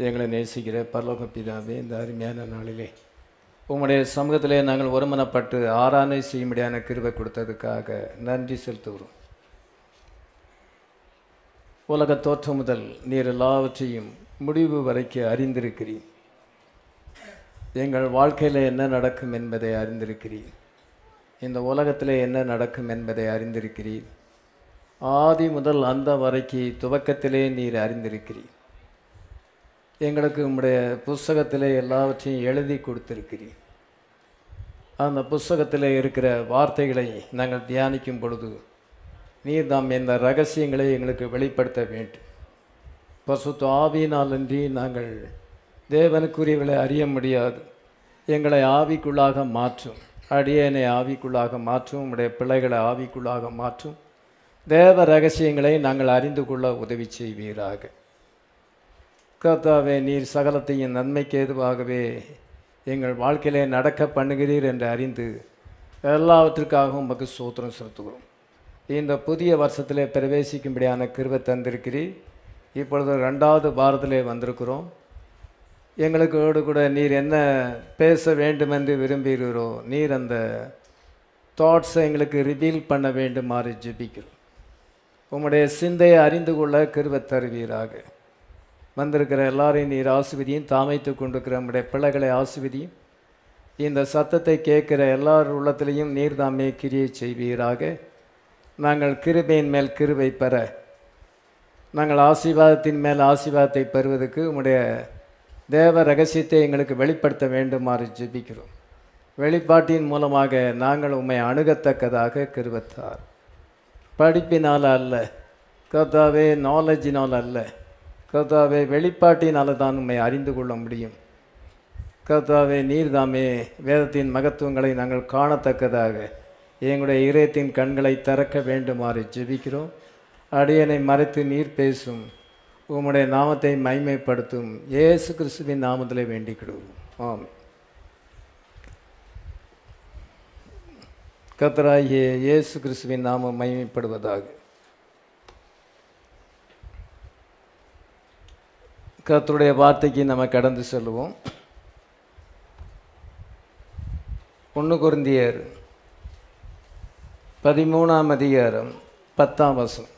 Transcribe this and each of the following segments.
எங்களை நேசிக்கிற பரலோக பிதாவே இந்த அருமையான நாளிலே உங்களுடைய சமூகத்திலே நாங்கள் ஒருமனப்பட்டு ஆராதனை செய்யும்படியான கிருவை கொடுத்ததுக்காக நன்றி செலுத்துகிறோம். உலக தோற்றம் முதல் நீர் எல்லாவற்றையும் முடிவு வரைக்கும் அறிந்திருக்கிறீர். எங்கள் வாழ்க்கையில் என்ன நடக்கும் என்பதை அறிந்திருக்கிறீர். இந்த உலகத்தில் என்ன நடக்கும் என்பதை அறிந்திருக்கிறீர். ஆதி முதல் அந்த வரைக்கு துவக்கத்திலே நீர் அறிந்திருக்கிறீர். எங்களுக்கு உங்களுடைய புஸ்தகத்திலே எல்லாவற்றையும் எழுதி கொடுத்திருக்கிறீர். அந்த புஸ்தகத்தில் இருக்கிற வார்த்தைகளை நாங்கள் தியானிக்கும் பொழுது நீர் தாம் இந்த ரகசியங்களை எங்களுக்கு வெளிப்படுத்த வேண்டும். பசுத்து ஆவியினாலன்றி நாங்கள் தேவனுக்குரியவளை அறிய முடியாது. எங்களை ஆவிக்குள்ளாக மாற்றும். அடியனை ஆவிக்குள்ளாக மாற்றும். உங்களுடைய பிள்ளைகளை ஆவிக்குள்ளாக மாற்றும். தேவ ரகசியங்களை நாங்கள் அறிந்து கொள்ள உதவி செய்வீராக. கர்த்தாவே நீர் சகலத்தையும் நன்மைக்கு ஏதுவாகவே எங்கள் வாழ்க்கையிலே நடக்க பண்ணுகிறீர் என்று அறிந்து எல்லாவற்றுக்காகவும் உமக்கு சோத்திரம் செலுத்துகிறோம். இந்த புதிய வருஷத்திலே பிரவேசிக்கும்படியான கிருவை தந்திருக்கிறீர். இப்பொழுது ரெண்டாவது வாரத்திலே வந்திருக்கிறோம். எங்களுக்கோடு கூட நீர் என்ன பேச வேண்டும் என்று விரும்புகிறீரோ நீர் அந்த தாட்ஸை எங்களுக்கு ரிவீல் பண்ண வேண்டுமாறு ஜெபிக்கிறோம். உம்முடைய சிந்தையை அறிந்து கொள்ள கிருவை தருவீராக. வந்திருக்கிற எல்லாரையும் நீர் ஆசிர்வதியும் தாமைத்து கொண்டிருக்கிற நம்முடைய பிள்ளைகளை ஆசிர்வதியும். இந்த சத்தத்தை கேட்கிற எல்லார் உள்ளத்திலையும் நீர் தாமே கிரியை செய்வீராக. நாங்கள் கிருபையின் மேல் கிருபை பெற நாங்கள் ஆசீர்வாதத்தின் மேல் ஆசீர்வாதத்தை பெறுவதற்கு உங்களுடைய தேவ ரகசியத்தை எங்களுக்கு வெளிப்படுத்த வேண்டுமாறு ஜெபிக்கிறோம். வெளிப்பாட்டின் மூலமாக நாங்கள் உம்மை அணுகத்தக்கதாக கருவத்தார் படிப்பினால் அல்ல கர்த்தாவே நாலேஜினால் அல்ல கர்த்தாவே வெளிப்பாட்டினால தான் உண்மை அறிந்து கொள்ள முடியும். கர்த்தாவே நீர்தாமே வேதத்தின் மகத்துவங்களை நாங்கள் காணத்தக்கதாக. எங்களுடைய இதயத்தின் கண்களை திறக்க வேண்டுமாறு ஜெபிக்கிறோம். அடியனை மறைத்து நீர் பேசும். உம்முடைய நாமத்தை மைமைப்படுத்தும் ஏசு கிறிஸ்துவின் நாமத்திலே வேண்டிக்கிடுவோம். ஆம். கத்தராகிய இயேசு கிறிஸ்துவின் நாமம் மைமைப்படுவதாக கர்த்தருடைய வார்த்தைக்கு நம்ம கடந்து செல்லுவோம். ஒன்று குருந்தியர் பதிமூணாம் அதிகாரம் பத்தாம் வசனம்.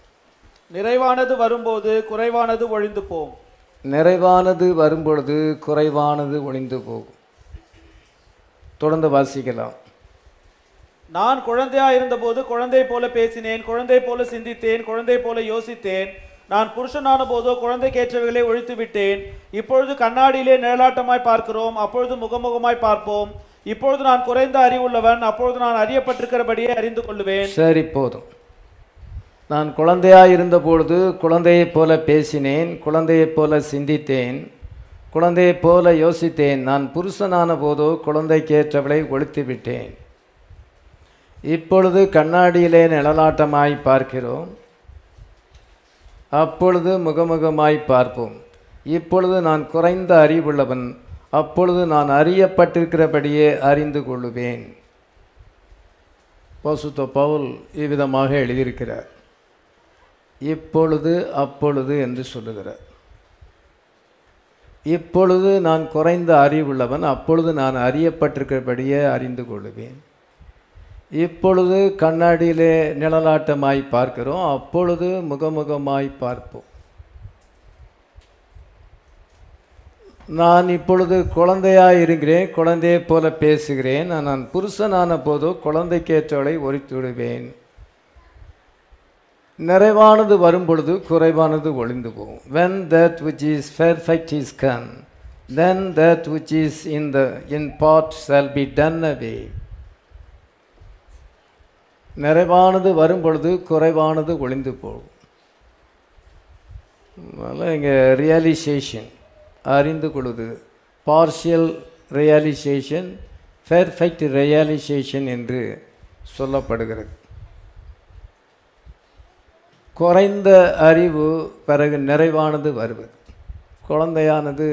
நிறைவானது வரும்போது குறைவானது ஒழிந்து போம் நிறைவானது வரும்பொழுது குறைவானது ஒளிந்து போகும். தொடர்ந்து வாசிக்கலாம். நான் குழந்தையா இருந்தபோது குழந்தை போல பேசினேன் குழந்தை போல சிந்தித்தேன் குழந்தை போல யோசித்தேன். நான் புருஷனான போதோ குழந்தைக்கேற்றவைகளை ஒழித்து விட்டேன் இப்பொழுது கண்ணாடியிலே நிழலாட்டமாய் பார்க்கிறோம். அப்பொழுது முகமுகமாய் பார்ப்போம். இப்பொழுது நான் குறைந்த அறிவுள்ளவன் அப்பொழுது நான் அறியப்பட்டிருக்கிறபடியே அறிந்து கொள்ளுவேன். சரி போதும். நான் குழந்தையாக இருந்தபொழுது குழந்தையைப் போல பேசினேன். குழந்தையைப் போல சிந்தித்தேன். குழந்தையைப் போல யோசித்தேன். நான் புருஷனான போதோ குழந்தைக்கேற்றவளை ஒழித்து விட்டேன் இப்பொழுது கண்ணாடியிலே நிழலாட்டமாய் பார்க்கிறோம். அப்பொழுது முகமுகமாய் பார்ப்போம். இப்பொழுது நான் குறைந்த அறிவுள்ளவன் அப்பொழுது நான் அறியப்பட்டிருக்கிறபடியே அறிந்து கொள்ளுவேன். பசுத்த பவுல் இவ்விதமாக எழுதியிருக்கிறார். இப்பொழுது அப்பொழுது என்று சொல்லுகிறார். இப்பொழுது நான் குறைந்த அறிவுள்ளவன் அப்பொழுது நான் அறியப்பட்டிருக்கிறபடியே அறிந்து கொள்ளுவேன். இப்பொழுது கண்ணாடியிலே நிழலாட்டமாய் பார்க்கிறோம். அப்பொழுது முகமுகமாய் பார்ப்போம். நான் இப்பொழுது குழந்தையாக இருக்கிறேன் குழந்தையைப் போல பேசுகிறேன். நான் புருஷனான போதோ குழந்தைக்கேற்றவளை ஒழித்து விடுவேன் நிறைவானது வரும்பொழுது குறைவானது ஒளிந்து போகும் when that which is perfect is come then that which is in the in part be done done away. நிறைவானது வரும்பொழுது குறைவானது ஒளிந்து போகும். அதனால் இங்கே ரியலைசேஷன் அறிந்து கொள்வது பார்ஷியல் ரியலைசேஷன் பெர்ஃபெக்ட் ரியலைசேஷன் என்று சொல்லப்படுகிறது. குறைந்த அறிவு பிறகு நிறைவானது வருவது. குழந்தையானது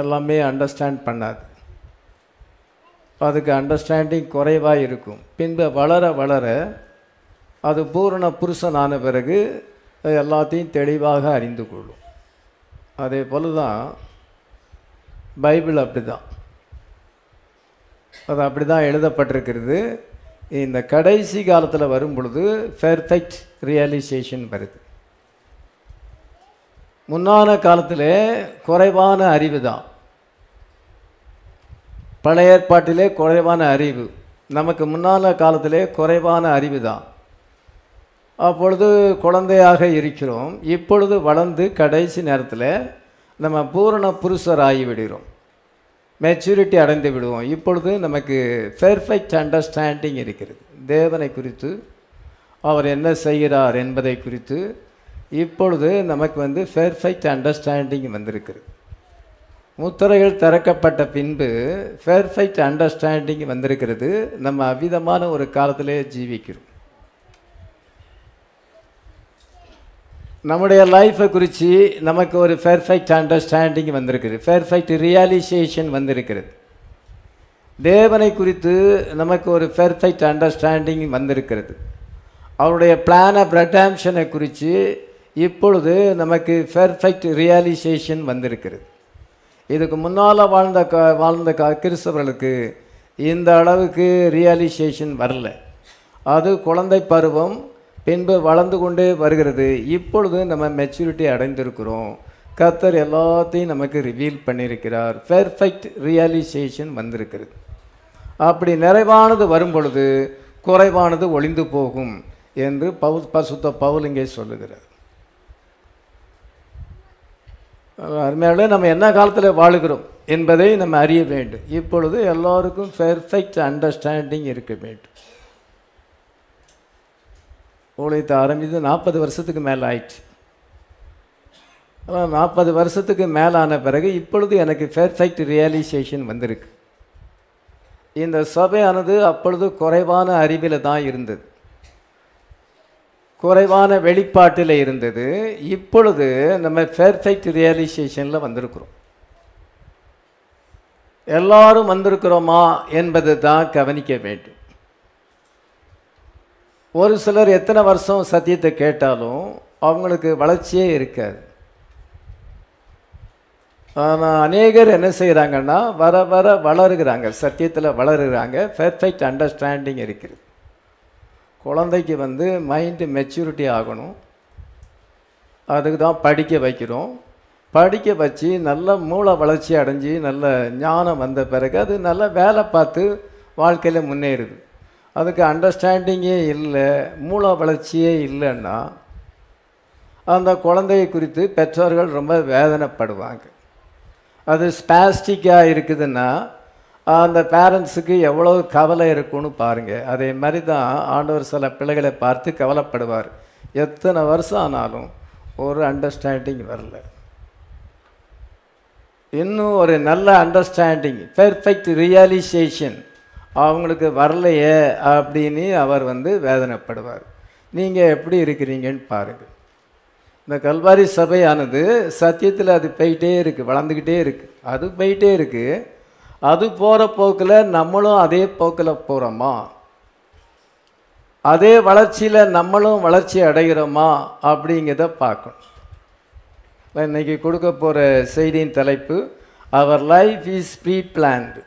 எல்லாமே அண்டர்ஸ்டாண்ட் பண்ணாது. அதுக்கு அண்டர்ஸ்டாண்டிங் குறைவாக இருக்கும் பின்பு வளர வளர அது பூரண புருஷனான பிறகு எல்லாத்தையும் தெளிவாக அறிந்து கொள்ளும். அதே போல தான் பைபிள் அப்படி தான் அது அப்படி தான் எழுதப்பட்டிருக்கிறது. இந்த கடைசி காலத்தில் வரும் பொழுது பெர்ஃபெக்ட் ரியலைசேஷன் வருது. முன்னான காலத்தில் குறைவான அறிவு தான் பழைய ஏற்பாட்டிலே குறைவான அறிவு. நமக்கு முன்னால் காலத்திலே குறைவான அறிவு தான் அப்பொழுது குழந்தையாக இருக்கிறோம். இப்பொழுது வளர்ந்து கடைசி நேரத்தில் நம்ம பூரண புருஷர் ஆகிவிடுகிறோம் மெச்சூரிட்டி அடைந்து விடுவோம். இப்பொழுது நமக்கு பெர்ஃபெக்ட் அண்டர்ஸ்டாண்டிங் இருக்கிறது. தேவனை குறித்து அவர் என்ன செய்கிறார் என்பதை குறித்து இப்பொழுது நமக்கு வந்து பெர்ஃபெக்ட் அண்டர்ஸ்டாண்டிங் வந்திருக்கிறது. முத்திரைகள் திறக்கப்பட்ட பின்பு பெர்ஃபெக்ட் அண்டர்ஸ்டாண்டிங் வந்திருக்கிறது. நம்ம அவ்விதமான ஒரு காலத்திலே ஜீவிக்கிறோம். நம்முடைய லைஃப்பை குறித்து நமக்கு ஒரு பெர்ஃபெக்ட் அண்டர்ஸ்டாண்டிங் வந்திருக்குது பெர்ஃபெக்ட் ரியலைசேஷன் வந்திருக்கிறது. தேவனை குறித்து நமக்கு ஒரு பெர்ஃபெக்ட் அண்டர்ஸ்டாண்டிங் வந்திருக்கிறது. அவருடைய பிளான் ஆஃப் ரெட்டாம்ஷனை குறித்து இப்பொழுது நமக்கு பெர்ஃபெக்ட் ரியலைசேஷன் வந்திருக்கிறது. இதுக்கு முன்னால் வாழ்ந்த க வாழ்ந்த க கிறிஸ்தவர்களுக்கு இந்த அளவுக்கு ரியலைசேஷன் வரல. அது குழந்தை பருவம் பின்பு வளர்ந்து கொண்டே வருகிறது. இப்பொழுது நம்ம மெச்சூரிட்டி அடைந்திருக்கிறோம். கத்தர் எல்லாத்தையும் நமக்கு ரிவீல் பண்ணியிருக்கிறார். பெர்ஃபெக்ட் ரியலைசேஷன் வந்திருக்கிறது. அப்படி நிறைவானது வரும் பொழுது குறைவானது ஒளிந்து போகும் என்று பவு பசுத்த பவுல் இங்கே சொல்லுகிறார். அருமையாளே நம்ம என்ன காலத்தில் வாழுகிறோம் என்பதை நம்ம அறிய வேண்டும். இப்பொழுது எல்லோருக்கும் பெர்ஃபெக்ட் அண்டர்ஸ்டாண்டிங் இருக்க வேண்டும். ஊழியத்தை ஆரம்பித்து நாற்பது வருஷத்துக்கு மேலே ஆயிடுச்சு. நாற்பது வருஷத்துக்கு மேலான பிறகு இப்பொழுது எனக்கு பெர்ஃபெக்ட் ரியலைசேஷன் வந்திருக்கு. இந்த சபையானது அப்பொழுது குறைவான அறிவில் தான் இருந்தது. குறைவான வெளிப்பாட்டில் இருந்தது. இப்பொழுது நம்ம பெர்ஃபெக்ட் ரியலைசேஷனில் வந்திருக்கிறோம். எல்லாரும் வந்திருக்கிறோமா என்பது தான் கவனிக்க வேண்டும். ஒரு சிலர் எத்தனை வருஷம் சத்தியத்தை கேட்டாலும் அவங்களுக்கு வளர்ச்சியே இருக்காது. ஆனால் அநேகர் என்ன செய்கிறாங்கன்னா வர வர வளருகிறாங்க. சத்தியத்தில் வளருகிறாங்க. பெர்ஃபெக்ட் அண்டர்ஸ்டாண்டிங் இருக்கிறது குழந்தைக்கு வந்து மைண்டு மெச்சூரிட்டி ஆகணும். அதுக்கு தான் படிக்க வைக்கிறோம். படிக்க வச்சு நல்ல மூளை வளர்ச்சி அடைஞ்சு நல்ல ஞானம் வந்த பிறகு அது நல்ல வேலை பார்த்து வாழ்க்கையில் முன்னேறுது. அதுக்கு அண்டர்ஸ்டாண்டிங்கே இல்லை மூளை வளர்ச்சியே இல்லைன்னா அந்த குழந்தையை குறித்து பெற்றோர்கள் ரொம்ப வேதனைப்படுவாங்க. அது ஸ்பாஸ்டிக்காக இருக்குதுன்னா அந்த பேரண்ட்ஸுக்கு எவ்வளோ கவலை இருக்குன்னு பாருங்கள் அதே மாதிரி தான் ஆண்டவர் சில பிள்ளைகளை பார்த்து கவலைப்படுவார். எத்தனை வருஷம் ஆனாலும் ஒரு அண்டர்ஸ்டாண்டிங் வரல. இன்னும் ஒரு நல்ல அண்டர்ஸ்டாண்டிங் பெர்ஃபெக்ட் ரியலைசேஷன் அவங்களுக்கு வரலையே அப்படின்னு அவர் வந்து வேதனைப்படுவார். நீங்கள் எப்படி இருக்கிறீங்கன்னு பாருங்கள் இந்த கல்வாரி சபையானது சத்தியத்தில் அது போயிட்டே இருக்குது வளர்ந்துக்கிட்டே இருக்குது அது போயிட்டே இருக்குது அது போகிற போக்கில் நம்மளும் அதே போக்கில் போகிறோமா அதே வளர்ச்சியில் நம்மளும் வளர்ச்சி அடைகிறோமா? அப்படிங்கிறத பார்க்கணும். இன்னைக்கு கொடுக்க போகிற செய்தியின் தலைப்பு அவர் லைஃப் இஸ் ப்ரீ பிளான்டு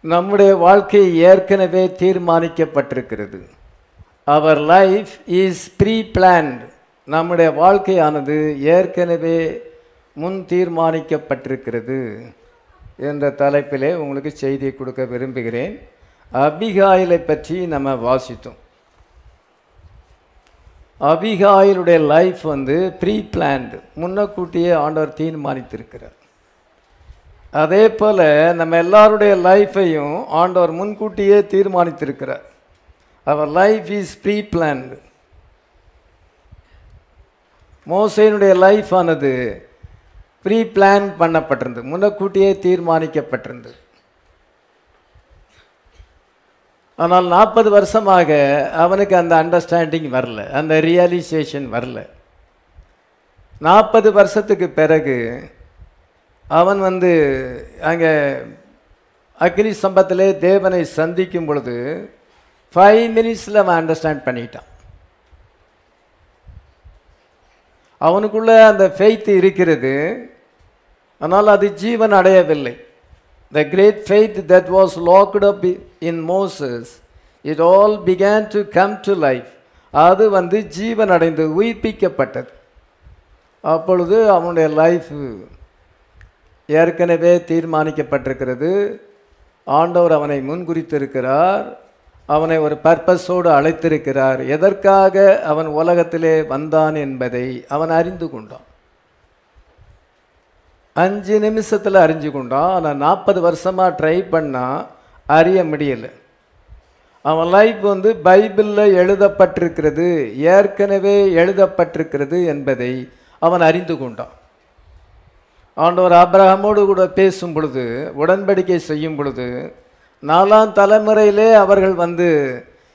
நம்முடைய வாழ்க்கை ஏற்கனவே தீர்மானிக்கப்பட்டிருக்கிறது. அவர் லைஃப் இஸ் ப்ரீ பிளான்ட் நம்முடைய வாழ்க்கையானது ஏற்கனவே முன் தீர்மானிக்கப்பட்டிருக்கிறது. என்ற தலைப்பிலே உங்களுக்கு செய்தியை கொடுக்க விரும்புகிறேன். அபிகாயிலை பற்றி நம்ம வாசித்தோம். அபிகாயிலுடைய லைஃப் வந்து ப்ரீ பிளான்டு முன்னக்கூட்டியே ஆண்டவர் தீர்மானித்திருக்கிறார். அதே போல் நம்ம எல்லாருடைய லைஃப்பையும் ஆண்டவர் முன்கூட்டியே தீர்மானித்திருக்கிறார். அவர் லைஃப் இஸ் ப்ரீ பிளான்டு மோசையினுடைய லைஃப் ஆனது ப்ரீ பிளான் பண்ணப்பட்டிருந்தது முன்னக்கூட்டியே தீர்மானிக்கப்பட்டிருந்தது ஆனால் நாற்பது வருஷமாக அவனுக்கு அந்த அண்டர்ஸ்டாண்டிங் வரல அந்த ரியலைசேஷன் வரல. நாற்பது வருஷத்துக்கு பிறகு அவன் வந்து அங்கே அக்னி சம்பத்திலே தேவனை சந்திக்கும் பொழுது ஃபைவ் மினிட்ஸில் அவன் அண்டர்ஸ்டாண்ட் பண்ணிட்டான். அவனுக்குள்ள அந்த ஃபெய்த் இருக்கிறது. ஆனால் அது ஜீவன் அடையவில்லை. The great faith that was locked up in Moses it all began to come to life அது வந்து ஜீவன் அடைந்து உயிர்ப்பிக்கப்பட்டது. அப்பொழுது அவனுடைய லைஃப் ஏற்கனவே தீர்மானிக்கப்பட்டிருக்கிறது. ஆண்டவர் அவனை முன்குறித்திருக்கிறார். அவனை ஒரு பர்பஸோடு அழைத்திருக்கிறார். எதற்காக அவன் உலகத்திலே வந்தான் என்பதை அவன் அறிந்து கொண்டான். அஞ்சு நிமிஷத்தில் அறிஞ்சு கொண்டான். ஆனால் நாற்பது வருஷமாக ட்ரை பண்ணால் அறிய முடியலை. அவன் லைஃப் வந்து பைபிளில் எழுதப்பட்டிருக்கிறது ஏற்கனவே எழுதப்பட்டிருக்கிறது என்பதை அவன் அறிந்து கொண்டான். ஆண்டவர் அப்ரஹமோடு கூட பேசும் பொழுது உடன்படிக்கை செய்யும் பொழுது நாலாம் தலைமுறையிலே அவர்கள் வந்து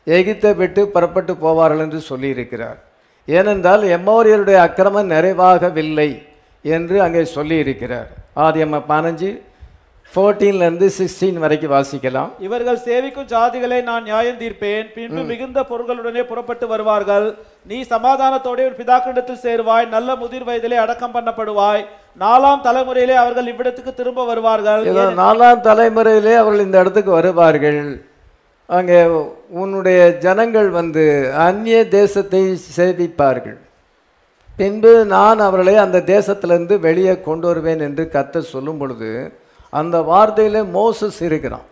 எகிப்தை விட்டு புறப்பட்டு போவார்கள் என்று சொல்லியிருக்கிறார். ஏனென்றால் எம்மோரியருடைய அக்கிரமம் நிறைவாகவில்லை. என்று அங்கே சொல்லியிருக்கிறார். ஆதியம்ம பதினஞ்சு ஃபோர்டீன்லேருந்து சிக்ஸ்டீன் வரைக்கும் வாசிக்கலாம். இவர்கள் சேவிக்கும் ஜாதிகளை நான் நியாயம் தீர்ப்பேன். பின்பு மிகுந்த பொருள்களுடனே புறப்பட்டு வருவார்கள். நீ சமாதானத்தோടെ உன் பிதாக்களிடத்தில் சேருவாய். நல்ல முதிர் வயதிலே அடக்கம் பண்ணப்படுவாய். நாலாம் தலைமுறையிலே அவர்கள் இவ்விடத்துக்கு திரும்ப வருவார்கள். நாலாம் தலைமுறையிலே அவர்கள் இந்த இடத்துக்கு வருவார்கள். அங்கே உன்னுடைய ஜனங்கள் வந்து அந்நிய தேசத்தை சேவிப்பார்கள். பின்பு நான் அவர்களை அந்த தேசத்திலிருந்து வெளியே கொண்டு வருவேன் என்று கத்த சொல்லும் பொழுது அந்த வார்த்தையில் மோசஸ் இருக்கிறான்.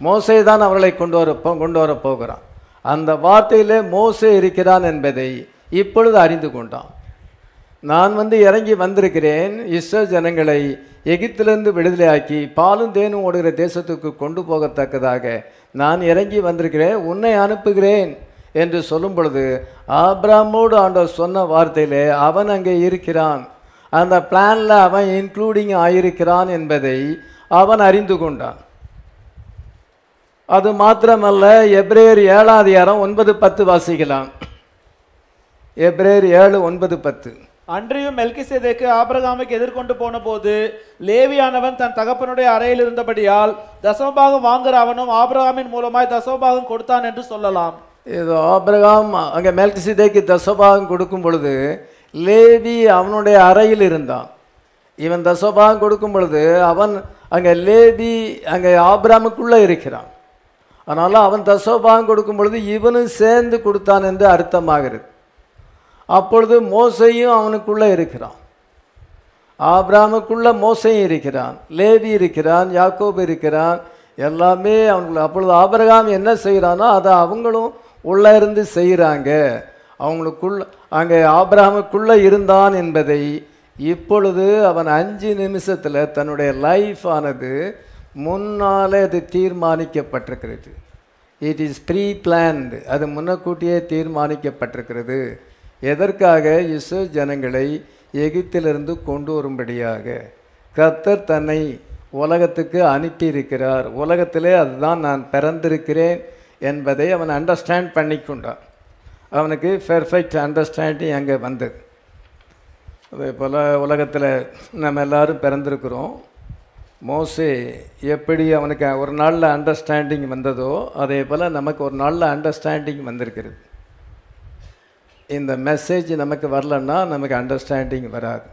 மோசை தான் அவர்களை கொண்டு வர கொண்டு வர போகிறான். அந்த வார்த்தையில் மோசே இருக்கிறான் என்பதை இப்பொழுது அறிந்து கொண்டான். நான் வந்து இறங்கி வந்திருக்கிறேன் இஸ்ரோ ஜனங்களை எகிப்திலிருந்து விடுதலையாக்கி பாலும் தேனும் ஓடுகிற தேசத்துக்கு கொண்டு போகத்தக்கதாக நான் இறங்கி வந்திருக்கிறேன் உன்னை அனுப்புகிறேன் என்று சொல்லும் பொழுது ஆப்ராமோடு ஆண்டவர் சொன்ன வார்த்தையில் அவன் அங்கே இருக்கிறான். அந்த பிளானில் அவன் இன்க்ளூடிங் ஆயிருக்கிறான் என்பதை அவன் அறிந்து கொண்டான். அது மாத்திரமல்ல எப்ரேர் ஏழாவது யாரம் ஒன்பது பத்து வாசிக்கலாம். எப்ரேர் ஏழு ஒன்பது பத்து. அன்றியும் மெல்கிசேதேக்கு ஆபிரகாமுக்கு எதிர்கொண்டு போன போது லேவியானவன் தன் தகப்பனுடைய அறையில் இருந்தபடியால் தசமபாகம் வாங்குற அவனும் ஆபிரகாமின் மூலமாய் தசமபாகம் கொடுத்தான் என்று சொல்லலாம். இது ஆபிரகாம் அங்கே மெல்கிசிதேக்கு தசபாகம் கொடுக்கும் பொழுது லேவி அவனுடைய அறையில் இருந்தான். இவன் தசபாகம் கொடுக்கும் பொழுது அவன் அங்கே லேவி அங்கே ஆபிராமுக்குள்ளே இருக்கிறான். அதனால் அவன் தசோபாகம் கொடுக்கும் பொழுது இவனும் சேர்ந்து கொடுத்தான் என்று அர்த்தமாகிறது அப்பொழுது மோசையும் அவனுக்குள்ளே இருக்கிறான். ஆபிராமுக்குள்ள மோசையும் இருக்கிறான் லேவி இருக்கிறான் யாக்கோபு இருக்கிறான் எல்லாமே அவனுக்குள்ள. அப்பொழுது ஆபிரகாம் என்ன செய்கிறானோ அதை அவங்களும் உள்ளே இருந்து செய்கிறாங்க. அவங்களுக்குள்ள அங்கே ஆப்ரஹாமுக்குள்ளே இருந்தான் என்பதை இப்பொழுது அவன் அஞ்சு நிமிஷத்தில் தன்னுடைய லைஃப் ஆனது முன்னாலே அது தீர்மானிக்கப்பட்டிருக்கிறது. இட் இஸ் ப்ரீ பிளான்டு அது முன்னக்கூட்டியே தீர்மானிக்கப்பட்டிருக்கிறது. எதற்காக? இஸ்ரோ ஜனங்களை எகிப்திலிருந்து கொண்டு வரும்படியாக. கர்த்தர் தன்னை உலகத்துக்கு அனுப்பியிருக்கிறார். உலகத்திலே அதுதான் நான் பிறந்திருக்கிறேன். என்பதை அவன் அண்டர்ஸ்டாண்ட் பண்ணிக்கொண்டான். அவனுக்கு பெர்ஃபெக்ட் அண்டர்ஸ்டாண்டிங் அங்கே வந்தது. அதே போல் உலகத்தில் நம்ம எல்லாரும் பிறந்திருக்கிறோம். மோஸ்ட்லி எப்படி அவனுக்கு ஒரு நாளில் அண்டர்ஸ்டாண்டிங் வந்ததோ அதே போல் நமக்கு ஒரு நாளில் அண்டர்ஸ்டாண்டிங் வந்திருக்கிறது. இந்த மெசேஜ் நமக்கு வரலன்னா நமக்கு அண்டர்ஸ்டாண்டிங் வராது.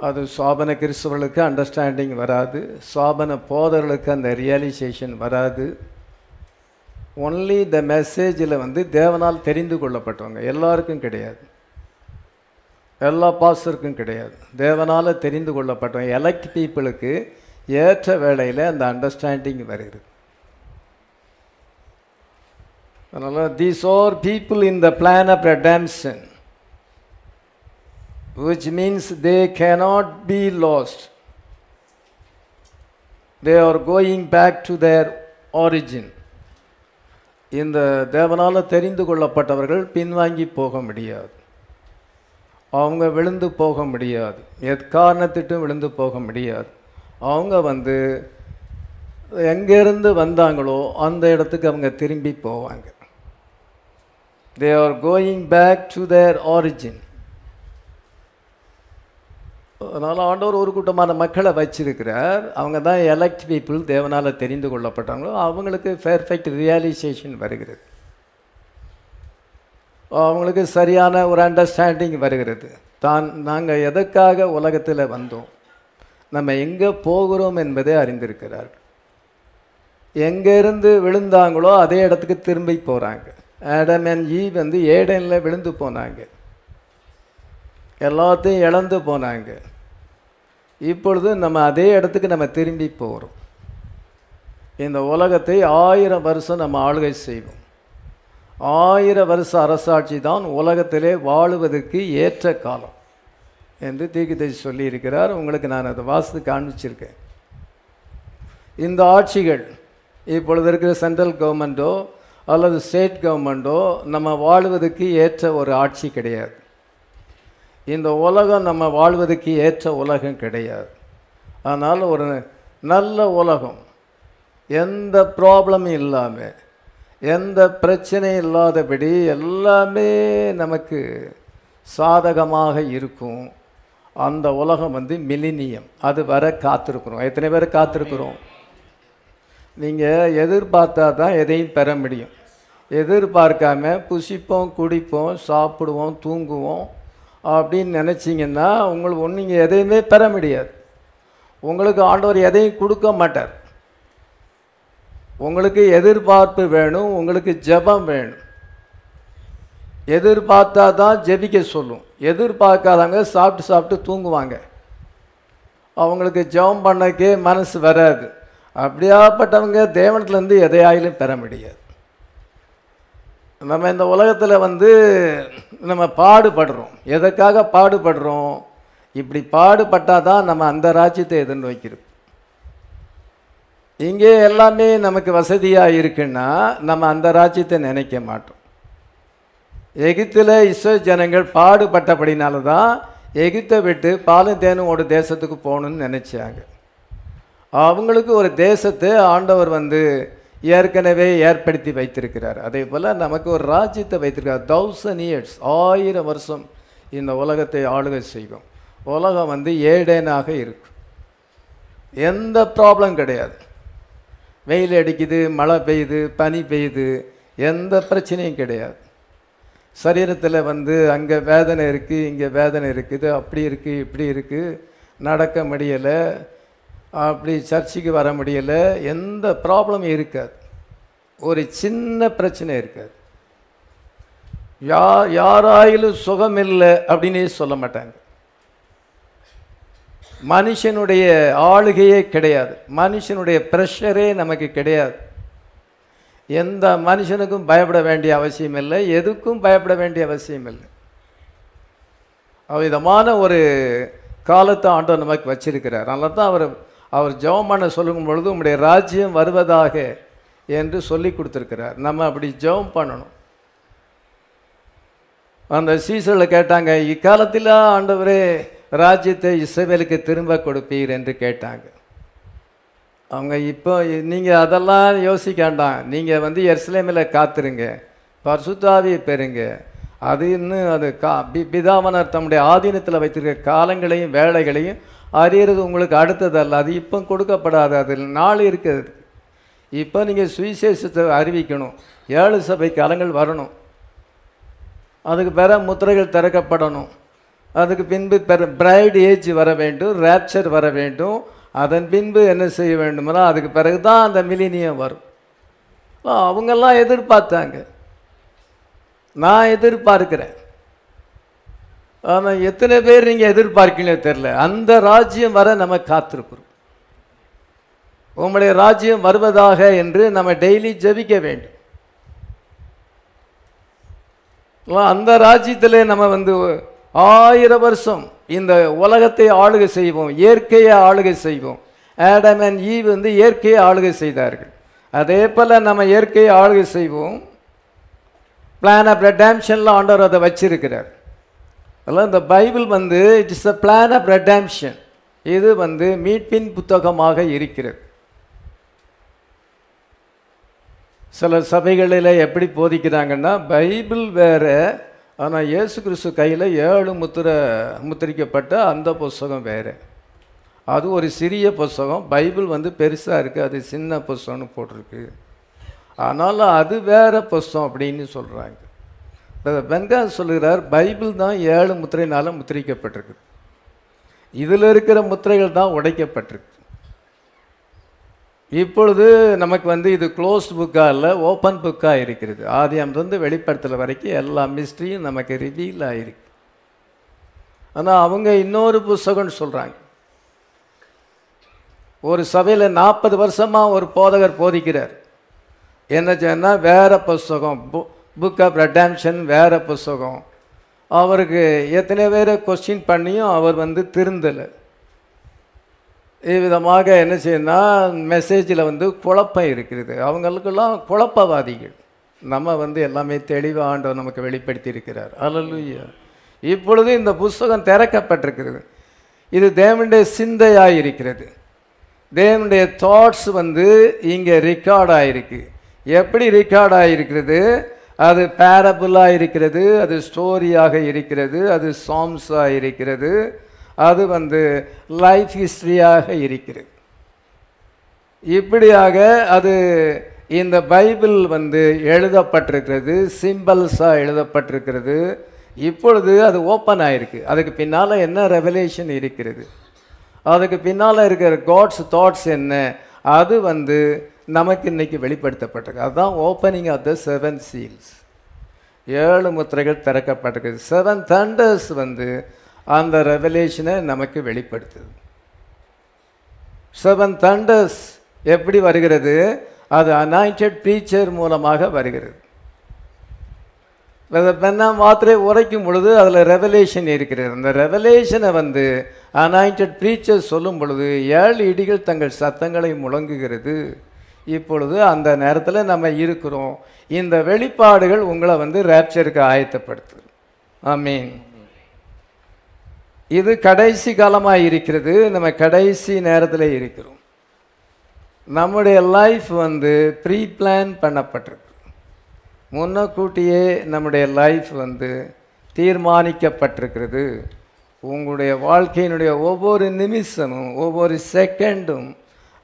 அது சோபன கிறிஸ்தவர்களுக்கு அண்டர்ஸ்டாண்டிங் வராது. சோபன போதர்களுக்கு அந்த ரியலைசேஷன் வராது. ஒன்லி த மெசேஜில் வந்து தேவனால் தெரிந்து கொள்ளப்பட்டவங்க. எல்லாருக்கும் கிடையாது. எல்லா பாஸ்டருக்கும் கிடையாது. தேவனால் தெரிந்து கொள்ளப்பட்டவங்க. எலக்ட் பீப்புளுக்கு ஏற்ற வேளையில் அந்த அண்டர்ஸ்டாண்டிங் வருகிறது அதனால் these are people in the plan of redemption which means they cannot be lost they are going back to their origin இந்த தேவனால் தெரிந்து கொள்ளப்பட்டவர்கள் பின்வாங்கி போக முடியாது. அவங்க விழுந்து போக முடியாது. எக்காரணத்திட்டும் விழுந்து போக முடியாது. அவங்க வந்து எங்கேருந்து வந்தாங்களோ அந்த இடத்துக்கு அவங்க திரும்பி போவாங்க. They are going back to their origin அதனால் ஆண்டவர் ஒரு கூட்டமான மக்களை வச்சிருக்கிறார். அவங்க தான் எலக்ட் பீப்புள் தேவனால் தெரிந்து கொள்ளப்பட்டாங்களோ அவங்களுக்கு பெர்ஃபெக்ட் ரியலைசேஷன் வருகிறது. அவங்களுக்கு சரியான ஒரு அண்டர்ஸ்டாண்டிங் வருகிறது. தான் நாங்கள் எதற்காக உலகத்தில் வந்தோம்? நம்ம எங்கே போகிறோம் என்பதை அறிந்திருக்கிறார். எங்கேருந்து விழுந்தாங்களோ அதே இடத்துக்கு திரும்பி போகிறாங்க ஆடம் அண்ட் ஈ வந்து ஏடனில் விழுந்து போனாங்க. எல்லாத்தையும் இழந்து போனாங்க. இப்பொழுது நம்ம அதே இடத்துக்கு நம்ம திரும்பி போகிறோம் இந்த உலகத்தை ஆயிரம் வருஷம் நம்ம ஆளுகை செய்வோம். ஆயிரம் வருஷ அரசாட்சி தான் உலகத்திலே வாழுவதற்கு ஏற்ற காலம் என்று தீர்க்கதரிசி சொல்லியிருக்கிறார். உங்களுக்கு நான் அதை வாசித்து காண்பிச்சிருக்கேன். இந்த ஆட்சிகள் இப்பொழுது இருக்கிற சென்ட்ரல் கவர்மெண்ட்டோ அல்லது ஸ்டேட் கவர்மெண்ட்டோ நம்ம வாழ்வதற்கு ஏற்ற ஒரு ஆட்சி கிடையாது. இந்த உலகம் நம்ம வாழ்வதற்கு ஏற்ற உலகம் கிடையாது. அதனால் ஒரு நல்ல உலகம் எந்த ப்ராப்ளமும் இல்லாமல் எந்த பிரச்சனையும் இல்லாதபடி எல்லாமே நமக்கு சாதகமாக இருக்கும். அந்த உலகம் வந்து மிலினியம் அது வர காத்திருக்கிறோம். எத்தனை பேர் காத்திருக்கிறோம்? நீங்கள் எதிர்பார்த்தா தான் எதையும் பெற முடியும். எதிர்பார்க்காம புசிப்போம் குடிப்போம் சாப்பிடுவோம் தூங்குவோம். அப்படின்னு நினச்சிங்கன்னா உங்களுக்கு ஒன்று நீங்கள் எதையுமே பெற முடியாது. உங்களுக்கு ஆண்டவர் எதையும் கொடுக்க மாட்டார். உங்களுக்கு எதிர்பார்ப்பு வேணும் உங்களுக்கு ஜெபம் வேணும். எதிர்பார்த்தா தான் ஜெபிக்க சொல்லும். எதிர்பார்க்காதவங்க சாப்பிட்டு சாப்பிட்டு தூங்குவாங்க. அவங்களுக்கு ஜெபம் பண்ணக்கே மனசு வராது. அப்படியாப்பட்டவங்க தேவனத்துலேருந்து எதையாயிலும் பெற முடியாது. நம்ம இந்த உலகத்தில் வந்து நம்ம பாடுபடுறோம். எதற்காக பாடுபடுறோம்? இப்படி பாடுபட்டால் தான் நம்ம அந்த ராஜ்யத்தை எதிர்நோக்கிறோம் இங்கே எல்லாமே நமக்கு வசதியாக இருக்குன்னா நம்ம அந்த ராஜ்யத்தை நினைக்க மாட்டோம். எகிப்தில் இஸ்ரோ ஜனங்கள் பாடுபட்டபடினால தான் எகிப்தை விட்டு பாலும் தேனும் ஒரு தேசத்துக்கு போகணும்னு நினச்சாங்க. அவங்களுக்கு ஒரு தேசத்தை ஆண்டவர் வந்து ஏற்கனவே ஏற்படுத்தி வைத்திருக்கிறார். அதே போல் நமக்கு ஒரு ராஜ்யத்தை வைத்திருக்கார் தௌசண்ட் இயர்ஸ் ஆயிரம் வருஷம் இந்த உலகத்தை ஆளுகை செய்யும் உலகம் வந்து ஏடேனாக இருக்கும். எந்த ப்ராப்ளம் கிடையாது. வெயில் அடிக்குது மழை பெய்யுது பனி பெய்யுது எந்த பிரச்சனையும் கிடையாது. சரீரத்தில் வந்து அங்கே வேதனை இருக்குது இங்கே வேதனை இருக்குது அப்படி இருக்குது இப்படி இருக்குது நடக்க முடியலை. அப்படி சர்ச்சுக்கு வர முடியலை. எந்த ப்ராப்ளமும் இருக்காது. ஒரு சின்ன பிரச்சனை இருக்காது. யா யாராயிலும் சுகம் இல்லை அப்படின்னே சொல்ல மாட்டாங்க. மனுஷனுடைய ஆளுகையே கிடையாது. மனுஷனுடைய ப்ரெஷரே நமக்கு கிடையாது. எந்த மனுஷனுக்கும் பயப்பட வேண்டிய அவசியம் இல்லை. எதுக்கும் பயப்பட வேண்டிய அவசியம் இல்லை. அவ்விதமான ஒரு காலத்தை ஆண்டவர் நமக்கு வச்சிருக்கிறார். அதனால தான் அவர் அவர் ஜெபம் பண்ண சொல்லும் பொழுது உங்களுடைய ராஜ்யம் வருவதாக என்று சொல்லி கொடுத்துருக்கிறார். நம்ம அப்படி ஜெபம் பண்ணணும். அந்த சீசரில் கேட்டாங்க இக்காலத்தில் ஆண்டவரே ராஜ்யத்தை இஸ்ரவேலுக்கு திரும்ப கொடுப்பீர் என்று கேட்டாங்க. அவங்க இப்போ நீங்கள் அதெல்லாம் யோசிக்க வேண்டாம். நீங்கள் வந்து எருசலேமில் காத்துருங்க. பர்சுத்தாவியை பெறுங்க. அது இன்னும் அது கா பி பிதாமனர் தம்முடைய ஆதீனத்தில் வைத்திருக்க காலங்களையும் வேலைகளையும் அறியறது உங்களுக்கு அடுத்ததல்ல. அது இப்போ கொடுக்கப்படாது. அதில் நாள் இருக்குது இப்போ நீங்கள் சுவிசேஷத்தை அறிவிக்கணும். ஏழு சபை காலங்கள் வரணும். அதுக்கு பிற முத்திரைகள் திறக்கப்படணும். அதுக்கு பின்பு பெற பிரைட் ஏஜ் வர வேண்டும். ரேப்சர் வர வேண்டும். அதன் பின்பு என்ன செய்ய வேண்டுமோ அதுக்கு பிறகு தான் அந்த மிலினியம் வரும். அவங்கெல்லாம் எதிர்பார்த்தாங்க. நான் எதிர்பார்க்கிறேன். ஆனால் எத்தனை பேர் நீங்கள் எதிர்பார்க்கீங்களோ தெரில அந்த ராஜ்யம் வர நம்ம காத்திருக்கிறோம். உங்களுடைய ராஜ்யம் வருவதாக என்று நம்ம டெய்லி ஜெபிக்க வேண்டும். அந்த ராஜ்யத்தில் நம்ம வந்து ஆயிரம் வருஷம் இந்த உலகத்தை ஆளுகை செய்வோம் இயற்கையை ஆளுகை செய்வோம். ஆடம் அண்ட் ஈ வந்து இயற்கையை ஆளுகை செய்தார்கள். அதே போல் நம்ம இயற்கையை ஆளுகை செய்வோம். பிளான் ஆஃப் ரெடாம்ஷனில் ஆண்டவர் அதை வச்சிருக்கிறார். அதெல்லாம் இந்த பைபிள் வந்து it is a plan of redemption இது வந்து மீட்பின் புத்தகமாக இருக்கிறது. சில சபைகளில் எப்படி போதிக்கிறாங்கன்னா பைபிள் வேறு ஆனால் இயேசு கிறிஸ்து கையில் ஏழு முத்திர முத்திரிக்கப்பட்ட அந்த புஸ்தகம் வேறு. அது ஒரு சிறிய புஸ்தகம் பைபிள் வந்து பெருசாக இருக்குது அது சின்ன புஸ்தகம்னு போட்டிருக்கு. ஆனாலும் அது வேற புஸ்தகம் அப்படின்னு சொல்கிறாங்க பெங்கா சொல்லுகிறார் பைபிள் தான் ஏழு முத்திரையினால் முத்திரிக்கப்பட்டிருக்கு. இதில் இருக்கிற முத்திரைகள் தான் உடைக்கப்பட்டிருக்கு. இப்பொழுது நமக்கு வந்து இது க்ளோஸ்ட் புக்காக இல்லை ஓப்பன் புக்காக இருக்கிறது. ஆதியம்லேருந்து வெளிப்படுத்தல வரைக்கும் எல்லா மிஸ்ட்ரியும் நமக்கு ரிவீல் ஆகிருக்கு ஆனால் அவங்க இன்னொரு புஸ்தகம்னு சொல்கிறாங்க ஒரு சபையில் நாற்பது வருஷமாக ஒரு போதகர் போதிக்கிறார். என்ன சொன்னால் வேறு புஸ்தகம் புக் ஆஃப் ரெடாம்ஷன் வேறு புஸ்தகம். அவருக்கு எத்தனை பேரை கொஸ்டின் பண்ணியும் அவர் வந்து திருந்தலை. இவ்விதமாக என்ன செய்யணும்னா மெசேஜில் வந்து குழப்பம் இருக்கிறது. அவங்களுக்கெல்லாம் குழப்பவாதிகள். நம்ம வந்து எல்லாமே தெளிவாக ஆண்டவர் நமக்கு வெளிப்படுத்தி இருக்கிறார். அல்லலுயா இப்பொழுது இந்த புஸ்தகம் திறக்கப்பட்டிருக்கிறது. இது தேவனுடைய சிந்தையாக இருக்கிறது. தேவனுடைய தாட்ஸ் வந்து இங்கே ரெக்கார்ட் ஆகிருக்கு எப்படி ரெக்கார்ட் ஆகிருக்கிறது அது பேரபுலாக இருக்கிறது அது ஸ்டோரியாக இருக்கிறது அது சாங்ஸாக இருக்கிறது அது வந்து லைஃப் ஹிஸ்ட்ரியாக இருக்கிறது. இப்படியாக அது இந்த பைபிள் வந்து எழுதப்பட்டிருக்கிறது சிம்பிள்ஸாக எழுதப்பட்டிருக்கிறது. இப்பொழுது அது ஓப்பன் ஆயிருக்கு. அதுக்கு பின்னால் என்ன ரெவலேஷன் இருக்கிறது? அதுக்கு பின்னால் இருக்கிற காட்ஸ் தாட்ஸ் என்ன? அது வந்து நமக்கு இன்றைக்கி வெளிப்படுத்தப்பட்டிருக்கு. அதுதான் opening of the seven seals ஏழு முத்திரைகள் திறக்கப்பட்டிருக்கு செவன் தண்டர்ஸ் வந்து அந்த ரெவலேஷனை நமக்கு வெளிப்படுத்துது. செவன் தண்டர்ஸ் எப்படி வருகிறது? அது அனாயிண்டட் ப்ரீச்சர் மூலமாக வருகிறது. பெண்ணா மாத்திரை உரைக்கும் பொழுது அதில் ரெவலேஷன் இருக்கிறது. அந்த ரெவலேஷனை வந்து அனாயிண்டட் ப்ரீச்சர் சொல்லும் பொழுது ஏழு இடிகள் தங்கள் சத்தங்களை முழங்குகிறது. இப்பொழுது அந்த நேரத்தில் நம்ம இருக்கிறோம். இந்த வெளிப்பாடுகள் உங்களை வந்து ரேப்சருக்கு ஆயத்தப்படுத்துது. மீன் இது கடைசி காலமாக இருக்கிறது. நம்ம கடைசி நேரத்தில் இருக்கிறோம். நம்முடைய லைஃப் வந்து ப்ரீ பிளான் பண்ணப்பட்டிருக்கு முன்னக்கூட்டியே நம்முடைய லைஃப் வந்து தீர்மானிக்கப்பட்டிருக்கிறது. உங்களுடைய வாழ்க்கையினுடைய ஒவ்வொரு நிமிஷமும் ஒவ்வொரு செகண்டும்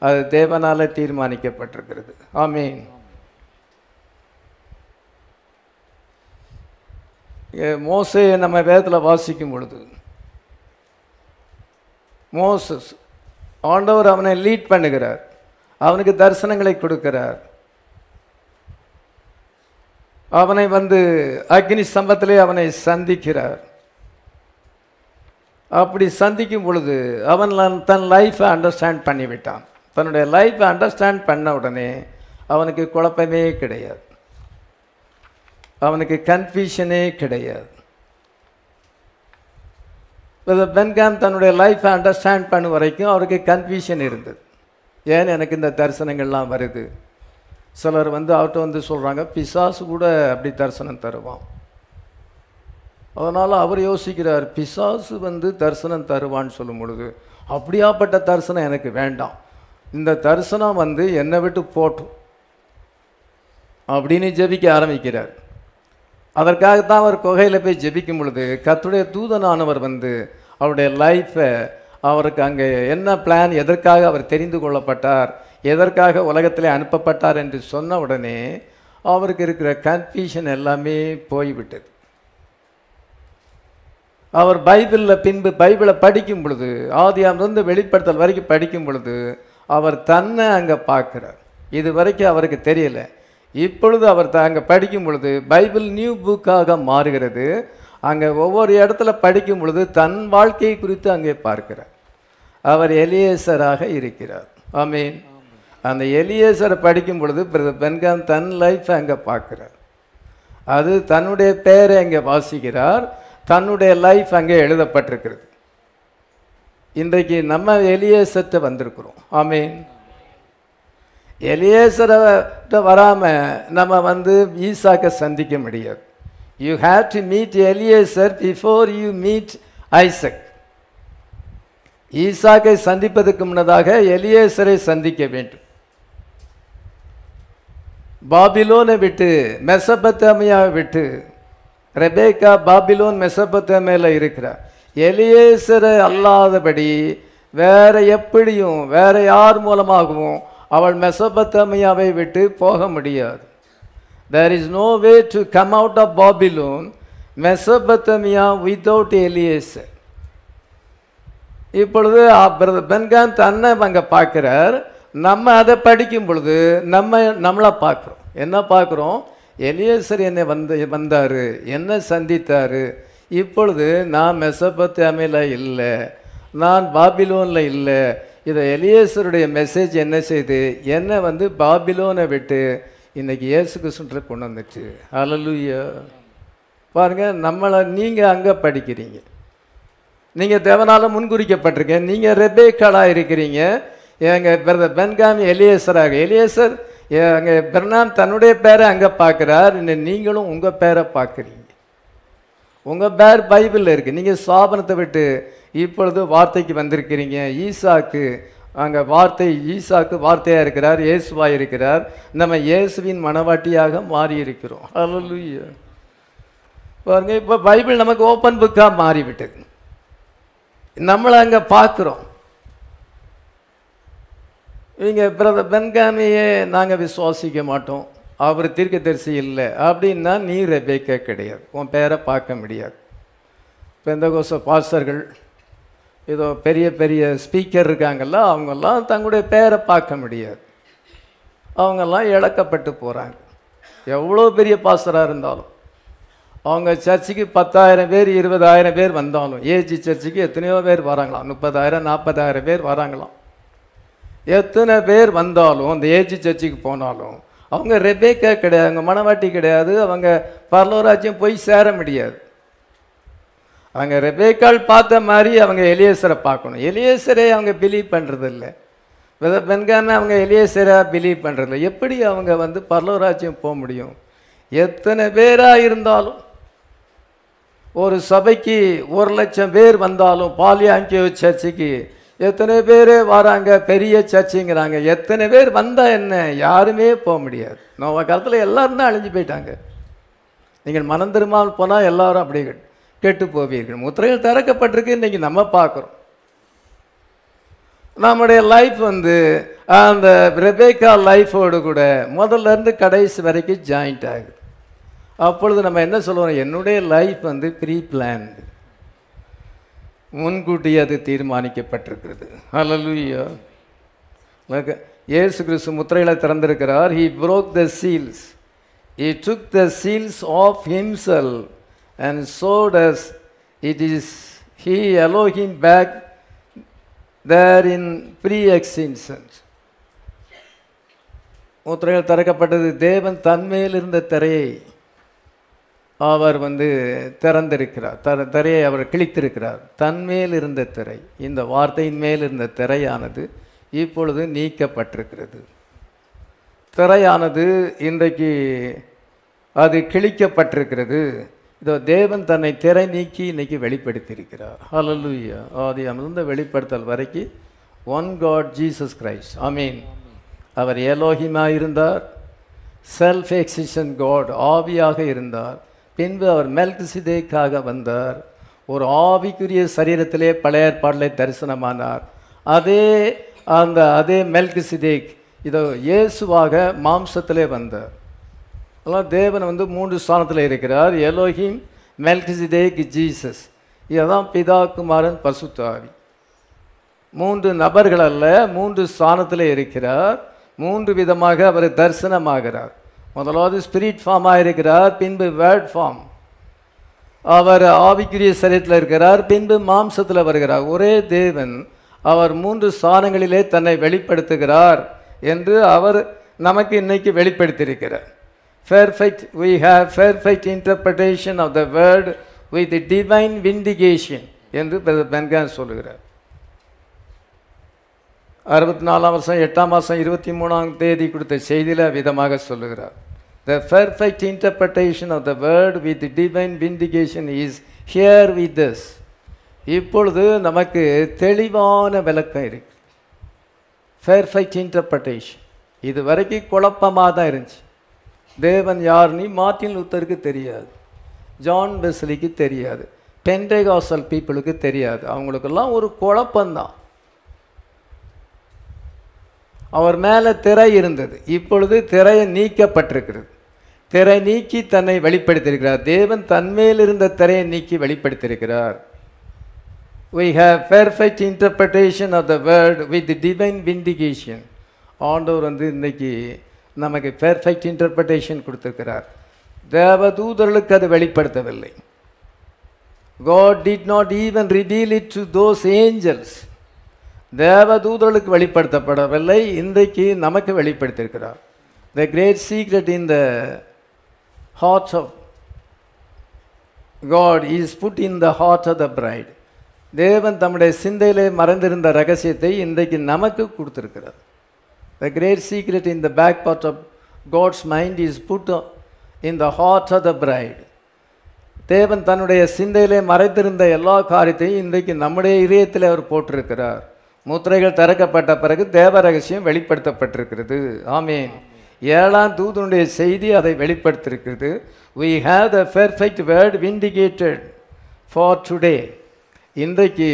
அது தேவனால் தீர்மானிக்கப்பட்டிருக்கிறது. ஆமீன். மோசையை நம்ம வேதத்தில் வாசிக்கும் பொழுது மோசஸ் ஆண்டவர் அவனை லீட் பண்ணுகிறார். அவனுக்கு தரிசனங்களை கொடுக்கிறார். அவனை வந்து அக்னி சம்பத்திலே அவனை சந்திக்கிறார். அப்படி சந்திக்கும் பொழுது அவன் தன் லைஃப்பை அண்டர்ஸ்டாண்ட் பண்ணிவிட்டான். தன்னுடைய லைஃப்பை அண்டர்ஸ்டாண்ட் பண்ண உடனே அவனுக்கு குழப்பமே கிடையாது. அவனுக்கு கன்ஃபியூஷனே கிடையாது. பென்காம் தன்னுடைய லைஃப்பை அண்டர்ஸ்டாண்ட் பண்ண வரைக்கும் அவருக்கு கன்ஃபியூஷன் இருந்தது. ஏன் எனக்கு இந்த தரிசனங்கள்லாம் வருது? சிலர் வந்து அவர்கிட்ட வந்து சொல்கிறாங்க பிசாசு கூட அப்படி தரிசனம் தருவான். அதனால் அவர் யோசிக்கிறார் பிசாசு வந்து தரிசனம் தருவான்னு சொல்லும் பொழுது அப்படியாப்பட்ட தரிசனம் எனக்கு வேண்டாம். இந்த தரிசனம் வந்து என்னை விட்டு போட்டும் அப்படின்னு ஜெபிக்க ஆரம்பிக்கிறார். அதற்காகத்தான் அவர் குகையில் போய் ஜெபிக்கும் பொழுது கத்துடைய தூதனானவர் வந்து அவருடைய லைஃப்பை அவருக்கு அங்கே என்ன பிளான் எதற்காக அவர் தெரிந்து கொள்ளப்பட்டார் எதற்காக உலகத்தில் அனுப்பப்பட்டார் என்று சொன்ன உடனே அவருக்கு இருக்கிற கன்ஃபியூஷன் எல்லாமே போய்விட்டது. அவர் பைபிளில் பின்பு பைபிளை படிக்கும் பொழுது ஆதியாமிலிருந்து வெளிப்படுத்தல் வரைக்கும் படிக்கும் பொழுது அவர் தன்னை அங்கே பார்க்குறார். இது வரைக்கும் அவருக்கு தெரியல. இப்பொழுது அவர் அங்கே படிக்கும் பொழுது பைபிள் நியூ புக்காக மாறுகிறது. அங்கே ஒவ்வொரு இடத்துல படிக்கும் பொழுது தன் வாழ்க்கையை குறித்து அங்கே பார்க்கிறார். அவர் எலியேசராக இருக்கிறார். ஆமீன். அந்த எலியேசரை படிக்கும் பொழுது பிரதர் பென்காம் தன் லைஃப்பை அங்கே பார்க்குறார். அது தன்னுடைய பெயரை அங்கே வாசிக்கிறார். தன்னுடைய லைஃப் அங்கே எழுதப்பட்டிருக்கிறது. இன்றைக்கு நம்ம எலியேசர்கிட்ட வந்திருக்கிறோம். ஆமீன். எலியேசரை வராமல் நம்ம வந்து ஈசாக்கை சந்திக்க முடியாது. You have to meet Eliezer before you meet Isaac ஈசாக்கை சந்திப்பதற்கு முன்னதாக எலியேசரை சந்திக்க வேண்டும். பாபிலோனை விட்டு மெசபத்தமியாவை விட்டு ரெபேக்கா பாபிலோன் மெசபத்தமையில் இருக்கிறார். எலியேசரை அல்லாதபடி வேற எப்படியும் வேற யார் மூலமாகவும் அவள் மெசபத்தமியாவை விட்டு போக முடியாது. There is no way to come out of Babylon Mesopotamia without Eliezer இப்பொழுது பிரதர் பென்கான் தன்னை அங்கே பார்க்குறார். நம்ம அதை படிக்கும் பொழுது நம்ம நம்மளை பார்க்குறோம். என்ன பார்க்குறோம்? எலியேசர் என்னை வந்து வந்தார். என்ன சந்தித்தார். இப்பொழுது நான் மெசபத்தாமையில் இல்லை நான் பாபிலோனில் இல்லை. இதை எலியேசருடைய மெசேஜ் என்ன செய்து என்னை வந்து பாபிலோனை விட்டு இன்னைக்கு இயேசு கிருஷ்ணன்ற கொண்டு வந்துச்சு. அலலுயா பாருங்கள் நம்மளை நீங்கள் அங்கே படிக்கிறீங்க. நீங்கள் தேவனால் முன்குறிக்கப்பட்டிருக்க நீங்கள் ரெபேக்காலாக இருக்கிறீங்க. எங்கள் பிரதர் பென்காமி எலியேசராக எலியேசர் அங்கே பெர்னாம் தன்னுடைய பேரை அங்கே பார்க்குறார். இன்னும் நீங்களும் உங்கள் பேரை பார்க்குறீங்க. உங்கள் பேர் பைபிளில் இருக்குது நீங்கள் சாபனத்தை விட்டு இப்பொழுது வார்த்தைக்கு வந்திருக்கிறீங்க. ஈசாக்கு அங்கே வார்த்தை ஈசாக்கு வார்த்தையாக இருக்கிறார் இயேசுவாக இருக்கிறார். நம்ம இயேசுவின் மனவாட்டியாக மாறி இருக்கிறோம் அல்லேலூயா பாருங்க இப்போ பைபிள் நமக்கு ஓப்பன் புக்காக மாறிவிட்டது. நம்மளை அங்கே பார்க்குறோம். இவங்க பிரதர் பென்காமியே நாங்கள் விசுவாசிக்க மாட்டோம். அவர் தீர்க்கதரிசி இல்லை அப்படின்னா நீ ரெபேக்கா கிடையாது. உன் பேரை பார்க்க முடியாது. பெந்தகோச பாஸ்டர்கள் ஏதோ பெரிய பெரிய ஸ்பீக்கர் இருக்காங்கல்ல அவங்கெல்லாம் தங்களுடைய பேரை பார்க்க முடியாது. அவங்கெல்லாம் இழக்கப்பட்டு போகிறாங்க எவ்வளோ பெரிய பாஸ்டராக இருந்தாலும். அவங்க சர்ச்சுக்கு பத்தாயிரம் பேர் இருபதாயிரம் பேர் வந்தாலும் ஏஜி சர்ச்சுக்கு எத்தனையோ பேர் வராங்களாம். முப்பதாயிரம் நாற்பதாயிரம் பேர் வராங்களாம். எத்தனை பேர் வந்தாலும் அந்த ஏஜி சர்ச்சுக்கு போனாலும் அவங்க ரெபேக்கா கிடையாது அவங்க மனவாட்டி கிடையாது அவங்க பரலோராஜ்யம் போய் சேர முடியாது. அவங்க ரெபேக்கால் பார்த்த மாதிரி அவங்க எலியேசரை பார்க்கணும். எலியேசரை அவங்க பிலீவ் பண்ணுறது இல்லை வித பெண்கான அவங்க எலியேசராக பிலீவ் பண்ணுறதில்ல எப்படி அவங்க வந்து பரலோராஜ்யம் போக முடியும்? எத்தனை பேராக இருந்தாலும் ஒரு சபைக்கு ஒரு லட்சம் பேர் வந்தாலும் பாலியாங்கியோ சர்ச்சுக்கு எத்தனை பேர் வராங்க? பெரிய சர்ச்சுங்கிறாங்க. எத்தனை பேர் வந்தால் என்ன? யாருமே போக முடியாது. நோவ காலத்தில் எல்லோரும் தான் அழிஞ்சு போயிட்டாங்க. நீங்கள் மனம் திரும்பாமல் போனால் எல்லாரும் அப்படி கெட்டு போவீர்கள். முத்திரைகள் திறக்கப்பட்டிருக்கு. இன்றைக்கி நம்ம பார்க்குறோம். நம்முடைய லைஃப் வந்து அந்த ரெபேக்கா லைஃபோடு கூட முதல்ல இருந்து கடைசி வரைக்கும் ஜாயிண்ட் ஆகுது. அப்பொழுது நம்ம என்ன சொல்லுவோம்? என்னுடைய லைஃப் வந்து ப்ரீ பிளான்டு முன்கூட்டி அது தீர்மானிக்கப்பட்டிருக்கிறது ஹalleluya இயேசு கிறிஸ்து முத்திரைகளை திறந்திருக்கிறார் he broke the seals he took the seals off himself and showed us it is he Elohim back there in pre-existence முத்திரைகள் திறக்கப்பட்டது தேவன் தன்மேல் இருந்த திரையை அவர் வந்து திறந்திருக்கிறார். தர திரையை அவர் கிழித்திருக்கிறார். தன்மேல் இருந்த திரை இந்த வார்த்தையின் மேல் இருந்த திரையானது இப்பொழுது நீக்கப்பட்டிருக்கிறது. திரையானது இன்றைக்கு அது கிழிக்கப்பட்டிருக்கிறது. இதோ தேவன் தன்னை திரை நீக்கி இன்னைக்கு வெளிப்படுத்தியிருக்கிறார். ஹalleluya ஆதி அமிர்ந்த வெளிப்படுத்தல் வரைக்கும் one God Jesus Christ mean அவர் ஏலோகிமா இருந்தார் செல்ஃப் எக்ஸிஷன் காட் ஆவியாக இருந்தார். பின்பு அவர் மெல்கிசிதேக்காக வந்தார். ஒரு ஆவிக்குரிய சரீரத்திலே பழைய ஏற்பாட்டிலே தரிசனமானார். அதே அந்த அதே மெல்கிசிதேக் இதோ இயேசுவாக மாம்சத்திலே வந்தார். அதெல்லாம் தேவன் வந்து மூன்று ஸ்தானத்தில் இருக்கிறார். Elohim Melchizedek Jesus. இதுதான் பிதா குமாரன் பசுத்தாவி மூன்று நபர்கள் அல்ல மூன்று ஸ்தானத்தில் இருக்கிறார். மூன்று விதமாக அவர் தரிசனமாகிறார். முதலாவது ஸ்பிரிட் ஃபார்மாக இருக்கிறார் பின்பு வேர்ட் ஃபார்ம் அவர் ஆவிக்குரிய சரீரத்தில் இருக்கிறார் பின்பு மாம்சத்தில் வருகிறார். ஒரே தேவன் அவர் மூன்று ஸ்தானங்களிலே தன்னை வெளிப்படுத்துகிறார் என்று அவர் நமக்கு இன்னைக்கு வெளிப்படுத்தியிருக்கிறார். Perfect we have perfect interpretation of the word with divine vindication என்று பென்கான் சொல்லுகிறார். அறுபத்தி நாலாம் வருஷம் எட்டாம் மாதம் இருபத்தி மூணாம் தேதி கொடுத்த செய்தியில் விதமாக சொல்லுகிறார். The perfect interpretation of the word with divine vindication is here with this இப்பொழுது நமக்கு தெளிவான விளக்கம் இருக்கு. பெர்ஃபெக்ட் இன்டர்பிரட்டேஷன் இது வரைக்கும் குழப்பமாக தான் இருந்துச்சு. தேவன் யாருன்னு மார்ட்டின் லூத்தருக்கு தெரியாது. ஜான் பெஸ்லிக்கு தெரியாது. பென்டேகாசல் பீப்புளுக்கு தெரியாது. அவங்களுக்கெல்லாம் ஒரு குழப்பம்தான். அவர் மேலே திரை இருந்தது. இப்பொழுது திரை நீக்கப்பட்டிருக்கிறது. திரை நீக்கி தன்னை வெளிப்படுத்தியிருக்கிறார். தேவன் தன்மேல் இருந்த திரையை நீக்கி வெளிப்படுத்தியிருக்கிறார். We have perfect interpretation of the word with divine vindication ஆண்டவர் வந்து இன்னைக்கு நமக்கு பெர்ஃபெக்ட் இன்டர்பிரட்டேஷன் கொடுத்துருக்கிறார். தேவதூதர்களுக்கு அது வெளிப்படுத்தவில்லை. God did not even reveal it to those angels தேவதூதர்களுக்கு வெளிப்படுத்தப்படவில்லை. இன்றைக்கு நமக்கு வெளிப்படுத்தியிருக்கிறார். The great secret in the heart of God is put in the heart of the bride தேவன் தம்முடைய சிந்தையிலே மறைந்திருந்த ரகசியத்தை இன்றைக்கு நமக்கு கொடுத்துருக்கிறார். The great secret in the back part of God's mind is put in the heart of the bride தேவன் தன்னுடைய சிந்தையிலே மறைத்திருந்த எல்லா காரியத்தையும் இன்றைக்கு நம்முடைய இதயத்தில் அவர் போட்டிருக்கிறார். முத்திரைகள் திறக்கப்பட்ட பிறகு தேவ ரகசியம் வெளிப்படுத்தப்பட்டிருக்கிறது. ஆமீன். ஏழாம் தூதனுடைய செய்தி அதை வெளிப்படுத்தியிருக்கிறது we have the perfect word vindicated for today இன்றைக்கு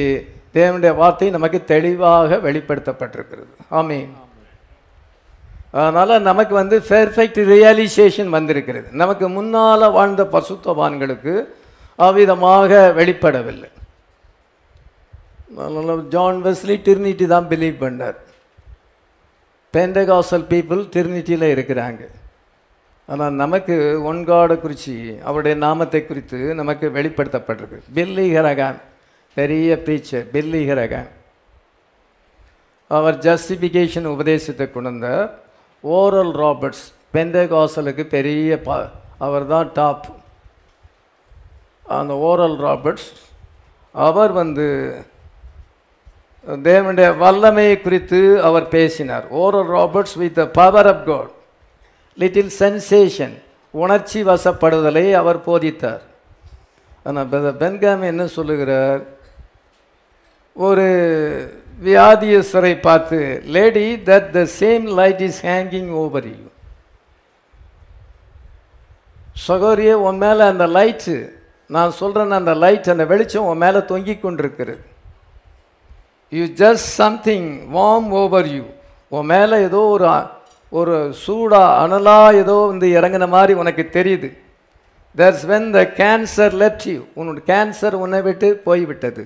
தேவனுடைய வார்த்தை நமக்கு தெளிவாக வெளிப்படுத்தப்பட்டிருக்கிறது. ஆமீன். அதனால் நமக்கு வந்து பெர்ஃபெக்ட் ரியலைசேஷன் வந்திருக்கிறது. நமக்கு முன்னால் வாழ்ந்த பசுத்தவான்களுக்கு அவ்விதமாக வெளிப்படவில்லை. அதனால ஜான் வெஸ்லி திருநீட்டி தான் பிலீவ் பண்ணார். பெண்டகாசல் பீப்புள் திருநீட்டியில் இருக்கிறாங்க. ஆனால் நமக்கு ஒன்காடை குறித்து அவருடைய நாமத்தை குறித்து நமக்கு வெளிப்படுத்தப்பட்டிருக்கு. பில்லி ஹரகான் பெரிய ப்ரீச்சர் பில்லி ஹரகான் அவர் ஜஸ்டிஃபிகேஷன் உபதேசத்தை கொண்ட ஓரல் ராபர்ட்ஸ் பெந்தகாசலுக்கு பெரிய பா அவர் தான் டாப் அந்த ஓரல் ராபர்ட்ஸ் அவர் வந்து தேவனுடைய வல்லமையை குறித்து அவர் பேசினார். Oral Roberts with the power of God little sensation உணர்ச்சி வசப்படுதலை அவர் போதித்தார். ஆனால் பென்காமி என்ன சொல்லுகிறார்? ஒரு வியாதியஸ்வரை பார்த்து lady that the same light is hanging over you சகோரியே உன் மேலே அந்த லைட்டு நான் சொல்கிறேன் அந்த லைட் அந்த வெளிச்சம் உன் மேலே தொங்கி கொண்டிருக்கிறது. You just something warm over you உன் மேலே ஏதோ ஒரு ஒரு சூடாக அனலாக ஏதோ வந்து இறங்கின மாதிரி உனக்கு தெரியுது. That's when the cancer left you உன்னோட கேன்சர் உன்னை விட்டு போய்விட்டது.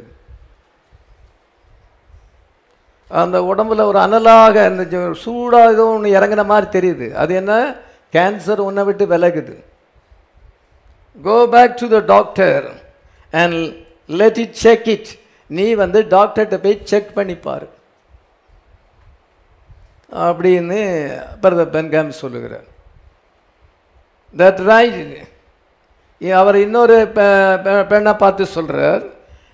அந்த உடம்புல ஒரு அனலாக அந்த சூடாக ஏதோ ஒன்று இறங்கின மாதிரி தெரியுது. அது என்ன? கேன்சர் உன்னை விட்டு விலகுது. Go back to the doctor and let it check it நீ வந்து டாக்டர்கிட்ட போய் செக் பண்ணி அப்படின்னு பிரதர் பென்காம் சொல்லுகிறார். தட் ரைட் அவர் இன்னொரு பெ- பெ- பெண்ணை பார்த்து சொல்கிறார்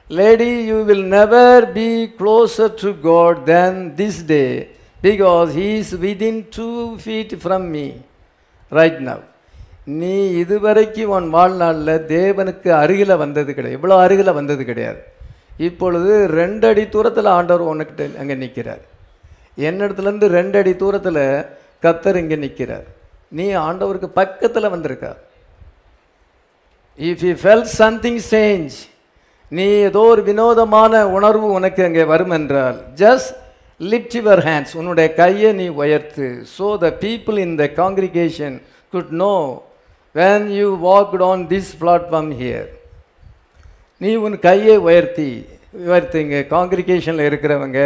lady you will never be closer to God than this day because he is within two feet from me right now நீ இதுவரைக்கும் உன் வாழ்நாளில் தேவனுக்கு அருகில் வந்தது கிடையாது. இவ்வளோ அருகில் வந்தது கிடையாது. இப்பொழுது ரெண்டு அடி தூரத்தில் ஆண்டவர் உனக்கிட்ட அங்கே நிற்கிறார் என்னிடத்துலேருந்து ரெண்டு அடி தூரத்தில் கத்தர் இங்கே நிற்கிறார் நீ ஆண்டவருக்கு பக்கத்தில் வந்திருக்க? If you fell something change நீ ஏதோ ஒரு வினோதமான உணர்வு உனக்கு அங்கே வரும் என்றால் ஜஸ்ட் லிப்ட் யுவர் ஹேண்ட்ஸ் உன்னுடைய கையை நீ உயர்த்து so the people in the congregation could know when you walk on this platform here நீ உன் கையை உயர்த்தி உயர்த்திங்க காங்கிரிகேஷனில் இருக்கிறவங்க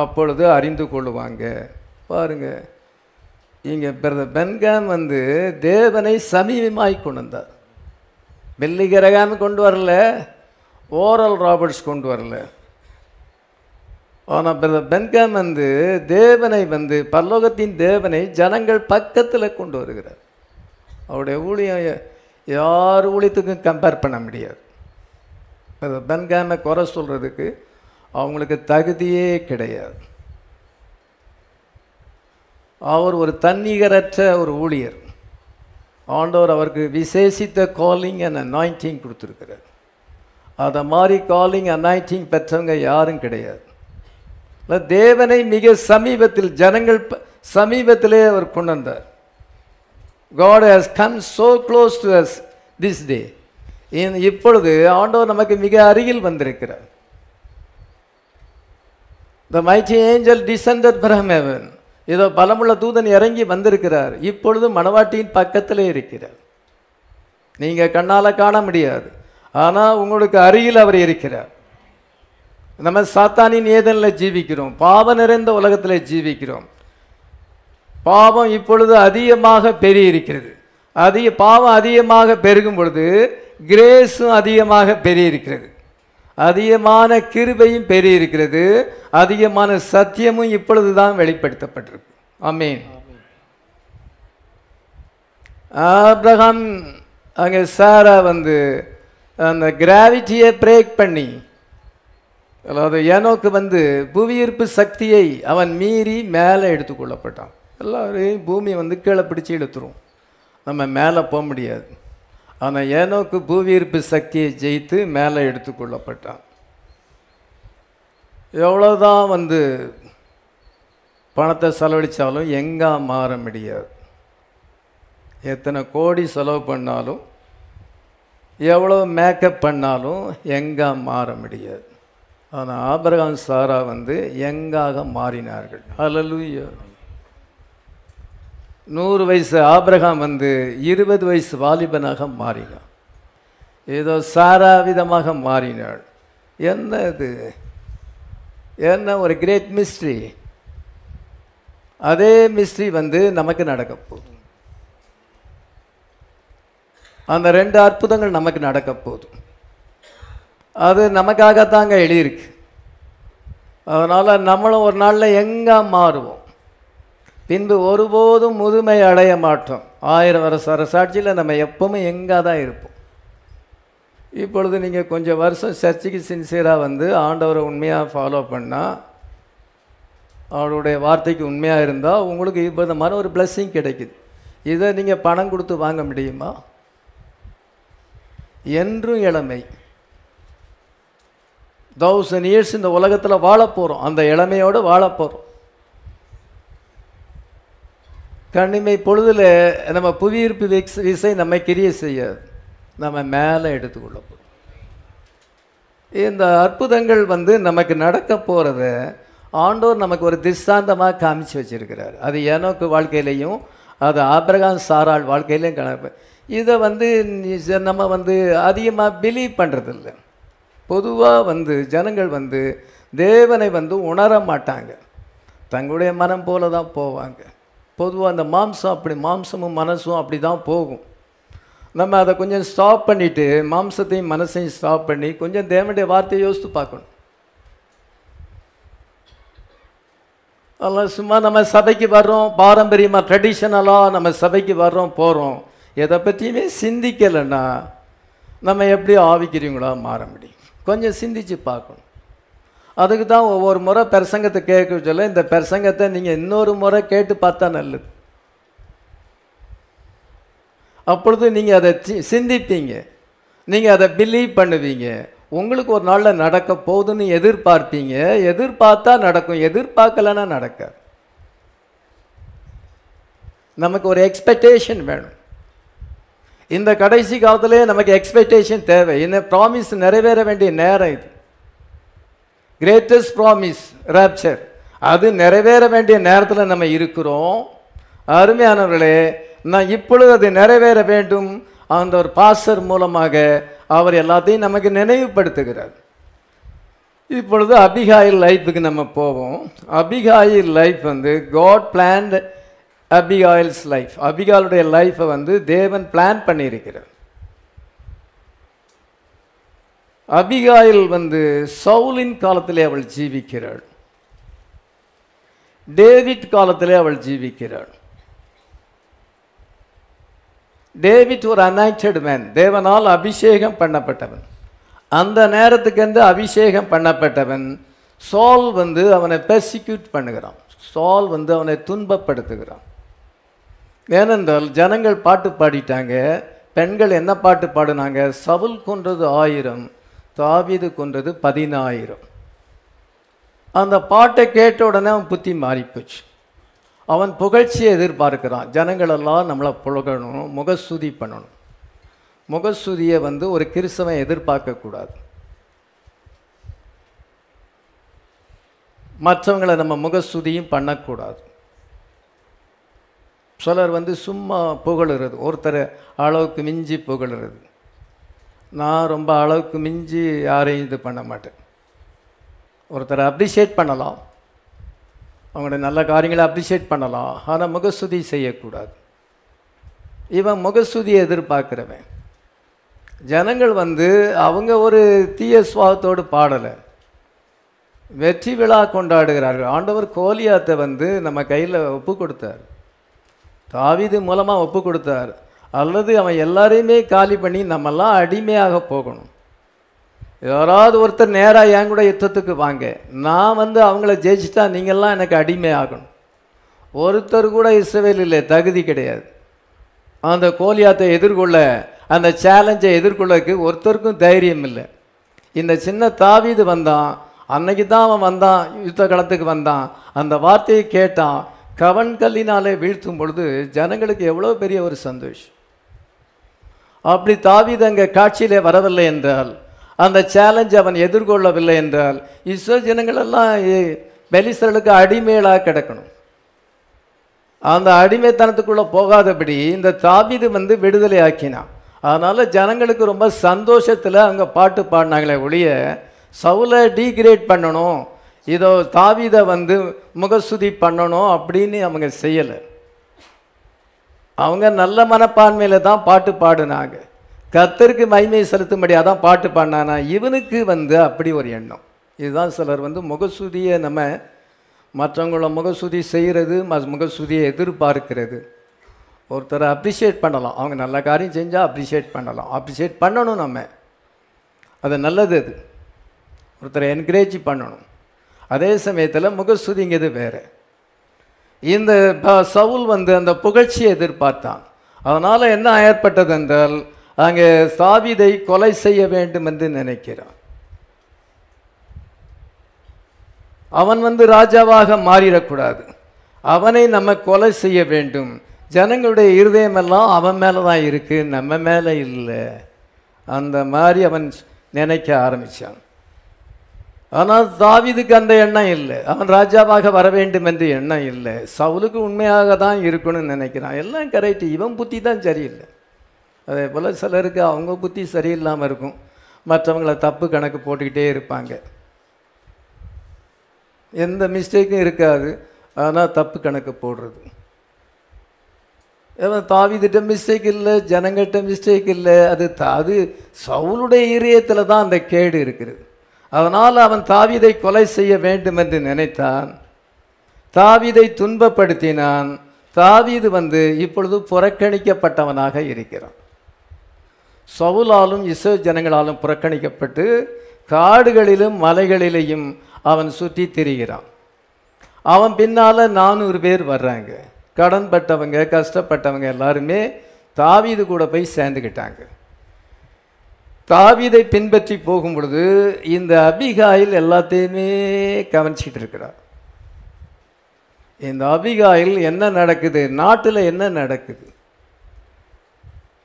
அப்பொழுது அறிந்து கொள்ளுவாங்க. பாருங்க. இங்கே பிரதர் பென்காம் வந்து தேவனை சமீபமாய் கொண்டு வந்தார் வெள்ளிகரகாம் கொண்டு வரல ஓரல் ராபர்ட்ஸ் கொண்டு வரல. ஆனால் பிரதர் பென்காம் வந்து தேவனை வந்து பல்லோகத்தின் தேவனை ஜனங்கள் பக்கத்தில் கொண்டு வருகிறார். அவருடைய ஊழியம் யார் ஊழியத்துக்கும் கம்பேர் பண்ண முடியாது. இப்போ பென்காமை குறை சொல்கிறதுக்கு அவங்களுக்கு தகுதியே கிடையாது. அவர் ஒரு தன்னிகரற்ற ஒரு ஊழியர். ஆண்டவர் அவருக்கு விசேஷித்த காலிங் அண்ட் அனாயிண்டிங் கொடுத்துருக்கிறார். அதை மாதிரி காலிங் அனாயிண்டிங் பெற்றவங்க யாரும் கிடையாது. தேவனை மிக சமீபத்தில் ஜனங்கள் சமீபத்திலே அவர் கொண்டு வந்தார். God has come so close to us this day இப்பொழுது ஆண்டவர் நமக்கு மிக அருகில் வந்திருக்கிறார். The mighty angel descended from இதோ பலமுள்ள தூதன் இறங்கி வந்திருக்கிறார். இப்பொழுது மணவாட்டியின் பக்கத்திலே இருக்கிறார். நீங்கள் கண்ணால் காண முடியாது. ஆனால் உங்களுக்கு அருகில் அவர் இருக்கிறார். நம்ம சாத்தானின் ஏதனில் ஜீவிக்கிறோம். பாவம் நிறைந்த உலகத்தில் ஜீவிக்கிறோம். பாவம் இப்பொழுது அதிகமாக பெரிய இருக்கிறது. அதிக பாவம் அதிகமாக பெருகும் பொழுது கிரேஸும் அதிகமாக பெருகிருக்கிறது அதிகமான கிருபையும் பெருகிருக்கிறது அதிகமான சத்தியமும் இப்பொழுது தான் வெளிப்படுத்தப்பட்டிருக்கு. அமீன் ஆப்ரஹாம் அங்கே சாரா வந்து அந்த கிராவிட்டியை பிரேக் பண்ணி அதாவது ஏனோக்கு வந்து புவியீர்ப்பு சக்தியை அவன் மீறி மேலே எடுத்துக்கொள்ளப்பட்டான். எல்லாரையும் பூமி வந்து கீழே பிடிச்சி இழுத்துரும். நம்ம மேலே போக முடியாது. ஆனால் ஏனோக்கு புவியீர்ப்பு சக்தியை ஜெயித்து மேலே எடுத்துக்கொள்ளப்பட்டான் எவ்வளோதான் வந்து பணத்தை செலவழித்தாலும் எங்கே மாற முடியாது. எத்தனை கோடி செலவு பண்ணாலும் எவ்வளோ மேக்கப் பண்ணாலும் எங்கே மாற முடியாது. ஆனால் ஆபரகான் சாரா வந்து எங்காக மாறினார்கள்? அலலுயோ நூறு வயசு ஆபிரகாம் வந்து இருபது வயசு வாலிபனாக மாறினான். ஏதோ சாராவிதமாக மாறினாள். என்ன இது? என்ன ஒரு கிரேட் மிஸ்ட்ரி அதே மிஸ்ட்ரி வந்து நமக்கு நடக்க போகுது. அந்த ரெண்டு அற்புதங்கள் நமக்கு நடக்க போகுது. அது நமக்காகத்தாங்க எழுதியிருக்கு. அதனால் நம்மளும் ஒரு நாளில் எங்கே மாறுவோம்? பின்பு ஒருபோதும் முதுமை அடைய மாட்டோம். ஆயிரம் வருஷ அரசாட்சியில் நம்ம எப்பவுமே எங்கே தான் இருப்போம். இப்பொழுது நீங்கள் கொஞ்சம் வருஷம் சர்ச்சுக்கு சின்சியராக வந்து ஆண்டவரை உண்மையாக ஃபாலோ பண்ணால் அவருடைய வார்த்தைக்கு உண்மையாக இருந்தால் உங்களுக்கு இப்போ இந்த மாதிரி ஒரு பிளஸ்ஸிங் கிடைக்குது. இதை நீங்கள் பணம் கொடுத்து வாங்க முடியுமா? என்றும் இளமை. தௌசண்ட் இயர்ஸ் இந்த உலகத்தில் வாழ போகிறோம் அந்த இளமையோடு வாழ போகிறோம் கண்ணிமை பொழுதில் நம்ம புவியீர்ப்பு விக்ஸ் விசை நம்மை கிரிய செய்யாது நம்ம மேலே எடுத்துக்கொள்ள இந்த அற்புதங்கள் வந்து நமக்கு நடக்க போகிறத ஆண்டோர் நமக்கு ஒரு திஷ்டாந்தமாக காமிச்சு வச்சிருக்கிறார். அது ஏனோக்கு வாழ்க்கையிலையும் அது ஆபிரகாம் சாரால் வாழ்க்கையிலையும் கணக்கு. இதை வந்து நம்ம வந்து அதிகமாக பிலீவ் பண்ணுறதில்ல பொதுவாக வந்து ஜனங்கள் வந்து தேவனை வந்து உணர மாட்டாங்க. தங்களுடைய மனம் போல தான் போவாங்க. பொதுவாக அந்த மாம்சம் அப்படி மாம்சமும் மனசும் அப்படி தான் போகும். நம்ம அதை கொஞ்சம் ஸ்டாப் பண்ணிவிட்டு மாம்சத்தையும் மனசையும் ஸ்டாப் பண்ணி கொஞ்சம் தேவனுடைய வார்த்தையை யோசித்து பார்க்கணும். அதெல்லாம் சும்மா நம்ம சபைக்கு வர்றோம் பாரம்பரியமாக ட்ரெடிஷ்னலாக நம்ம சபைக்கு வர்றோம் போகிறோம் எதை பற்றியுமே சிந்திக்கலைன்னா நம்ம எப்படி ஆவிக்கிறீங்களா மாற முடியும்? கொஞ்சம் சிந்திச்சு பார்க்கணும். அதுக்கு தான் ஒவ்வொரு முறை பிரசங்கத்தை கேட்க சொல்ல இந்த பிரசங்கத்தை நீங்கள் இன்னொரு முறை கேட்டு பார்த்தா நல்லது. அப்பொழுது நீங்கள் அதை சி- சிந்திப்பீங்க. நீங்கள் அதை பிலீவ் பண்ணுவீங்க. உங்களுக்கு ஒரு நாளில் நடக்க போகுதுன்னு எதிர்பார்ப்பீங்க. எதிர்பார்த்தா நடக்கும் எதிர்பார்க்கலன்னா நடக்காது. நமக்கு ஒரு எக்ஸ்பெக்டேஷன் வேணும். இந்த கடைசி காலத்திலே நமக்கு எக்ஸ்பெக்டேஷன் தேவை. என்ன ப்ராமிஸ் நிறைவேற வேண்டிய நேரம் இது. கிரேட்டஸ்ட் ப்ராமிஸ் ராப்சர் அது நிறைவேற வேண்டிய நேரத்தில் நம்ம இருக்கிறோம். அருமையானவர்களே நான் இப்பொழுது அது நிறைவேற வேண்டும் அந்த ஒரு பாஸ்டர் மூலமாக அவர் எல்லாத்தையும் நமக்கு நினைவுபடுத்துகிறார். இப்பொழுது அபிகாயில் லைஃபுக்கு நம்ம போவோம். அபிகாயில் லைஃப் வந்து காட் பிளான்ட் அபிகாயில்ஸ் லைஃப் அபிகாலுடைய லைஃப்பை வந்து தேவன் பிளான் பண்ணியிருக்கிறார். அபிகாயில் வந்து சவுலின் காலத்திலே அவள் ஜீவிக்கிறாள். டேவிட் காலத்திலே அவள் ஜீவிக்கிறாள். டேவிட் ஒரு அனாய்டட் மேன் தேவனால் அபிஷேகம் பண்ணப்பட்டவன். அந்த நேரத்துக்கென்று அபிஷேகம் பண்ணப்பட்டவன். சால் வந்து அவனை பெர்சிக்யூட் பண்ணுகிறான். சால் வந்து அவனை துன்பப்படுத்துகிறான். ஏனென்றால் ஜனங்கள் பாட்டு பாடிட்டாங்க. பெண்கள் என்ன பாட்டு பாடினாங்க? சவுல் கொன்றது ஆயிரம். தாவிது கொன்றது பதினாயிரம். அந்த பாட்டை கேட்ட உடனே அவன் புத்தி மாறிப்போச்சு. அவன் புகழ்ச்சியை எதிர்பார்க்கிறான். ஜனங்களெல்லாம் நம்மளை புகழணும் முகஸ்துதி பண்ணணும். முகஸ்துதியை வந்து ஒரு கிறிஸ்தவன் எதிர்பார்க்கக்கூடாது. மற்றவங்களை நம்ம முகஸ்துதியும் பண்ணக்கூடாது. சிலர் வந்து சும்மா புகழுறது ஒருத்தர் அளவுக்கு மிஞ்சி புகழுறது. நான் ரொம்ப அளவுக்கு மிஞ்சி யாரையும் இது பண்ண மாட்டேன். ஒருத்தரை அப்ரிஷியேட் பண்ணலாம். அவங்களுடைய நல்ல காரியங்களை அப்ரிஷியேட் பண்ணலாம். ஆனால் முகஸ்துதி செய்யக்கூடாது. இவன் முகஸ்துதியை எதிர்பார்க்குறவன். ஜனங்கள் வந்து அவங்க ஒரு தீய சுவாகத்தோடு பாடலை. வெற்றி விழா கொண்டாடுகிறார்கள். ஆண்டவர் கோலியாத்தை வந்து நம்ம கையில் ஒப்பு கொடுத்தார். தாவிது மூலமாக ஒப்பு கொடுத்தார். அல்லது அவன் எல்லாரையுமே காலி பண்ணி நம்மெல்லாம் அடிமையாக போகணும். யாராவது ஒருத்தர் நேராக என் கூட யுத்தத்துக்கு வாங்க. நான் வந்து அவங்கள ஜெயிச்சிட்டா நீங்கள்லாம் எனக்கு அடிமை ஆகணும் ஒருத்தர் கூட இஸ்ரவேல் இல்லை தகுதி கிடையாது. அந்த கோலியாத்தை எதிர்கொள்ள அந்த சேலஞ்சை எதிர்கொள்ளக்கு ஒருத்தருக்கும் தைரியம் இல்லை. இந்த சின்ன தாவீது வந்தான். அன்னைக்கு தான் அவன் வந்தான் யுத்த களத்துக்கு வந்தான். அந்த வார்த்தையை கேட்டான். கவன் கல்லினாலே வீழ்த்தும் பொழுது ஜனங்களுக்கு எவ்வளோ பெரிய ஒரு சந்தோஷம். அப்படி தாவீது அங்கே காட்சியிலே வரவில்லை என்றால் அந்த சேலஞ்ச் அவன் எதிர்கொள்ளவில்லை என்றால் இஸ்ரோ ஜனங்களெல்லாம் பெலிசர்களுக்கு அடிமைகளாக கிடக்கணும். அந்த அடிமைத்தனத்துக்குள்ளே போகாதபடி இந்த தாவீது வந்து விடுதலை ஆக்கினான். அதனால் ஜனங்களுக்கு ரொம்ப சந்தோஷத்தில் அவங்க பாட்டு பாடினாங்களே ஒழிய சவுலை டீக்ரேட் பண்ணணும் இதோ தாவிதை வந்து முகசுதி பண்ணணும் அப்படின்னு அவங்க செய்யலை. அவங்க நல்ல மனப்பான்மையில் தான் பாட்டு பாடினாங்க. கத்தருக்கு மகிமை செலுத்தும்படியாக தான் பாட்டு பாடினானா இவனுக்கு வந்து அப்படி ஒரு எண்ணம். இதுதான் சிலர் வந்து முகசுதியை நம்ம மற்றவங்கள முகசுதி செய்கிறது ம- முகசுதியை எதிர்பார்க்கிறது. ஒருத்தரை அப்ரிஷியேட் பண்ணலாம். அவங்க நல்ல காரியம் செஞ்சால் அப்ரிஷியேட் பண்ணலாம். அப்ரிஷியேட் பண்ணணும் நம்ம. அது நல்லது அது. ஒருத்தரை என்கரேஜ் பண்ணணும். அதே சமயத்தில் முகஸ்துதிங்கிறது வேறு. இந்த ப- சவுல் வந்து அந்த புகழ்ச்சியை எதிர்பார்த்தான். அதனால் என்ன ஏற்பட்டது என்றால் அங்கே சாவிதை கொலை செய்ய வேண்டும் என்று நினைக்கிறான். அவன் வந்து ராஜாவாக மாறிடக்கூடாது. அவனை நம்ம கொலை செய்ய வேண்டும். ஜனங்களுடைய இருதயமெல்லாம் அவன் மேலே தான் இருக்குது நம்ம மேலே இல்லை. அந்த மாதிரி அவன் நினைக்க ஆரம்பித்தான் ஆனால் தாவிதுக்கு அந்த எண்ணம் இல்லை. அவன் ராஜாவாக வர வேண்டும் என்ற எண்ணம் இல்லை. சவுலுக்கு உண்மையாக தான் இருக்கணும்னு நினைக்கிறான். எல்லாம் கரெக்ட். இவன் புத்தி தான் சரியில்லை. அதே போல் சிலருக்கு அவங்க புத்தி சரியில்லாமல் இருக்கும். மற்றவங்கள தப்பு கணக்கு போட்டுக்கிட்டே இருப்பாங்க. எந்த மிஸ்டேக்கும் இருக்காது. ஆனால் தப்பு கணக்கு போடுறது. தாவிதிட்ட மிஸ்டேக் இல்லை ஜனங்கிட்ட மிஸ்டேக் இல்லை. அது அது சவுளுடைய இதயத்தில் தான் அந்த கேடு இருக்கிறது அதனால் அவன் தாவீதை கொலை செய்ய வேண்டும் என்று நினைத்தான். தாவீதை துன்பப்படுத்தினான். தாவீது வந்து இப்பொழுது புறக்கணிக்கப்பட்டவனாக இருக்கிறான். சவுலாலும் இசை ஜனங்களாலும் புறக்கணிக்கப்பட்டு காடுகளிலும் மலைகளிலேயும் அவன் சுற்றி திரிகிறான். அவன் பின்னால் நானூறு பேர் வர்றாங்க. கடன்பட்டவங்க கஷ்டப்பட்டவங்க எல்லாருமே தாவீது கூட போய் சேர்ந்துக்கிட்டாங்க தாவிதை பின்பற்றி போகும் பொழுது இந்த அபிகாயில் எல்லாத்தையுமே கவனிச்சிட்டு இருக்கிறார் இந்த அபிகாயில் என்ன நடக்குது? நாட்டில் என்ன நடக்குது?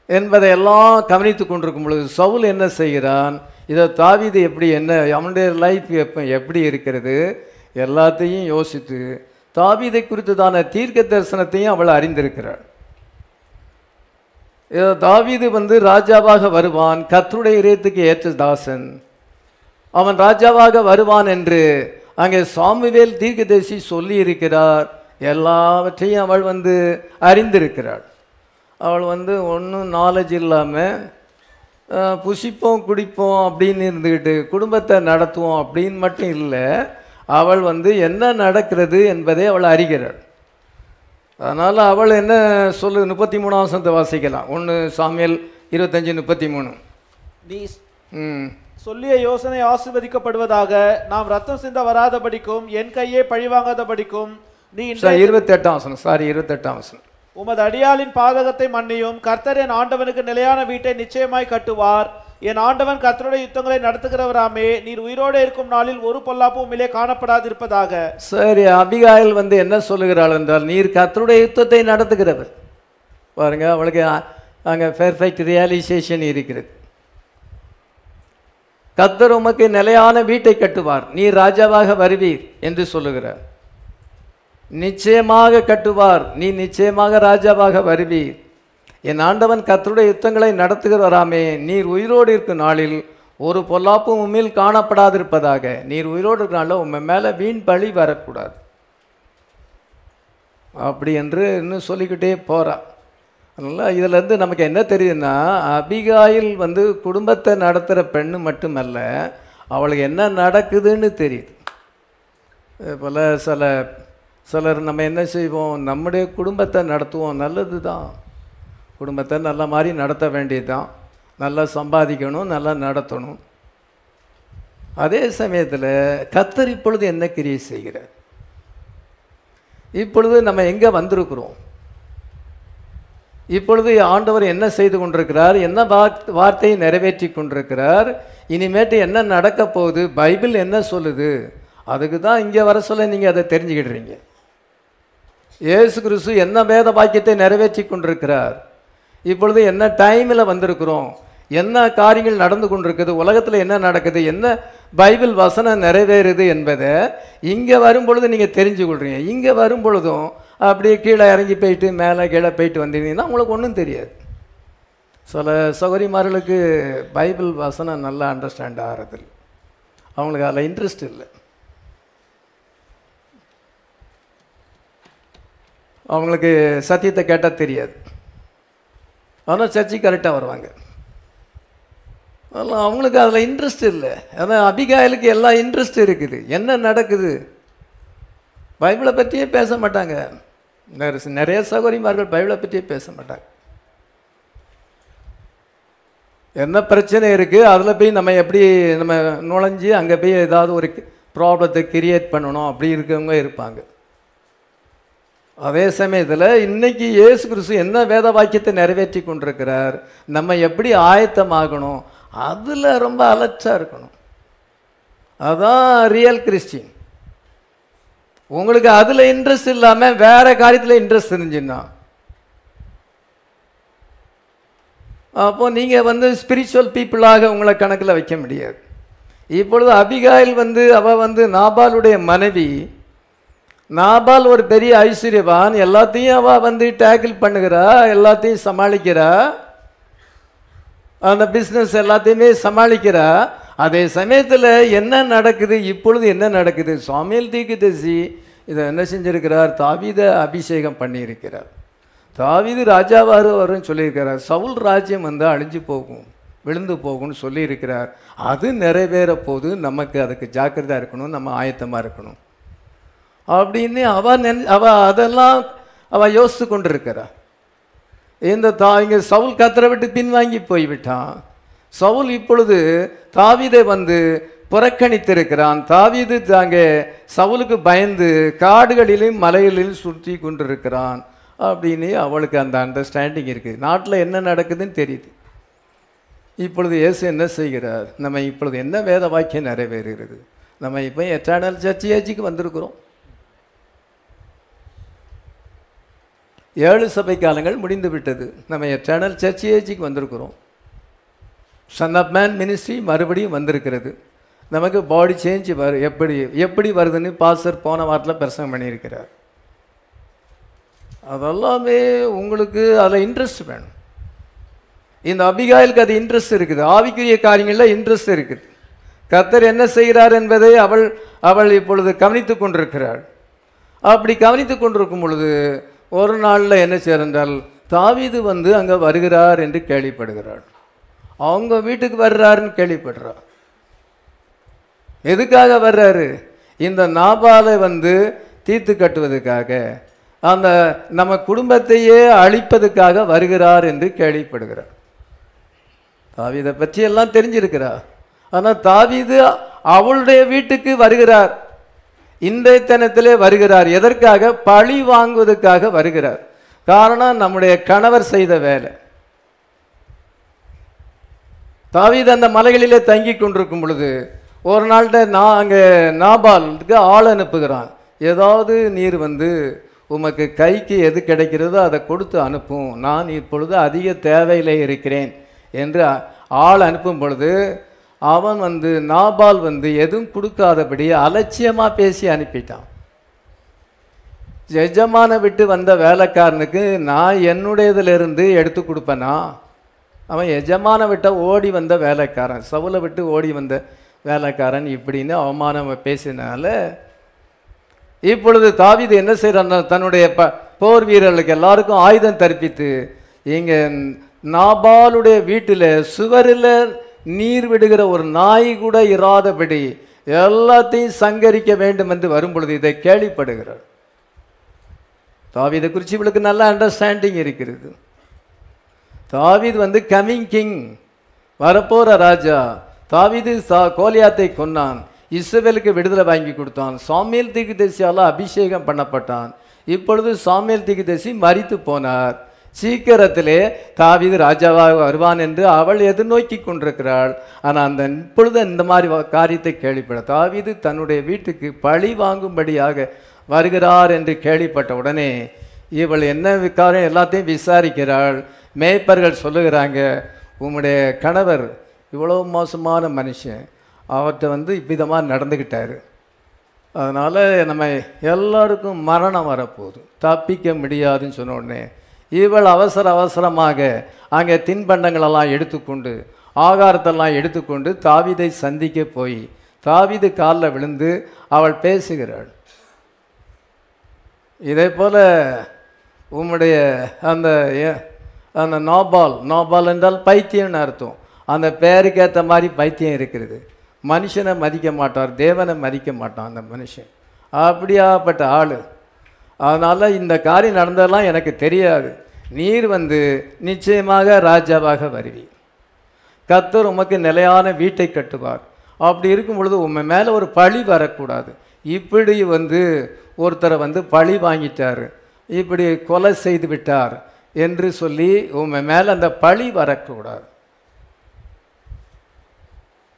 என்பதை எல்லாம் கவனித்து கொண்டிருக்கும் பொழுது சவுல் என்ன செய்கிறான்? இதை தாவீது எப்படி என்ன அவனுடைய லைஃப் எப்போ எப்படி இருக்கிறது? எல்லாத்தையும் யோசித்து தாவீதை குறித்ததான தீர்க்க தரிசனத்தையும் அவள் அறிந்திருக்கிறாள். தாவீது வந்து ராஜாவாக வருவான் கர்த்தருடைய இதயத்துக்கு ஏற்ற தாசன். அவன் ராஜாவாக வருவான் என்று அங்கே சாமுவேல் தீர்க்கதரிசி சொல்லி இருக்கிறார் எல்லாவற்றையும் அவள் வந்து அறிந்திருக்கிறாள். அவள் வந்து ஒன்றும் நாலேஜ் இல்லாமல் புசிப்போம் குடிப்போம் அப்படின்னு இருந்துக்கிட்டு குடும்பத்தை நடத்துவோம் அப்படின்னு மட்டும் இல்லை அவள் வந்து என்ன நடக்கிறது என்பதை அவள் அறிகிறாள். அதனால் அவள் என்ன சொல்லு முப்பத்தி மூணாம் வசனத்தை வாசிக்கலாம். ஒன்று சாமியல் இருபத்தஞ்சி முப்பத்தி மூணு நீ சொல்லிய யோசனை ஆசீர்வதிக்கப்படுவதாக நாம் ரத்தம் சிந்த வராதபடிக்கும் என் கையே பழிவாங்காதபடிக்கும் நீ இன்றைய சார் இருபத்தெட்டாம் வசனம். சாரி இருபத்தெட்டாம் வசனம். உமது அடியாளின் பாதகத்தை மன்னியும் கர்த்தர் என் ஆண்டவனுக்கு நிலையான வீட்டை நிச்சயமாய் கட்டுவார். என் ஆண்டவன் கர்த்தருடைய யுத்தங்களை நடத்துகிறவராமே நீர் உயிரோடு இருக்கும் நாளில் ஒரு பொல்லாப்பும் உம்மிலே காணப்படாதிருப்பதாக. சரி அபிகாயில் வந்து என்ன சொல்லுகிறாள் என்றால் நீர் கர்த்தருடைய யுத்தத்தை நடத்துகிறவர். பாருங்க அவளுக்கு அங்கே பெர்ஃபெக்ட் ரியலைசேஷன் இருக்கிறது. கர்த்தர் உமக்கு நிலையான வீட்டை கட்டுவார். நீர் ராஜாவாக வருவீர் என்று சொல்லுகிறார். நிச்சயமாக கட்டுவார். நீ நிச்சயமாக ராஜாவாக வருவீர். என் ஆண்டவன் கத்தருடைய யுத்தங்களை நடத்துகிறவராமே நீர் உயிரோடு இருக்கும் நாளில் ஒரு பொல்லாப்பும் உண்மையில் காணப்படாதிருப்பதாக. நீர் உயிரோடு இருக்கிறனால நாளில் உண்மை மேலே வீண் பழி வரக்கூடாது. அப்படி என்று இன்னும் சொல்லிக்கிட்டே போகிறா அதனால் இதிலேருந்து நமக்கு என்ன தெரியுதுன்னா அபிகாயில் வந்து குடும்பத்தை நடத்துகிற பெண்ணு மட்டுமல்ல அவளுக்கு என்ன நடக்குதுன்னு தெரியுது. போல் சில சிலர் நம்ம என்ன செய்வோம் நம்முடைய குடும்பத்தை நடத்துவோம் நல்லது தான் குடும்பத்தை நல்ல மாதிரி நடத்த வேண்டியது தான் நல்லா சம்பாதிக்கணும் நல்லா நடத்தணும். அதே சமயத்தில் கத்தர் இப்பொழுது என்ன கிரியை செய்கிறார்? இப்பொழுது நம்ம எங்கே வந்திருக்கிறோம்? இப்பொழுது ஆண்டவர் என்ன செய்து கொண்டிருக்கிறார்? என்ன வார்த்- வார்த்தையை நிறைவேற்றி கொண்டிருக்கிறார்? இனிமேட்டு என்ன நடக்க போகுது? பைபிள் என்ன சொல்லுது? அதுக்கு தான் இங்கே வர சொல்ல நீங்கள் அதை தெரிஞ்சுக்கிடுறீங்க. இயேசு கிறிஸ்து என்ன வேத வாக்கியத்தை நிறைவேற்றி கொண்டிருக்கிறார்? இப்பொழுது என்ன டைமில் வந்திருக்கிறோம்? என்ன காரியங்கள் நடந்து கொண்டிருக்குது? உலகத்தில் என்ன நடக்குது? என்ன பைபிள் வசனம் நிறைவேறுது என்பதை இங்கே வரும்பொழுது நீங்கள் தெரிஞ்சு கொள்றீங்க. இங்கே வரும்பொழுதும் அப்படியே கீழே இறங்கி போயிட்டு மேலே கீழே போயிட்டு வந்தீங்கன்னா உங்களுக்கு ஒன்றும் தெரியாது. சில சௌகரியமார்களுக்கு பைபிள் வசனம் நல்லா அண்டர்ஸ்டாண்ட் ஆகிறது அவங்களுக்கு அதில் இன்ட்ரெஸ்ட் இல்லை. அவங்களுக்கு சத்தியத்தை கேட்டால் தெரியாது. ஆனால் சர்ச்சைக்கு கரெக்டாக வருவாங்க. அதெல்லாம் அவங்களுக்கு அதில் இன்ட்ரெஸ்ட் இல்லை. ஏன்னா அபிகாயலுக்கு எல்லா இன்ட்ரெஸ்ட் இருக்குது. என்ன நடக்குது? பைபிளை பற்றியே பேச மாட்டாங்க. நிறைய- நிறைய சகோதரிமார்கள் பைபிளை பற்றியே பேச மாட்டாங்க. என்ன பிரச்சனை இருக்குது அதில் போய் நம்ம எப்படி நம்ம நுழைஞ்சு அங்கே போய் ஏதாவது ஒரு ப்ராப்ளத்தை கிரியேட் பண்ணணும்? அப்படி இருக்கவங்க இருப்பாங்க. அதே சமயத்தில் இன்னைக்கு இயேசு கிறிஸ்து என்ன வேத வாக்கியத்தை நிறைவேற்றி கொண்டிருக்கிறார்? நம்ம எப்படி ஆயத்தமாகணும்? அதில் ரொம்ப அலட்சா இருக்கணும். அதான் ரியல் கிறிஸ்டின் உங்களுக்கு அதில் இன்ட்ரெஸ்ட் இல்லாமல் வேற காரியத்தில் இன்ட்ரெஸ்ட் இருந்துச்சுன்னா. அப்போ நீங்கள் வந்து ஸ்பிரிச்சுவல் பீப்புளாக உங்களை கணக்கில் வைக்க முடியாது. இப்பொழுது அபிகாயில் வந்து அவள் வந்து நாபாலுடைய மனைவி நாபால் ஒரு பெரிய ஐஸ்வர்யவான் எல்லாத்தையும் அவ வந்து டேக்கிள் பண்ணுகிறா எல்லாத்தையும் சமாளிக்கிறா. அந்த பிஸ்னஸ் எல்லாத்தையுமே சமாளிக்கிறா. அதே சமயத்தில் என்ன நடக்குது இப்பொழுது என்ன நடக்குது? சுவாமியல் தீக்குதசி இதை என்ன செஞ்சிருக்கிறார்? தாவித அபிஷேகம் பண்ணியிருக்கிறார். தாவிது ராஜாவாரு வரும்னு சொல்லியிருக்கிறார். சவுல் ராஜ்யம் வந்து அழிஞ்சு போகும் விழுந்து போகும்னு சொல்லியிருக்கிறார். அது நிறைவேற போது நமக்கு அதுக்கு ஜாக்கிரதையாக இருக்கணும் நம்ம ஆயத்தமாக இருக்கணும். அப்படின்னு அவ நினை அவ அதெல்லாம் அவ யோசித்து கொண்டிருக்கிறா இந்த தா இங்கே சவுல் கத்தரை விட்டு பின்வாங்கி போய்விட்டான். சவுல் இப்பொழுது தாவிதை வந்து புறக்கணித்திருக்கிறான். தாவீது தாங்க சவுலுக்கு பயந்து காடுகளிலும் மலைகளிலும் சுற்றி கொண்டிருக்கிறான் அப்படின்னு அவளுக்கு அந்த அண்டர்ஸ்டாண்டிங் இருக்குது நாட்டில் என்ன நடக்குதுன்னு தெரியுது. இப்பொழுது இயேசு என்ன செய்கிறார்? நம்ம இப்பொழுது என்ன வேத வாக்கியம் நிறைவேறுகிறது? நம்ம இப்போ எட்டாடல் சர்ச்சி ஏஜுக்கு வந்திருக்கிறோம். ஏழு சபை காலங்கள் முடிந்துவிட்டது நம்ம எட்டர்னல் சர்ச் ஏஜிக்கு வந்திருக்கிறோம். சன் ஆஃப் மேன் மினிஸ்ட்ரி மறுபடியும் வந்திருக்கிறது. நமக்கு பாடி சேஞ்ச் வரு எப்படி எப்படி வருதுன்னு பாஸ்டர் போன வாரத்தில் பிரசங்கம் பண்ணியிருக்கிறார். அதெல்லாமே உங்களுக்கு அதில் இன்ட்ரெஸ்ட் வேணும். இந்த அபிகாயிலுக்கு அது இன்ட்ரெஸ்ட் இருக்குது. ஆவிக்குரிய காரியங்களில் இன்ட்ரெஸ்ட் இருக்குது. கர்த்தர் என்ன செய்கிறார் என்பதை அவள் அவள் இப்பொழுது கவனித்து கொண்டிருக்கிறாள். அப்படி கவனித்து கொண்டிருக்கும் பொழுது ஒரு நாளில் என்ன செய்றால் தாவிது வந்து அங்கே வருகிறார் என்று கேள்விப்படுகிறாள் அவங்க வீட்டுக்கு வர்றாருன்னு கேள்விப்படுறாள் எதுக்காக வர்றாரு? இந்த நாபாலை வந்து தீர்த்து கட்டுவதற்காக அந்த நம்ம குடும்பத்தையே அழிப்பதற்காக வருகிறார் என்று கேள்விப்படுகிறார். தாவிதை பற்றி எல்லாம் தெரிஞ்சிருக்கிறார். ஆனால் தாவிது அவளுடைய வீட்டுக்கு வருகிறார். இன்றைய தினத்திலே வருகிறார். எதற்காக? பழி வாங்குவதற்காக வருகிறார். காரணம் நம்முடைய கணவர் செய்த வேலை. தாவீது அந்த மலைகளிலே தங்கி கொண்டிருக்கும் பொழுது ஒரு நாள்கிட்ட நான் அங்கே நாபாலுக்கு ஆள் அனுப்புகிறான். ஏதாவது நீர் வந்து உமக்கு கைக்கு எது கிடைக்கிறதோ அதை கொடுத்து அனுப்பும். நான் இப்பொழுது அதிக தேவையில் இருக்கிறேன் என்று ஆள் அனுப்பும் பொழுது அவன் வந்து நாபால் வந்து எதுவும் கொடுக்காதபடி அலட்சியமாக பேசி அனுப்பிட்டான். எஜமான விட்டு வந்த வேலைக்காரனுக்கு நான் என்னுடையதிலிருந்து எடுத்து கொடுப்பேனா? அவன் எஜமான விட்ட ஓடி வந்த வேலைக்காரன் சவுலை விட்டு ஓடி வந்த வேலைக்காரன் இப்படின்னு அவமானம் பேசினால இப்பொழுது தாவிது என்ன செய்கிறான் தன்னுடைய ப போர் வீரர்களுக்கு எல்லாருக்கும் ஆயுதம் தரிப்பித்து இங்கே நாபாலுடைய வீட்டில் சுவரில் நீர் விடுகிற ஒரு நாய் கூட இராதபடி எல்லாத்தையும் சங்கரிக்க வேண்டும் என்று வரும்பொழுது இதை கேள்விப்படுகிறார். தாவிதை குறித்து இவளுக்கு நல்ல அண்டர்ஸ்டாண்டிங் இருக்கிறது. தாவித் வந்து கமிங் கிங் வரப்போற ராஜா. தாவிது சா கோலியாத்தை கொன்னான். இஸ்ரவேலுக்கு விடுதலை வாங்கி கொடுத்தான். சாமியல் திகுதேசியால் அபிஷேகம் பண்ணப்பட்டான். இப்பொழுது சாமியல் திகுதேசி மறித்து போனார். சீக்கிரத்திலே தாவிது ராஜாவாக வருவான் என்று அவள் எதிர்நோக்கி கொண்டிருக்கிறாள். ஆனால் அந்த இப்பொழுது இந்த மாதிரி காரியத்தை கேள்விப்பட தாவிது தன்னுடைய வீட்டுக்கு பழி வாங்கும்படியாக வருகிறார் என்று கேள்விப்பட்ட உடனே இவள் என்ன காரியம் எல்லாத்தையும் விசாரிக்கிறாள். மேய்ப்பர்கள் சொல்லுகிறாங்க உம்முடைய கணவர் இவ்வளோ மோசமான மனுஷன். அவர்கிட்ட வந்து இவ்விதமாக நடந்துக்கிட்டார் அதனால் நம்ம எல்லாருக்கும் மரணம் வரப்போகுது. தப்பிக்க முடியாதுன்னு சொன்ன உடனே இவள் அவசர அவசரமாக அங்கே தின்பண்டங்களெல்லாம் எடுத்துக்கொண்டு ஆகாரத்தெல்லாம் எடுத்துக்கொண்டு தாவிதை சந்திக்க போய் தாவிது காலில் விழுந்து அவள் பேசுகிறாள். இதே போல் உம்முடைய அந்த அந்த நோபால் நோபால் என்றால் பைத்தியம்னு அர்த்தம். அந்த பேருக்கு ஏற்ற மாதிரி பைத்தியம் இருக்கிறது. மனுஷனை மதிக்க மாட்டார் தேவனை மதிக்க மாட்டான் அந்த மனுஷன். அப்படியாப்பட்ட ஆள். அதனால் இந்த காரியம் நடந்ததெல்லாம் எனக்கு தெரியாது. நீர் வந்து நிச்சயமாக ராஜாவாக வருவீர். கத்தர் உமக்கு நிலையான வீட்டை கட்டுவார். அப்படி இருக்கும் பொழுது உண்மை மேலே ஒரு பழி வரக்கூடாது. இப்படி வந்து ஒருத்தரை வந்து பழி வாங்கிட்டார். இப்படி கொலை செய்து விட்டார் என்று சொல்லி உண்மை மேலே அந்த பழி வரக்கூடாது.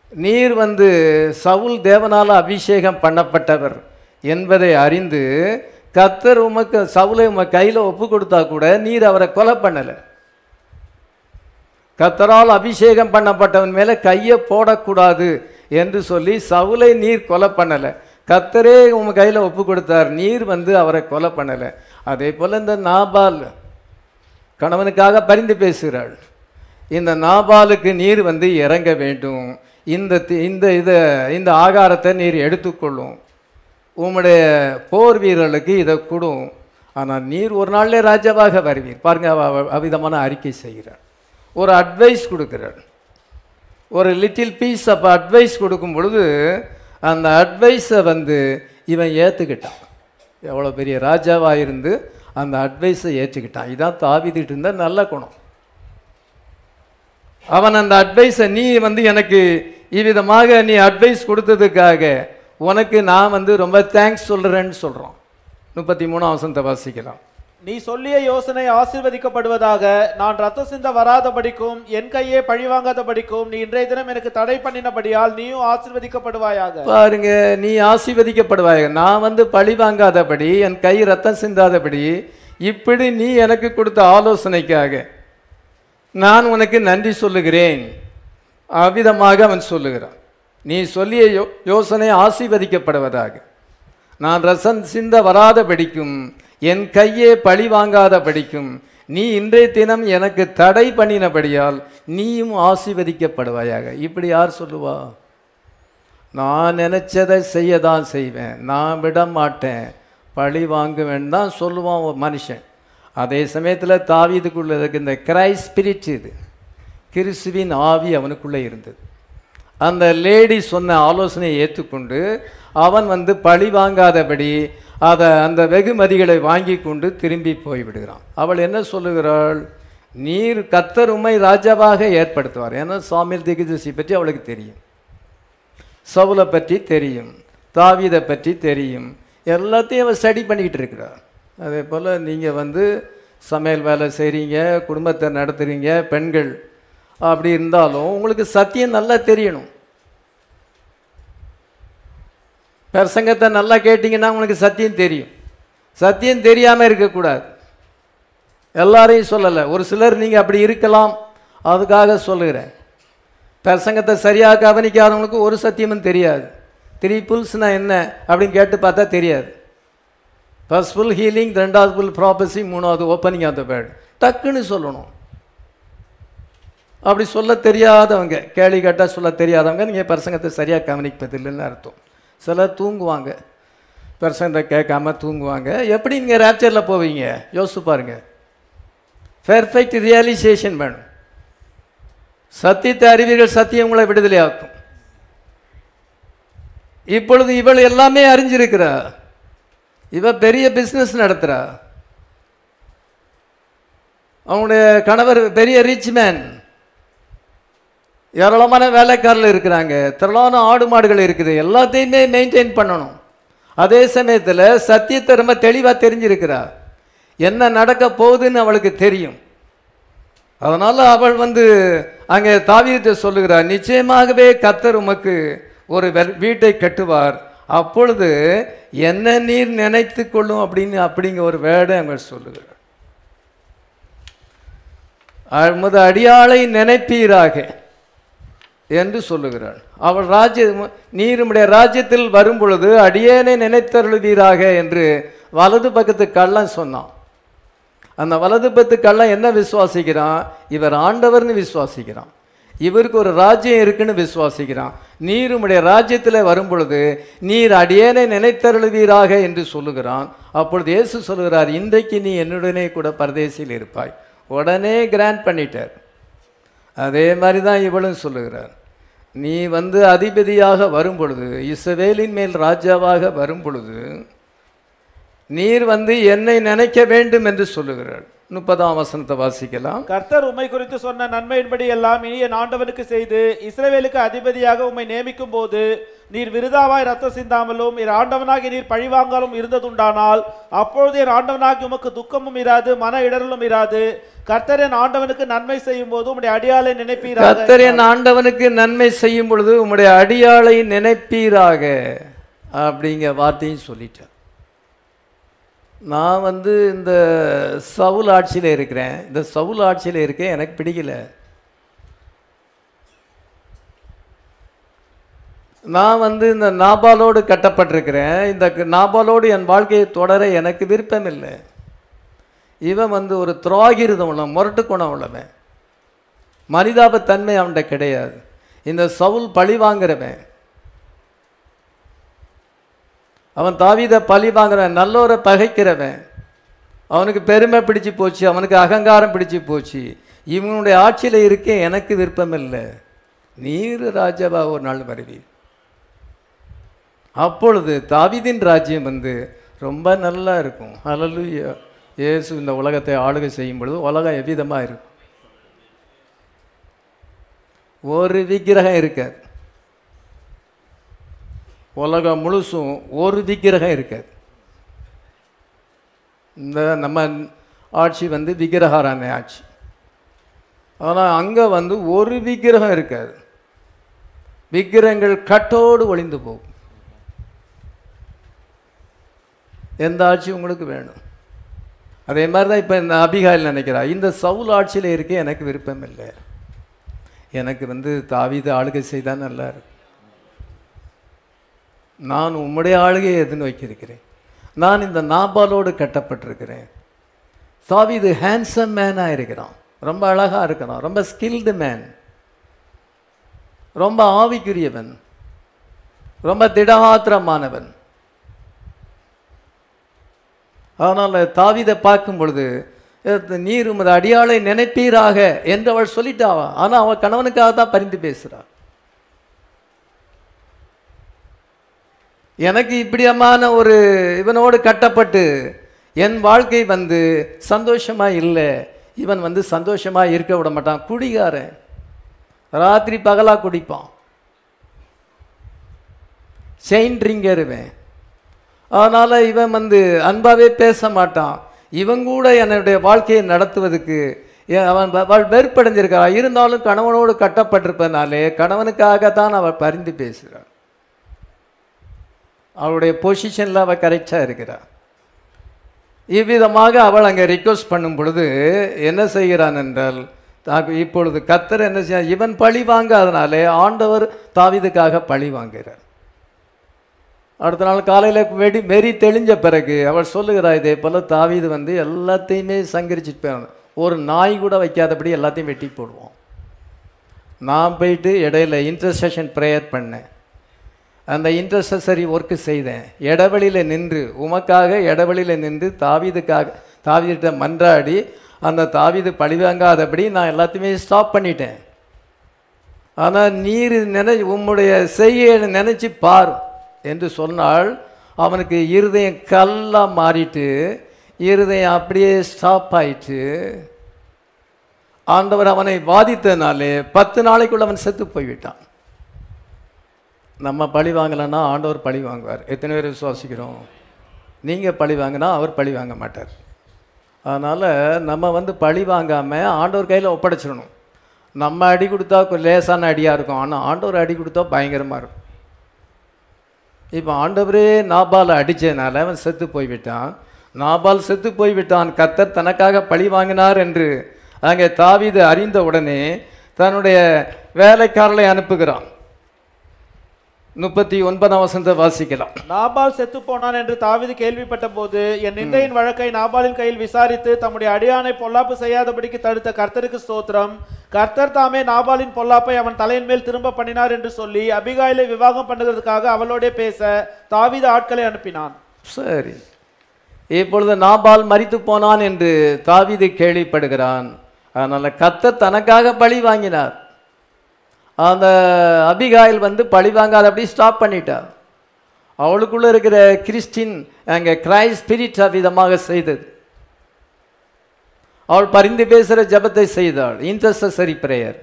நீர் வந்து சவுல் தேவனால அபிஷேகம் பண்ணப்பட்டவர் என்பதை அறிந்து கத்தர் உமக்கு சவுலை உம கையில் ஒப்பு கொடுத்தா கூட நீர் அவரை கொலை பண்ணலை. கத்தரால் அபிஷேகம் பண்ணப்பட்டவன் மேலே கையை போடக்கூடாது என்று சொல்லி சவுலை நீர் கொலை பண்ணலை. கத்தரே உங்கள் கையில் ஒப்பு கொடுத்தார் நீர் வந்து அவரை கொலை பண்ணலை. அதே போல் இந்த நாபால் கணவனுக்காக பரிந்து பேசுகிறாள். இந்த நாபாலுக்கு நீர் வந்து இறங்க வேண்டும். இந்த தி- இந்த இதை இந்த ஆகாரத்தை நீர் எடுத்துக்கொள்ளும். உம்முடைய போர் வீரர்களுக்கு இதை கொடும். ஆனால் நீர் ஒரு நாளிலே ராஜாவாக வருவீர். பாருங்க அவ அவ்விதமான அறிக்கை செய்கிறார். ஒரு அட்வைஸ் கொடுக்கிறார். ஒரு லிட்டில் பீஸ் ஆஃப் அட்வைஸ் கொடுக்கும் பொழுது அந்த அட்வைஸை வந்து இவன் ஏற்றுக்கிட்டான் எவ்வளோ பெரிய ராஜாவாக இருந்து அந்த அட்வைஸை ஏற்றுக்கிட்டான் இதான் தாவிதிட்டு இருந்த நல்ல குணம். அவன் அந்த அட்வைஸை நீ வந்து எனக்கு இவ்விதமாக நீ அட்வைஸ் கொடுத்ததுக்காக உனக்கு நான் வந்து ரொம்ப தேங்க்ஸ் சொல்கிறேன்னு சொல்கிறோம் முப்பத்தி மூணாம் வசனத்தை வாசிக்கலாம். நீ சொல்லிய யோசனை ஆசீர்வதிக்கப்படுவதாக நான் ரத்த சிந்த வராதபடிக்கும் என் கையே பழிவாங்காதபடிக்கும் நீ இன்றைய தினம் எனக்கு தடை பண்ணினபடியால் நீயும் ஆசீர்வதிக்கப்படுவாயாக. பாருங்க நீ ஆசீர்வதிக்கப்படுவாய் நான் வந்து பழி வாங்காதபடி என் கை ரத்தம் சிந்தாதபடி இப்படி நீ எனக்கு கொடுத்த ஆலோசனைக்காக நான் உனக்கு நன்றி சொல்லுகிறேன். அவ்விதமாக அவன் சொல்லுகிறான். நீ சொல்லிய யோ யோசனை ஆசீர்வதிக்கப்படுவதாக. நான் ரசம் சிந்த வராத படிக்கும் என் கையே பழி வாங்காத படிக்கும் நீ இன்றைய தினம் எனக்கு தடை பண்ணினபடியால் நீயும் ஆசீர்வதிக்கப்படுவாயாக. இப்படி யார் சொல்லுவா? நான் நினச்சதை செய்ய தான் செய்வேன். நான் விட மாட்டேன் பழி வாங்குவேன் தான் சொல்லுவான் ஒரு மனுஷன். அதே சமயத்தில் தாவீதுக்குள்ள இருக்க இந்த கிரைஸ் ஸ்பிரிட் இது. கிறிஸ்துவின் ஆவி அவனுக்குள்ளே இருந்தது. அந்த லேடி சொன்ன ஆலோசனையை ஏற்றுக்கொண்டு அவன் வந்து பழி வாங்காதபடி அதை அந்த வெகுமதிகளை வாங்கி கொண்டு திரும்பி போய்விடுகிறான். அவள் என்ன சொல்லுகிறாள்? நீர் கத்தர் உண்மை ராஜாவாக ஏற்படுத்துவார். ஏன்னா சாமியல் திகுதசி பற்றி அவளுக்கு தெரியும். சவுலை பற்றி தெரியும். தாவிதை பற்றி தெரியும். எல்லாத்தையும் அவள் ஸ்டடி பண்ணிக்கிட்டு இருக்கிறார் அதே போல் நீங்கள் வந்து சமையல் வேலை செய்கிறீங்க குடும்பத்தை நடத்துகிறீங்க பெண்கள் அப்படி இருந்தாலும் உங்களுக்கு சத்தியம் நல்லா தெரியணும். பிரசங்கத்தை நல்லா கேட்டிங்கன்னா உங்களுக்கு சத்தியம் தெரியும். சத்தியம் தெரியாமல் இருக்கக்கூடாது. எல்லாரையும் சொல்லலை. ஒரு சிலர் நீங்கள் அப்படி இருக்கலாம். அதுக்காக சொல்லுகிறேன். பிரசங்கத்தை சரியாக கவனிக்காதவங்களுக்கு ஒரு சத்தியமும் தெரியாது. த்ரீ புல்ஸ்னால் என்ன அப்படின்னு கேட்டு பார்த்தா தெரியாது. ஃபர்ஸ்ட் ஃபுல் ஹீலிங் ரெண்டாவது ஃபுல் ப்ராபஸி மூணாவது ஓப்பனிங் ஆஃப் த டக்குன்னு சொல்லணும். அப்படி சொல்ல தெரியாதவங்க கேள்வி கேட்டால் சொல்ல தெரியாதவங்க நீங்கள் பிரசங்கத்தை சரியாக கவனிப்பதில்லைன்னு அர்த்தம். சிலர் தூங்குவாங்க. பிரசங்கத்தை கேட்காம தூங்குவாங்க. எப்படி நீங்கள் ரேப்சரில் போவீங்க? யோசிச்சு பாருங்க. பெர்ஃபெக்ட் ரியலைசேஷன் வேணும். சத்தியத்தை அறிவீர்கள் சத்தியம் உங்களை விடுதலையாக்கும். இப்பொழுது இவள் எல்லாமே அறிஞ்சிருக்கிறா. இவ பெரிய பிஸ்னஸ் நடத்துகிறா அவனுடைய கணவர் பெரிய ரிச் மேன் ஏராளமான வேலைக்காரில் இருக்கிறாங்க. திரளான ஆடு மாடுகள் இருக்குது. எல்லாத்தையுமே மெயின்டைன் பண்ணணும். அதே சமயத்தில் சத்தியத்தை ரொம்ப தெளிவாக தெரிஞ்சிருக்கிறா என்ன நடக்க போகுதுன்னு அவளுக்கு தெரியும். அதனால் அவள் வந்து அங்கே தாவியத்தை சொல்லுகிறார் நிச்சயமாகவே கத்தர் உமக்கு ஒரு வெ- வீட்டை கட்டுவார். அப்பொழுது என்ன நீர் நினைத்து கொள்ளும் அப்படின்னு அப்படிங்கிற ஒரு வேடை அங்கே சொல்லுகிறார். அமுது அடியாளை நினைப்பீராக. என்று சொல்லுகிறாள். அவள் ராஜ்ய நீருமுடைய ராஜ்யத்தில் வரும் பொழுது அடியேனை நினைத்தருளுதீராக என்று வலது பக்கத்து கள்ளன் சொன்னான். அந்த வலது பக்கத்து கள்ளன் என்ன விசுவாசிக்கிறான்? இவர் ஆண்டவர்னு விசுவாசிக்கிறான். இவருக்கு ஒரு ராஜ்யம் இருக்குன்னு விசுவாசிக்கிறான். நீர் உம்முடைய ராஜ்யத்தில் வரும் பொழுது நீர் அடியேனை நினைத்தருளுவீராக என்று சொல்லுகிறான். அப்பொழுது இயேசு சொல்லுகிறார் இன்றைக்கு நீ என்னுடனே கூட பரதேசியில் இருப்பாய். உடனே கிராண்ட் பண்ணிட்டார். அதே மாதிரி தான் இவளும் சொல்லுகிறார். நீ வந்து அதிபதியாக வரும் பொழுது இஸ்ரவேலின் மேல் ராஜாவாக வரும் பொழுது நீர் வந்து என்னை நினைக்க வேண்டும் என்று சொல்லுகிறாள். முப்பதாம் வசனத்தை வாசிக்கலாம். கர்த்தர் உம்மை குறித்து சொன்ன நன்மையின்படி எல்லாம் இனி என் ஆண்டவனுக்கு செய்து இஸ்ரவேலுக்கு அதிபதியாக உம்மை நியமிக்கும் போது நீர் விருதாவாய் ரத்தம் சிந்தாமலும் என் ஆண்டவனாகி நீர் பழிவாங்காலும் இருந்ததுண்டானால் அப்பொழுது என் ஆண்டவனாகி உமக்கு துக்கமும் இராது மன இடரலும் இராது. கர்த்தர் என் ஆண்டவனுக்கு நன்மை செய்யும் போது உம்முடைய அடியாளை நினைப்பீராக. கர்த்தர் என் ஆண்டவனுக்கு நன்மை செய்யும் பொழுது உம்முடைய அடியாளை நினைப்பீராக அப்படிங்கிற வார்த்தையும் சொல்லிட்டார். நான் வந்து இந்த சவுல் ஆட்சியில் இருக்கிறேன். இந்த சவுல் ஆட்சியில் இருக்கேன் எனக்கு பிடிக்கல. நான் வந்து இந்த நாபாலோடு கட்டப்பட்டிருக்கிறேன். இந்த நாபாலோடு என் வாழ்க்கையை தொடர எனக்கு விருப்பம் இல்லை இவன் வந்து ஒரு துரோகிருதம் உள்ள முரட்டு குணம் உள்ளவன். மனிதாபத்தன்மை அவன்கிட்ட கிடையாது. இந்த சவுல் பழி வாங்குறவன். அவன் தாவித பழி வாங்குறவன் நல்லோரை பகைக்கிறவன். அவனுக்கு பெருமை பிடிச்சு போச்சு அவனுக்கு அகங்காரம் பிடிச்சு போச்சு. இவனுடைய ஆட்சியில் இருக்க எனக்கு விருப்பம் இல்லை. நீர் ராஜாவா ஒரு நாள் வருவீர். அப்பொழுது தாவிதின் ராஜ்யம் வந்து ரொம்ப நல்லா இருக்கும். ஹalleluya. இயேசு இந்த உலகத்தை ஆளுகை செய்யும் பொழுது உலகம் எவ்விதமாக இருக்கும்? ஒரு விக்கிரகம் இருக்காது. உலகம் முழுசும் ஒரு விக்கிரகம் இருக்காது. இந்த நம்ம ஆட்சி வந்து விக்கிரகாரான ஆட்சி. ஆனால் அங்கே வந்து ஒரு விக்கிரகம் இருக்காது. விக்கிரகங்கள் கட்டோடு ஒளிந்து போகும். எந்த ஆட்சி உங்களுக்கு வேணும். அதே மாதிரி தான் இப்போ இந்த அபிகாயில் நினைக்கிறா. இந்த சவுல் ஆட்சியில் இருக்க எனக்கு விருப்பம் இல்லை. எனக்கு வந்து தாவித ஆளுகை செய்தால் நல்லா இருக்கும். நான் உம்முடைய ஆளுகையை எதிர்நோக்கியிருக்கிறேன் நான் இந்த நாபாலோடு கட்டப்பட்டிருக்கிறேன். தாவீது ஹேண்ட்ஸம் மேனாக இருக்கிறான். ரொம்ப அழகாக இருக்கிறான். ரொம்ப ஸ்கில்டு மேன் ரொம்ப ஆவிக்குரியவன். ரொம்ப திடகாத்திரமானவன். அதனால் தாவிதை பார்க்கும் பொழுது நீர் உமது அடியாளை நினைப்பீராக? என்று அவள் சொல்லிட்டாவா ஆனால் அவள் கணவனுக்காக தான் பரிந்து பேசுகிறாள் எனக்கு இப்படியமான ஒரு இவனோடு கட்டப்பட்டு என் வாழ்க்கை வந்து சந்தோஷமாக இல்லை இவன் வந்து சந்தோஷமாக இருக்க விட மாட்டான். குடிகாரன். ராத்திரி பகலாக குடிப்பான். செயின் ட்ரிங்கர் அதனால் இவன் வந்து அன்பாகவே பேச மாட்டான். இவன் கூட என்னுடைய வாழ்க்கையை நடத்துவதுக்கு அவன் வ- வெறுப்படைஞ்சிருக்கிறான் இருந்தாலும் கணவனோடு கட்டப்பட்டிருப்பதனாலே கணவனுக்காக தான் அவள் பரிந்து பேசுகிறான். அவளுடைய பொசிஷனில் அவள் கரெக்டாக இருக்கிறாள் இவ்விதமாக அவள் அங்கே ரிக்வஸ்ட் பண்ணும் பொழுது என்ன செய்கிறான் என்றால் இப்பொழுது கத்தர் என்ன செய்ய இவன் பழி வாங்காதனாலே ஆண்டவர் தாவீதுக்காக பழி வாங்குகிறார். அடுத்த நாள் காலையில் வெடி வெறி தெளிஞ்ச பிறகு அவள் சொல்லுகிறா இதே போல் தாவீது வந்து எல்லாத்தையுமே சங்கரிச்சிட்டு போயிடணும் ஒரு நாய் கூட வைக்காதபடி எல்லாத்தையும் வெட்டி போடுவோம் நான் போயிட்டு இடையில இன்டர்செஷன் ப்ரேயர் பண்ணேன். அந்த இன்டர்செசரி ஒர்க்கு செய்தேன். இடவெளியில் நின்று உமக்காக இடைவெளியில் நின்று தாவீதுக்காக தாவிதிட்ட மன்றாடி அந்த தாவீது பழிவாங்காதபடி நான் எல்லாத்தையுமே ஸ்டாப் பண்ணிட்டேன். ஆனால் நீர் நினை உம்முடைய செய்கையை நினச்சி பார் என்று சொன்னால் அவனுக்கு இருதயம் கல்லாக மாறிட்டு இருதயம் அப்படியே ஸ்டாப் ஆயிட்டு ஆண்டவர் அவனை வாதித்தனாலே பத்து நாளைக்குள்ள அவன் செத்து போய்விட்டான். நம்ம பழி வாங்கலைன்னா ஆண்டவர் பழி வாங்குவார். எத்தனை பேர் விசுவாசிக்கிறோம்? நீங்கள் பழி வாங்கினா அவர் பழி வாங்க மாட்டார். அதனால் நம்ம வந்து பழி வாங்காமல் ஆண்டவர் கையில் ஒப்படைச்சிடணும். நம்ம அடி கொடுத்தா லேசான அடியாக இருக்கும். ஆனால் ஆண்டவர் அடி கொடுத்தா பயங்கரமாக இருக்கும். இப்போ ஆண்டவரே நாபால் அடித்ததுனால அவன் செத்து போய்விட்டான். நாபால் செத்து போய்விட்டான். கத்தர் தனக்காக பழி வாங்கினார் என்று அங்கே தாவீது அறிந்த உடனே தன்னுடைய வேலைக்காரரை அனுப்புகிறான். முப்பத்தி ஒன்பதாம் வசனத்தை வாசிக்கலாம். நாபால் செத்து போனான் என்று தாவீது கேள்விப்பட்ட போது என் நிந்தையின் வழக்கை நாபாலின் கையில் விசாரித்து தம்முடைய அடியானை பொல்லாப்பு செய்யாதபடிக்கு தடுத்த கர்த்தருக்கு ஸ்தோத்திரம். கர்த்தர் தாமே நாபாலின் பொல்லாப்பை அவன் தலையின் மேல் திரும்ப பண்ணினார் என்று சொல்லி அபிகாயிலை விவாகம் பண்ணுகிறதுக்காக அவளோடே பேச தாவீது ஆட்களை அனுப்பினான். சரி. இப்பொழுது நாபால் மரித்து போனான் என்று தாவீது கேள்விப்படுகிறான். அதனால் கர்த்தர் தனக்காக பழி வாங்கினார். அந்த அபிகாயில் வந்து பழி அப்படியே ஸ்டாப் பண்ணிட்டார் அவளுக்குள்ளே இருக்கிற கிறிஸ்டின் அங்கே கிரைஸ்ட் ஸ்பிரிட் விதமாக செய்தது. அவள் பரிந்து பேசுகிற ஜெபத்தை செய்தாள். இன்டர்சசரி ப்ரேயர்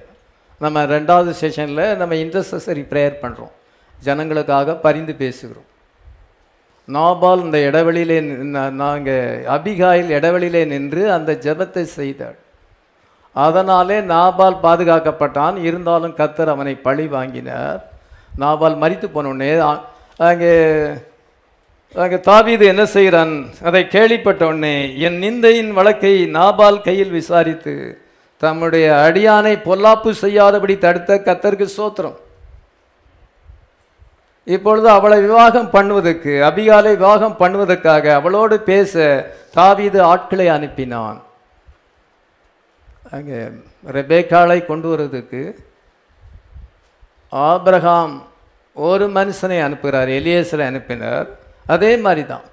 நம்ம ரெண்டாவது செஷனில் நம்ம இன்டர்சசரி ப்ரேயர் பண்ணுறோம் ஜனங்களுக்காக பரிந்து பேசுகிறோம். நாபால் இந்த இடைவெளியிலே நாங்கள் அபிகாயில் இடைவெளியிலே நின்று அந்த ஜெபத்தை செய்தாள். அதனாலே நாபால் பாதுகாக்கப்பட்டான். இருந்தாலும் கத்தர் அவனை பழி வாங்கினார். நாபால் மறித்து போனோடனே அங்கே அங்கே தாவீது என்ன செய்கிறான்? அதை கேள்விப்பட்ட உடனே என் நிந்தையின் வழக்கை நாபால் கையில் விசாரித்து தம்முடைய அடியானை பொல்லாப்பு செய்யாதபடி தடுத்த கத்தருக்கு சோத்திரம் இப்பொழுது அவளை விவாகம் பண்ணுவதற்கு அபிகாலை விவாகம் பண்ணுவதற்காக அவளோடு பேச தாவீது ஆட்களை அனுப்பினான். அங்கே ரெபேக்காலை கொண்டு வர்றதுக்கு ஆப்ரஹாம் ஒரு மனுஷனை அனுப்புகிறார் எலியேசரை அனுப்பினார். அதே மாதிரி தான்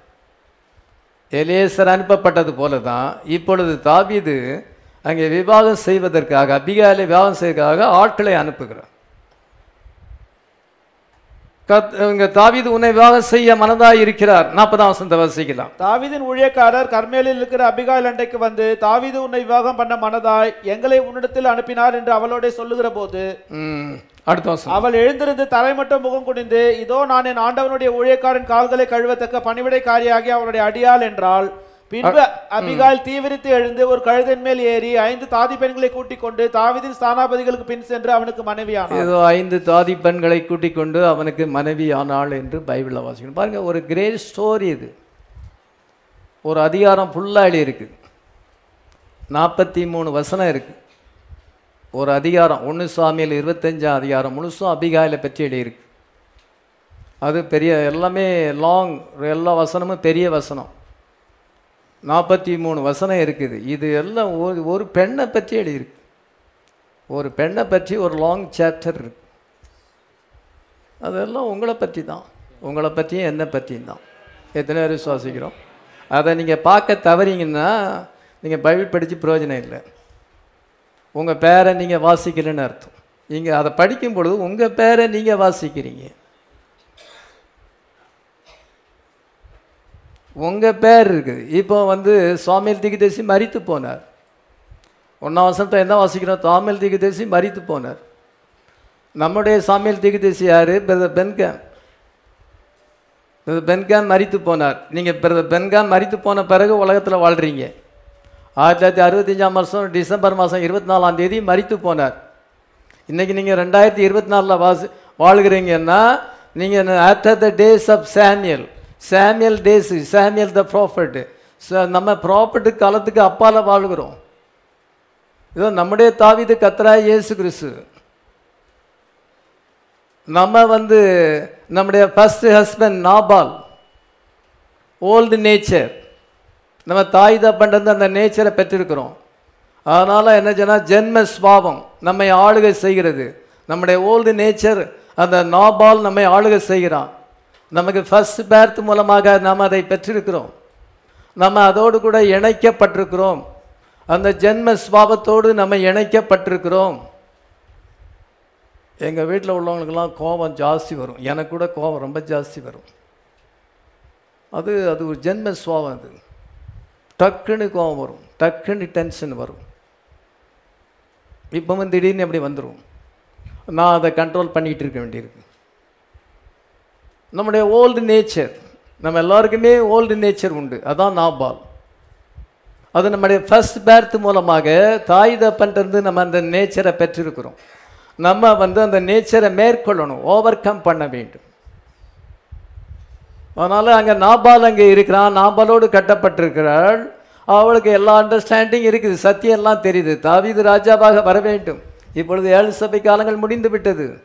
எலியேசர் அனுப்பப்பட்டது போல தான் இப்பொழுது தாபீது அங்கே விவாகம் செய்வதற்காக அபிகாலை விவாகம் செய்வதற்காக ஆட்களை அனுப்புகிறார். தாவீது உன்னை விவாகம் செய்ய மனதாய் இருக்கிறார். நாற்பதாம் வசனத்தை வசிக்கலாம். தாவீதின் ஊழியக்காரர் கர்மேலில் இருக்கிற அபிகாயில் அண்டைக்கு வந்து தாவீது உன்னை விவாகம் பண்ண மனதாய் எங்களை உன்னிடத்தில் அனுப்பினார் என்று அவளோட சொல்லுகிற போது அடுத்த வசனம். அவள் எழுந்திருந்து தரை மட்டும் முகம் குனிந்து இதோ நான் என் ஆண்டவனுடைய ஊழியக்காரன் கால்களை கழுவத்தக்க பணிவிடைக்காரியாகி அவளுடைய அடியாள் என்றாள். பின்பு அபிகால் தீவிரித்து எழுந்து ஒரு கழுதின் மேல் ஏறி ஐந்து தாதி பெண்களை கூட்டிக் கொண்டு தாவீதின் ஸ்தானாபதிகளுக்கு பின் சென்று அவனுக்கு மனைவியானார் ஏதோ ஐந்து தாதி பெண்களை கூட்டிக் கொண்டு அவனுக்கு மனைவி ஆனாள் என்று பைபிளில் வாசிக்கணும். பாருங்க ஒரு கிரேட் ஸ்டோரி இது. ஒரு அதிகாரம் ஃபுல்லாக எழுதி இருக்கு நாற்பத்தி மூணு வசனம் இருக்கு. ஒரு அதிகாரம் ஒன்று சாமியில் இருபத்தஞ்சாம் அதிகாரம் முழுசும் அபிகாயில பற்றி எழுதியிருக்கு. அது பெரிய எல்லாமே லாங் எல்லா வசனமும் பெரிய வசனம். நாற்பத்தி மூணு வசனம் இருக்குது. இது எல்லாம் ஒரு ஒரு பெண்ணை பற்றி எழுதியிருக்கு. ஒரு பெண்ணை பற்றி ஒரு லாங் சாப்டர் இருக்கு. அதெல்லாம் உங்களை பற்றி தான். உங்களை பற்றியும் என்னை பற்றியும் தான். எத்தனை பேர் விசுவாசிக்கிறோம்? அதை நீங்கள் பார்க்க தவறிங்கன்னா நீங்கள் பைபிள் படித்து பிரயோஜனம் இல்லை. உங்கள் பேரை நீங்கள் வாசிக்கலைன்னு அர்த்தம். நீங்கள் அதை படிக்கும் பொழுது உங்கள் பேரை நீங்கள் வாசிக்கிறீங்க. உங்கள் பேர் இருக்குது. இப்போ வந்து சுவாமியல் திகுதேசி மறித்து போனார். ஒன்றாம் வசனத்தை என்ன வாசிக்கிறோம்? சுவாமியில் திகதேசி மறித்து போனார். நம்முடைய சாமியல் திகுதேசி யார்? பிரதர் பென்கான் பிரதர் பென்கான் மறித்து போனார். நீங்கள் பிரதர் பென்கான் மறித்து போன பிறகு உலகத்தில் வாழ்கிறீங்க ஆயிரத்தி தொள்ளாயிரத்தி அறுபத்தஞ்சாம் வருஷம் டிசம்பர் மாதம் இருபத்தி நாலாம் தேதி மறித்து போனார். இன்றைக்கி நீங்கள் ரெண்டாயிரத்தி இருபத்தி நாலில் வாசி வாழ்கிறீங்கன்னா நீங்கள் ஆஃப்டர் த டேஸ் ஆஃப் சாமியல் சாமியல் டேஸு சாமியல் த ப்ராஃபட் நம்ம ப்ராஃபட்டு காலத்துக்கு அப்பால் வாழ்கிறோம். இதோ நம்முடைய தாவிது கத்ரா இயேசு கிறிஸ்து. நம்ம வந்து நம்முடைய first husband Nabal. Old nature நம்ம தாய் தப்பண்டது அந்த நேச்சரை பெற்றிருக்கிறோம். அதனால் என்ன சொன்னால் ஜென்ம ஸ்வாவம் நம்மை ஆளுகை செய்கிறது. நம்முடைய ஓல்டு நேச்சர் அந்த நாபால் நம்மை ஆளுகை செய்கிறான். நமக்கு ஃபஸ்ட் பேர்த் மூலமாக நாம் அதை பெற்றிருக்கிறோம். நம்ம அதோடு கூட இணைக்கப்பட்டிருக்கிறோம். அந்த ஜென்ம ஸ்வாபத்தோடு நம்ம இணைக்கப்பட்டிருக்கிறோம். எங்கள் வீட்டில் உள்ளவங்களுக்கெல்லாம் கோபம் ஜாஸ்தி வரும். எனக்கு கூட கோபம் ரொம்ப ஜாஸ்தி வரும். அது அது ஒரு ஜென்ம சுவாபம் அது. டக்குன்னு கோபம் வரும். டக்குன்னு டென்ஷன் வரும். இப்போ வந்து திடீர்னு அப்படி வந்துடும் நான் அதை கண்ட்ரோல் பண்ணிக்கிட்டு இருக்க வேண்டியிருக்கு. நம்முடைய ஓல்டு நேச்சர் நம்ம எல்லாருக்குமே ஓல்டு நேச்சர் உண்டு. அதான் நாபால். அது நம்முடைய ஃபர்ஸ்ட் பேர்த் மூலமாக தாய் தப்பன்றது நம்ம அந்த நேச்சரை பெற்றிருக்கிறோம். நம்ம வந்து அந்த நேச்சரை மேற்கொள்ளணும் ஓவர் கம் பண்ண வேண்டும். அதனால் அங்கே நாபால் அங்கே இருக்கிறான். நாபாலோடு கட்டப்பட்டிருக்கிறாள். அவளுக்கு எல்லா அண்டர்ஸ்டாண்டிங் இருக்குது. சத்தியம் எல்லாம் தெரியுது. தாவீது ராஜாவாக வர வேண்டும். இப்பொழுது ஏழு சபை காலங்கள் முடிந்து விட்டது.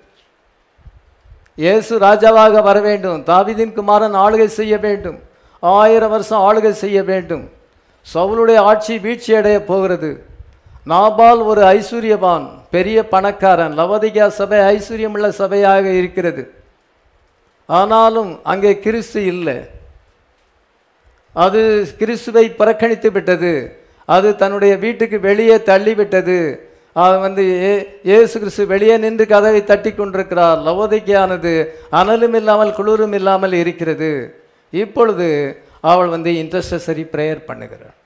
இயேசு ராஜாவாக வர வேண்டும். தாவிதின் குமாரன் ஆளுகை செய்ய வேண்டும். ஆயிரம் வருஷம் ஆளுகை செய்ய வேண்டும். சவுளுடைய ஆட்சி வீழ்ச்சி அடைய போகிறது. நாபால் ஒரு ஐஸ்வர்யவான் பெரிய பணக்காரன். லவதிகா சபை ஐஸ்வர்யமுள்ள சபையாக இருக்கிறது. ஆனாலும் அங்கே கிறிஸ்து இல்லை. அது கிறிஸ்துவை புறக்கணித்து விட்டது. அது தன்னுடைய வீட்டுக்கு வெளியே தள்ளிவிட்டது. அது வந்து ஏ- இயேசு கிறிஸ்து வெளியே நின்று கதவை தட்டி கொண்டிருக்கிறார். லவோதிக்கையானது அனலும் இல்லாமல் குளிரும் இல்லாமல் இருக்கிறது. இப்பொழுது அவள் வந்து இன்டர்செசரி ப்ரேயர் பண்ணுகிறாள்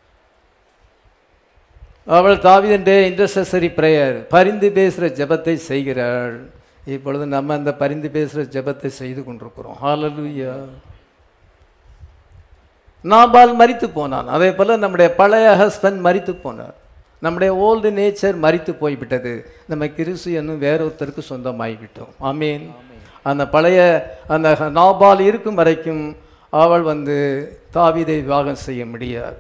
அவள் தாவிதண்டே இன்டர்செசரி ப்ரேயர் பரிந்து பேசுகிற ஜெபத்தை செய்கிறாள். இப்பொழுது நம்ம அந்த பரிந்து பேசுகிற ஜெபத்தை செய்து கொண்டிருக்கிறோம். ஹாலலுயா நாபால் மறித்து போனான். அதே போல் நம்முடைய பழைய ஹஸ்பண்ட் மறித்து போனார். நம்முடைய ஓல்டு நேச்சர் மறித்து போய்விட்டது. நம்ம கிறிஸ்து என்னும் வேறொருத்தருக்கு சொந்தமாகிவிட்டோம் ஆமீன். அந்த பழைய அந்த நாபால் இருக்கும் வரைக்கும் அவள் வந்து தாவிதை விவாகம் செய்ய முடியாது.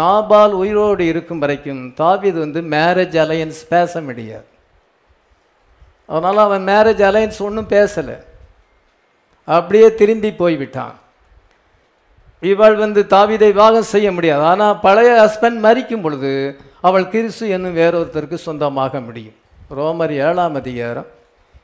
நாபால் உயிரோடு இருக்கும் வரைக்கும் தாவீது வந்து மேரேஜ் அலையன்ஸ் பேச முடியாது. அதனால் அவன் மேரேஜ் அலையன்ஸ் ஒன்றும் பேசலை. அப்படியே திரும்பி போய்விட்டான். இவள் வந்து தாவிதை விவாகம் செய்ய முடியாது. ஆனால் பழைய ஹஸ்பண்ட் மறிக்கும் பொழுது அவள் கிறிஸ்து என்னும் வேறொருத்தருக்கு சொந்தமாக முடியும். ரோமர் ஏழாம் அதிகாரம்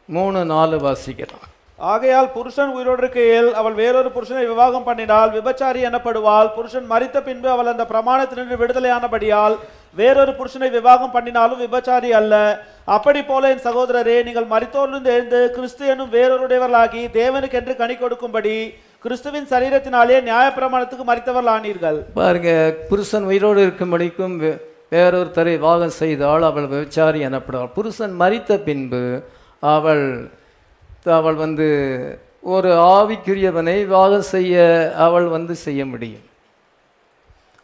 மூணு நாலு வாசிக்கலாம். ஆகையால் புருஷன் உயிரோடு இருக்கையில் அவள் வேறொரு புருஷனை விவாகம் பண்ணினால் விபச்சாரி எனப்படுவாள். புருஷன் மரித்த பின்பு அவள் அந்த பிரமாணத்தினின்று விடுதலையானபடியால் வேறொரு புருஷனை விவாகம் பண்ணினாலும் விபச்சாரி அல்ல. அப்படி போல என் சகோதரரே நீங்கள் மரித்தோர்லிருந்து எழுந்து கிறிஸ்து என்னும் வேறொருடையவர்களாகி தேவனுக்கென்று கனி கொடுக்கும்படி கிறிஸ்துவின் சரீரத்தினாலே நியாயப்பிரமாணத்துக்கு மறித்தவர்களானீர்கள் பாருங்க புருஷன் உயிரோடு இருக்கும்படிக்கும் வே- வேறொருத்தரை விவாகம் செய்தால் அவள் விபச்சாரி எனப்படுவாள். புருஷன் மறித்த பின்பு அவள் அவள் வந்து ஒரு ஆவிக்குரியவனை விவாகம் செய்ய அவள் வந்து செய்ய முடியும்.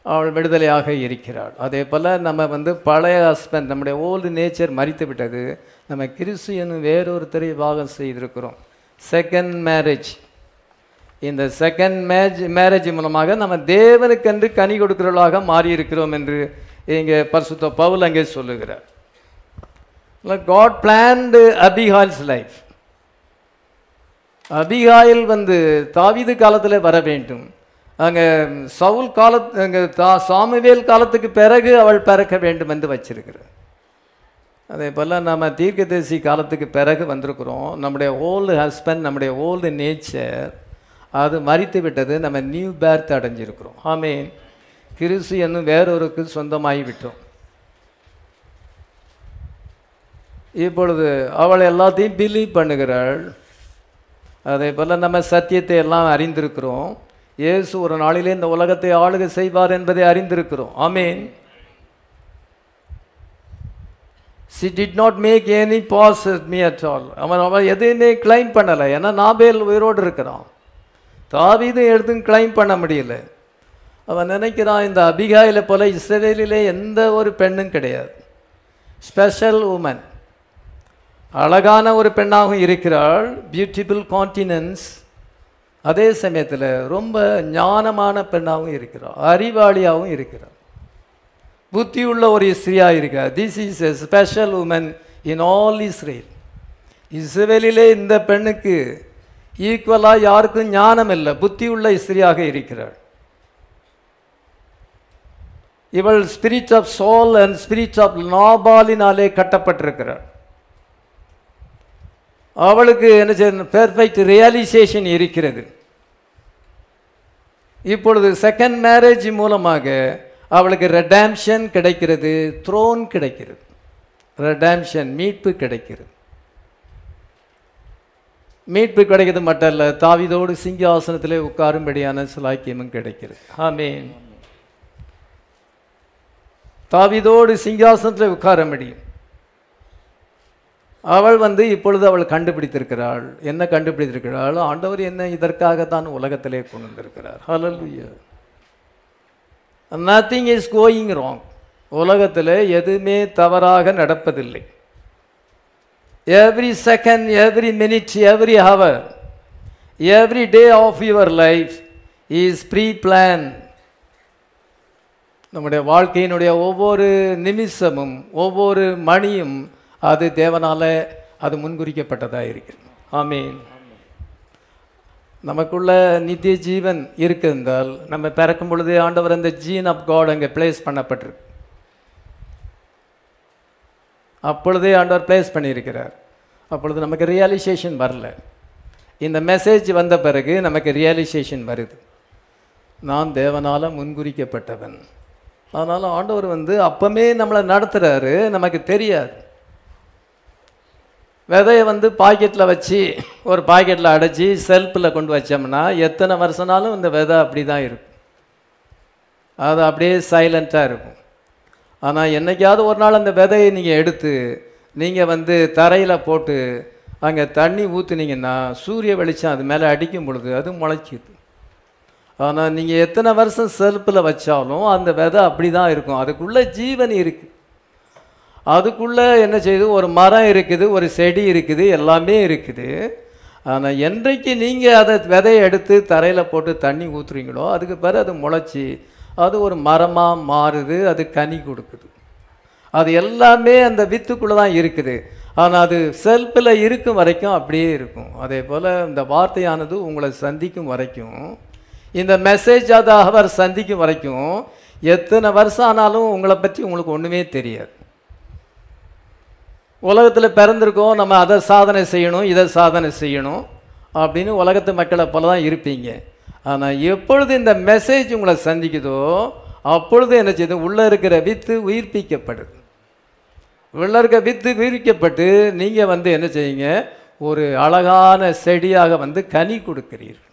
அவள் விடுதலையாக இருக்கிறாள். அதே போல் நம்ம வந்து பழைய ஹஸ்பண்ட் நம்முடைய ஓல்டு நேச்சர் மறித்து விட்டது. நம்ம கிறிஸ்டியன் வேறொருத்தரை விவாகம் செய்திருக்கிறோம். செகண்ட் மேரேஜ் இந்த செகண்ட் மேரேஜ் மேரேஜ் மூலமாக நம்ம தேவனுக்கென்று கனி கொடுக்கிறவர்களாக மாறியிருக்கிறோம் என்று இங்கே பரிசுத்த பவுல் அங்கே சொல்லுகிறார். God planned Abigail's life Abigail வந்து தாவிது காலத்தில் வர வேண்டும். அங்கே சவுல் கால அங்கே தா சாமுவேல் காலத்துக்கு பிறகு அவள் பிறக்க வேண்டும் என்று வச்சிருக்கிறார். அதே போல் நம்ம தீர்க்கதரிசி காலத்துக்கு பிறகு வந்திருக்கிறோம். நம்முடைய ஓல்டு ஹஸ்பண்ட் நம்முடைய ஓல்டு நேச்சர் அது மறித்து விட்டது. நம்ம நியூ பேர்த் அடைஞ்சிருக்கிறோம். ஆமேன் கிறிசு என்னும் வேறொருக்கு சொந்தமாகிவிட்டோம். இப்பொழுது அவள் எல்லாத்தையும் பிலீவ் பண்ணுகிறாள். அதே போல் நம்ம சத்தியத்தை எல்லாம் அறிந்திருக்கிறோம். இயேசு ஒரு நாளிலே இந்த உலகத்தை ஆளுகை செய்வார் என்பதை அறிந்திருக்கிறோம். Amen she did not make any pass me at all அவன் அவன் எதையுமே கிளைம் பண்ணலை. ஏன்னா நாபேல் உயிரோடு இருக்கிறான். தாவீது எடுத்தும் கிளைம் பண்ண முடியல. அவன் நினைக்கிறான் இந்த அபிகாயில போல் இஸ்ரேலிலே எந்த ஒரு பெண்ணும் கிடையாது. ஸ்பெஷல் உமன் அழகான ஒரு பெண்ணாகவும் இருக்கிறாள். பியூட்டிஃபுல் கான்டினன்ஸ் அதே சமயத்தில் ரொம்ப ஞானமான பெண்ணாகவும் இருக்கிறாள். அறிவாளியாகவும் இருக்கிறாள். புத்தியுள்ள ஒரு ஸ்திரியாக இருக்கிறார் this is a special woman in all Israel இஸ்ரேலிலே இந்த பெண்ணுக்கு ஈக்குவலாக யாருக்கும் ஞானம் இல்லை. புத்தியுள்ள ஸ்திரியாக இருக்கிறாள். இவள் spirit of soul and spirit of நாபாலினாலே கட்டப்பட்டிருக்கிறாள். அவளுக்கு என்ன செய்ய பெர்ஃபெக்ட் ரியலைசேஷன் இருக்கிறது. இப்பொழுது செகண்ட் மேரேஜ் மூலமாக அவளுக்கு ரெடாம்ஷன் கிடைக்கிறது த்ரோன் கிடைக்கிறது. ரெடாம்ஷன் மீட்பு கிடைக்கிறது. மீட்பு கிடைக்கிறது மட்டும் இல்லை தாவிதோடு சிங்காசனத்திலே உட்காரும்படியான சிலாக்கியமும் கிடைக்கிறது. ஆமீன் தாவிதோடு சிங்காசனத்தில் உட்கார முடியும். அவள் வந்து இப்பொழுது அவள் கண்டுபிடித்திருக்கிறாள். என்ன கண்டுபிடித்திருக்கிறாள்? ஆண்டவர் என்ன இதற்காகத்தான் உலகத்திலே கொண்டு வந்திருக்கிறார். Hallelujah nothing is going wrong உலகத்தில் எதுவுமே தவறாக நடப்பதில்லை. Every second every minute every hour every day of your life is pre plan நம்முடைய வாழ்க்கையினுடைய ஒவ்வொரு நிமிஷமும் ஒவ்வொரு மணியும் அது தேவனால் அது முன்குறிக்கப்பட்டதாக இருக்கிறது. ஆமீன். நமக்குள்ள நித்திய ஜீவன் இருக்கின்றால் நம்ம பிறக்கும் பொழுது ஆண்டவர் அந்த ஜீன் ஆஃப் காட் அங்கே பிளேஸ் பண்ணப்பட்டிருக்கு. அப்பொழுதே ஆண்டவர் பிளேஸ் பண்ணியிருக்கிறார். அப்பொழுது நமக்கு ரியலைசேஷன் வரல. இந்த மெசேஜ் வந்த பிறகு நமக்கு ரியலைசேஷன் வருது. நான் தேவனால் முன்குறிக்கப்பட்டவன். அதனால் ஆண்டவர் வந்து அப்பமே நம்மளை நடத்துகிறாரு நமக்கு தெரியாது. விதையை வந்து பாக்கெட்டில் வச்சு ஒரு பாக்கெட்டில் அடைச்சி செல்ஃபில் கொண்டு வச்சோம்னா எத்தனை வருஷனாலும் இந்த விதை அப்படி தான் இருக்கும். அது அப்படியே சைலண்ட்டாக இருக்கும். ஆனால் என்னைக்காவது ஒரு நாள் அந்த விதையை நீங்கள் எடுத்து நீங்கள் வந்து தரையில் போட்டு அங்கே தண்ணி ஊற்றுனீங்கன்னா சூரிய வெளிச்சம் அது மேலே அடிக்கும் பொழுது அது முளைச்சிது ஆனால் நீங்கள் எத்தனை வருஷம் செல்ஃபில் வச்சாலும் அந்த விதை அப்படி தான் இருக்கும். அதுக்குள்ளே ஜீவன் இருக்குது அதுக்குள்ளே என்ன செய்யுது ஒரு மரம் இருக்குது ஒரு செடி இருக்குது எல்லாமே இருக்குது. ஆனால் என்றைக்கு நீங்கள் அதை விதையை எடுத்து தரையில் போட்டு தண்ணி ஊற்றுறீங்களோ அதுக்கு பிறகு அது முளைச்சி அது ஒரு மரமாக மாறுது அது கனி கொடுக்குது. அது எல்லாமே அந்த வித்துக்குள்ளே தான் இருக்குது. ஆனால் அது செல்ஃபில் இருக்கும் வரைக்கும் அப்படியே இருக்கும். அதே போல் இந்த வார்த்தையானது உங்களை சந்திக்கும் வரைக்கும் இந்த மெசேஜ் அதை அவர் சந்திக்கும் வரைக்கும் எத்தனை வருஷம் ஆனாலும் உங்களை பற்றி உங்களுக்கு ஒன்றுமே தெரியாது. உலகத்தில் பிறந்திருக்கோம் நம்ம அதை சாதனை செய்யணும் இதை சாதனை செய்யணும் அப்படின்னு உலகத்து மக்களை போல தான் இருப்பீங்க. ஆனால் எப்பொழுது இந்த மெசேஜ் உங்களை சந்திக்குதோ அப்பொழுது என்ன செய்யுது உள்ளே இருக்கிற வித்து உயிர்ப்பிக்கப்படுது. உள்ளே இருக்க வித்து உயிர்ப்பிக்கப்பட்டு நீங்கள் வந்து என்ன செய்யுங்க ஒரு அழகான செடியாக வந்து கனி கொடுக்கிறீர்கள்.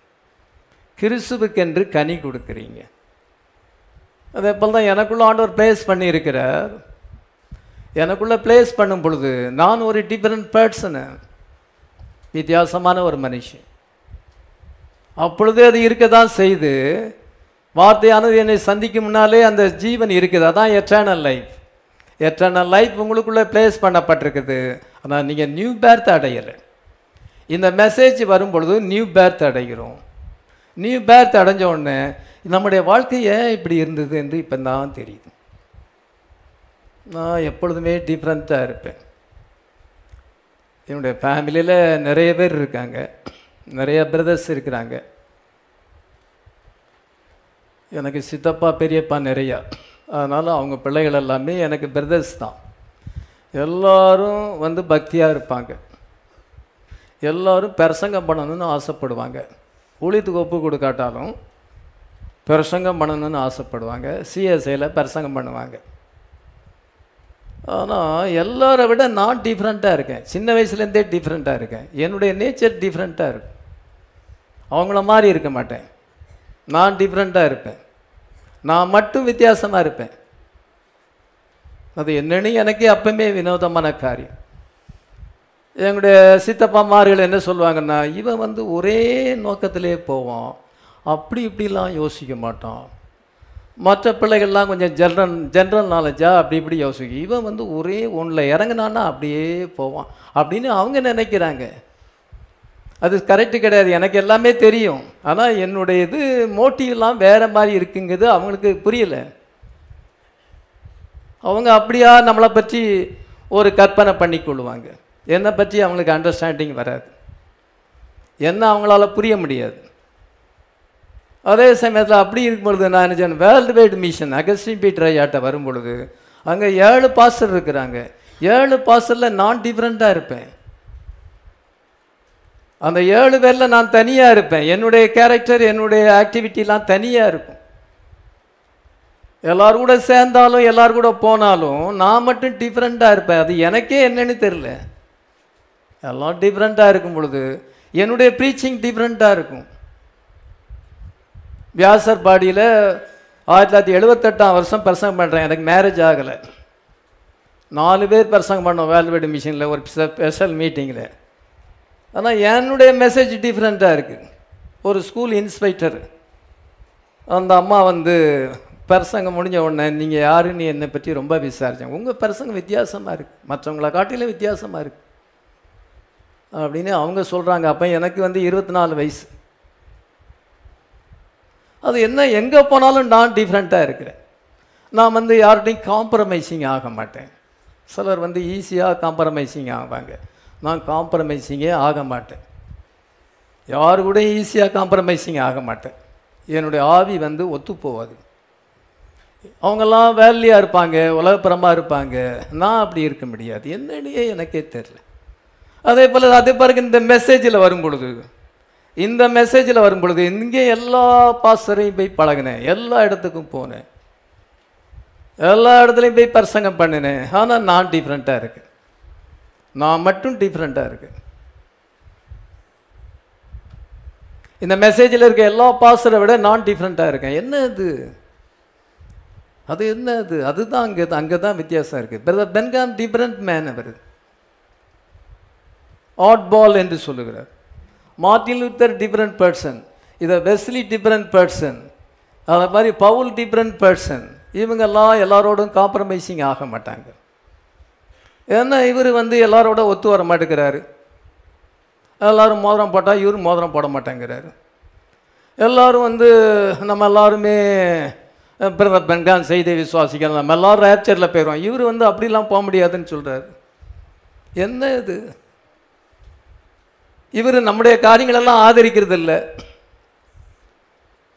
கிறிஸ்துவுக்கென்று கனி கொடுக்குறீங்க. அதே போல் தான் எனக்குள்ள ஆண்டவர் பிளேஸ் பண்ணியிருக்கிறார். எனக்குள்ளே பிளேஸ் பண்ணும் பொழுது நான் ஒரு டிஃப்ரெண்ட் பர்சனு வித்தியாசமான ஒரு மனுஷன். அப்பொழுதே அது இருக்க தான் செய்து வார்த்தையானது என்னை சந்திக்கும் முன்னாலே அந்த ஜீவன் இருக்குது. அதான் எட்டர்னல் லைஃப் எட்டர்னல் லைஃப் உங்களுக்குள்ளே பிளேஸ் பண்ணப்பட்டிருக்குது. ஆனால் நீங்கள் நியூ பேர்த் அடையலை. இந்த மெசேஜ் வரும் பொழுது நியூ பேர்த் அடைகிறோம். நியூ பேர்த் அடைஞ்ச உடனே நம்முடைய வாழ்க்கை ஏன் இப்படி இருந்தது என்று இப்போ தான் தெரியுது. நான் எப்பொழுதுமே டிஃப்ரெண்ட்டாக இருப்பேன். என்னுடைய ஃபேமிலியில் நிறைய பேர் இருக்காங்க. நிறைய பிரதர்ஸ் இருக்கிறாங்க. எனக்கு சித்தப்பா பெரியப்பா நிறையா. அதனால் அவங்க பிள்ளைகள் எல்லாமே எனக்கு பிரதர்ஸ் தான். எல்லோரும் வந்து பக்தியாக இருப்பாங்க. எல்லோரும் பிரசங்கம் பண்ணணும்னு ஆசைப்படுவாங்க. ஊழியத்துக்கு ஒப்பு கொடுக்காட்டாலும் பிரசங்கம் பண்ணணும்னு ஆசைப்படுவாங்க. சிஎஸ்ஐயில் பிரசங்கம் பண்ணுவாங்க. ஆனால் எல்லாரை விட நான் டிஃப்ரெண்ட்டாக இருக்கேன். சின்ன வயசுலேருந்தே டிஃப்ரெண்ட்டாக இருக்கேன். என்னுடைய நேச்சர் டிஃப்ரெண்ட்டாக இருக்கும். அவங்கள மாதிரி இருக்க மாட்டேன். நான் டிஃப்ரெண்ட்டாக இருப்பேன். நான் மட்டும் வித்தியாசமாக இருப்பேன். அது என்னன்னு எனக்கே அப்பவுமே வினோதமான காரியம். எங்களுடைய சித்தப்பாமார்கள் என்ன சொல்லுவாங்கன்னா இவன் வந்து ஒரே நோக்கத்திலே போவான். அப்படி இப்படிலாம் யோசிக்க மாட்டான். மற்ற பிள்ளைகள்லாம் கொஞ்சம் ஜென்ரல் ஜென்ரல் நாலேஜாக அப்படி இப்படி யோசிக்கும். இவன் வந்து ஒரே ஒன்றில் இறங்குனான்னா அப்படியே போவான். அப்படின்னு அவங்க நினைக்கிறாங்க. அது கரெக்டு கிடையாது. எனக்கு எல்லாமே தெரியும். ஆனால் என்னுடைய இது மோட்டிவ்லாம் வேறு மாதிரி இருக்குங்கிறது அவங்களுக்கு புரியலை. அவங்க அப்படியா நம்மளை பற்றி ஒரு கற்பனை பண்ணி கொள்ளுவாங்க என்னை பற்றி அவங்களுக்கு அண்டர்ஸ்டாண்டிங் வராது. என்ன அவங்களால புரிய முடியாது. அதே சமயத்தில் அப்படி இருக்கும் பொழுது நான் நினைச்சேன் world wide mission Augustine Peter ஐயாட்ட வரும் பொழுது அங்கே ஏழு பாஸ்டர் இருக்கிறாங்க. ஏழு பாஸ்டரில் நான் டிஃப்ரெண்ட்டாக இருப்பேன். அந்த ஏழு பேரில் நான் தனியாக இருப்பேன். என்னுடைய கேரக்டர் என்னுடைய ஆக்டிவிட்டிலாம் தனியாக இருக்கும். எல்லோரும் கூட சேர்ந்தாலும் எல்லோரும் கூட போனாலும் நான் மட்டும் டிஃப்ரெண்ட்டாக இருப்பேன். அது எனக்கே என்னன்னு தெரில எல்லாம் டிஃப்ரெண்ட்டாக இருக்கும் பொழுது என்னுடைய ப்ரீச்சிங் டிஃப்ரெண்ட்டாக இருக்கும். வியாசர் பாடியில் ஆயிரத்தி தொள்ளாயிரத்தி எழுபத்தெட்டாம் வருஷம் பிரசங்கம் பண்ணுறேன் எனக்கு மேரேஜ் ஆகலை. நாலு பேர் பிரசங்கம் பண்ணோம் வேல்வேடு மிஷினில் ஒரு ஸ்பெஷல் மீட்டிங்கில் ஆனால் என்னுடைய மெசேஜ் டிஃப்ரெண்ட்டாக இருக்குது ஒரு ஸ்கூல் இன்ஸ்பெக்டர் அந்த அம்மா வந்து பிரசங்கம் முடிஞ்ச உடனே நீங்கள் யாருன்னு என்னை பற்றி ரொம்ப விசாரித்தாங்க உங்கள் பிரசங்கம் வித்தியாசமாக இருக்குது மற்றவங்கள காட்டிலும் வித்தியாசமாக இருக்குது அப்படின்னு அவங்க சொல்கிறாங்க அப்போ எனக்கு வந்து இருபத்தி நாலு வயசு. அது என்ன எங்கே போனாலும் நான் டிஃப்ரெண்ட்டாக இருக்கிறேன். நான் வந்து யார்கிட்டையும் காம்ப்ரமைசிங் ஆக மாட்டேன். சிலர் வந்து ஈஸியாக காம்ப்ரமைசிங் ஆவாங்க. நான் காம்ப்ரமைசிங்கே ஆக மாட்டேன். யாரு கூட ஈஸியாக காம்ப்ரமைசிங் ஆக மாட்டேன். என்னுடைய ஆவி வந்து ஒத்துப்போவாது அவங்கெல்லாம் வேலையாக இருப்பாங்க உலகப்புறமாக இருப்பாங்க. நான் அப்படி இருக்க முடியாது. என்னன்னே எனக்கே தெரில அதே போல் அதே பாருங்க இந்த மெசேஜில் வரும் பொழுது இந்த மெசேஜில் வரும் பொழுது இங்கே எல்லா பாஸ்டரையும் போய் பழகினேன். எல்லா இடத்துக்கும் போனேன். எல்லா இடத்துலையும் போய் பிரசங்கம் பண்ணினேன். ஆனால் நான் டிஃப்ரெண்ட்டாக இருக்கு. நான் மட்டும் டிஃப்ரெண்ட்டாக இருக்கு. இந்த மெசேஜில் இருக்க எல்லா பாஸ்டரை விட நான் டிஃப்ரெண்ட்டாக இருக்கேன். என்ன இது? அது என்ன அது அதுதான் அங்கே அங்கே தான் வித்தியாசம் இருக்குது பிரதர் பென்காம் டிஃப்ரெண்ட் மேன் அவர். ஆட் பால் என்று சொல்லுகிறார். மார்ட்டின் லூத்தர் டிஃப்ரெண்ட் பர்சன் இதை வெஸ்லி டிஃப்ரெண்ட் பர்சன் அதை மாதிரி பவுல் டிஃப்ரெண்ட் பர்சன் இவங்கெல்லாம் எல்லாரோடும் காம்ப்ரமைசிங் ஆக மாட்டாங்க. ஏன்னா இவர் வந்து எல்லாரோட ஒத்து வர மாட்டேங்கிறாரு. எல்லோரும் மோதிரம் போட்டால் இவர் மோதிரம் போட மாட்டேங்கிறாரு. எல்லோரும் வந்து நம்ம எல்லாருமே பிரதர் பெண்கான் செய்தி விசுவாசிக்கலாம் நம்ம எல்லாரும் ரேப்சரில் போயிடுவோம் இவர் வந்து அப்படிலாம் போக முடியாதுன்னு சொல்கிறாரு என்ன இது? இவர் நம்முடைய காரியங்களெல்லாம் ஆதரிக்கிறது இல்லை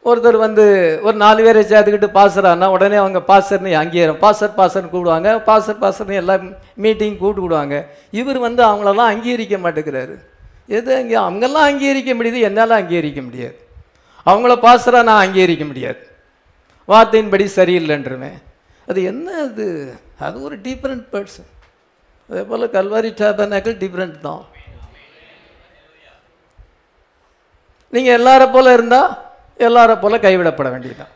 ஒருத்தர் வந்து ஒரு நாலு பேரை சேர்த்துக்கிட்டு பாசரானா உடனே அவங்க பாசர்னு அங்கீகாரம் பாசர் பாசர்னு கூப்பிடுவாங்க பாசர் பாசர்னு எல்லாம் மீட்டிங் கூப்பிட்டு விடுவாங்க இவர் வந்து அவங்களெல்லாம் அங்கீகரிக்க மாட்டேங்கிறாரு. எது அங்கே அவங்கெல்லாம் அங்கீகரிக்க முடியுது என்னால் அங்கீகரிக்க முடியாது. அவங்கள பாசராக நான் அங்கீகரிக்க முடியாது. வார்த்தையின்படி சரியில்லைன்றவேன் அது என்ன அது? அது ஒரு டிஃப்ரெண்ட் பர்சன் அதே போல் கல்வாரி டேபர்னாக்கள் டிஃப்ரெண்ட் தான். நீங்கள் எல்லாரை போல் இருந்தால் எல்லாரை போல் கைவிடப்பட வேண்டியதுதான்.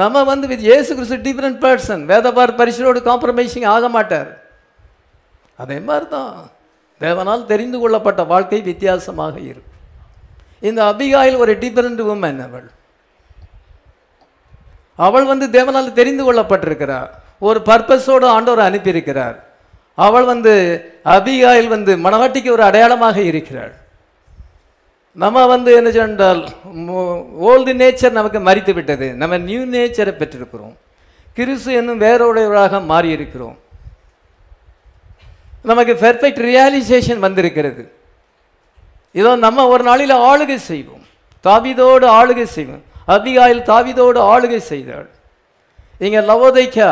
நம்ம வந்து வித் இயேசு கிறிஸ்து டிஃப்ரெண்ட் பர்சன் வேதபார் பரிசுரோடு காம்ப்ரமைசிங் ஆக மாட்டார். அதே மாதிரி தான் தேவனால் தெரிந்து கொள்ளப்பட்ட வாழ்க்கை வித்தியாசமாக இருக்கும். இந்த அபிகாயில் ஒரு டிஃபரெண்ட் உமன் அவள். அவள் வந்து தேவனால் தெரிந்து கொள்ளப்பட்டிருக்கிறார். ஒரு பர்பஸோடு ஆண்டவர் அனுப்பியிருக்கிறார். அவள் வந்து அபிகாயில் வந்து மனவாட்டிக்கு ஒரு அடையாளமாக இருக்கிறாள். நம்ம வந்து என்ன சொன்னால் ஓல்டு நேச்சர் நமக்கு மறித்து விட்டது. நம்ம நியூ நேச்சரை பெற்றிருக்கிறோம். கிறிஸ்து என்னும் வேறோடையவராக மாறியிருக்கிறோம். நமக்கு பெர்ஃபெக்ட் ரியாலிசேஷன் வந்திருக்கிறது. இதோ நம்ம ஒரு நாளில் ஆளுகை செய்வோம். தாவிதோடு ஆளுகை செய்வோம். அபிகாயில் தாவிதோடு ஆளுகை செய்தாள். இங்கே லவோதைக்கா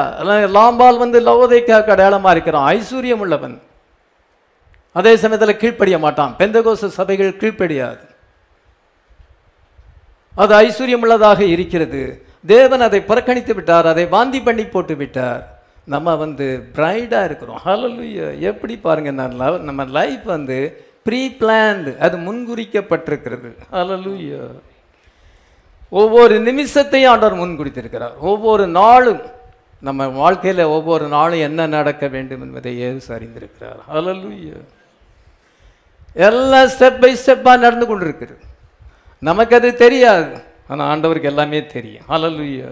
லாம்பால் வந்து லவோதைக்கா அடையாளமாக இருக்கிறான். ஐஸ்வர்யம் உள்ளவன். அதே சமயத்தில் கீழ்ப்படிய மாட்டான். பெந்தகோச சபைகள் கீழ்ப்படியாது. அது ஐஸ்வர்யமுள்ளதாக இருக்கிறது. தேவன் அதை புறக்கணித்து விட்டார் அதை வாந்தி பண்ணி போட்டு விட்டார். நம்ம வந்து பிரைடாக இருக்கிறோம். ஹலலுயா எப்படி பாருங்கள் நான் நம்ம லைஃப் வந்து ப்ரீ பிளான்டு அது முன்குறிக்கப்பட்டிருக்கிறது. ஹலலுயா ஒவ்வொரு நிமிஷத்தையும் ஆண்டவர் முன்குறித்திருக்கிறார். ஒவ்வொரு நாளும் நம்ம வாழ்க்கையில் ஒவ்வொரு நாளும் என்ன நடக்க வேண்டும் என்பதை ஏசு அறிந்திருக்கிறார். ஹலலுயா எல்லாம் ஸ்டெப் பை ஸ்டெப்பாக நடந்து கொண்டிருக்கிறது. நமக்கு அது தெரியாது. ஆனால் ஆண்டவருக்கு எல்லாமே தெரியும். ஹலலுயா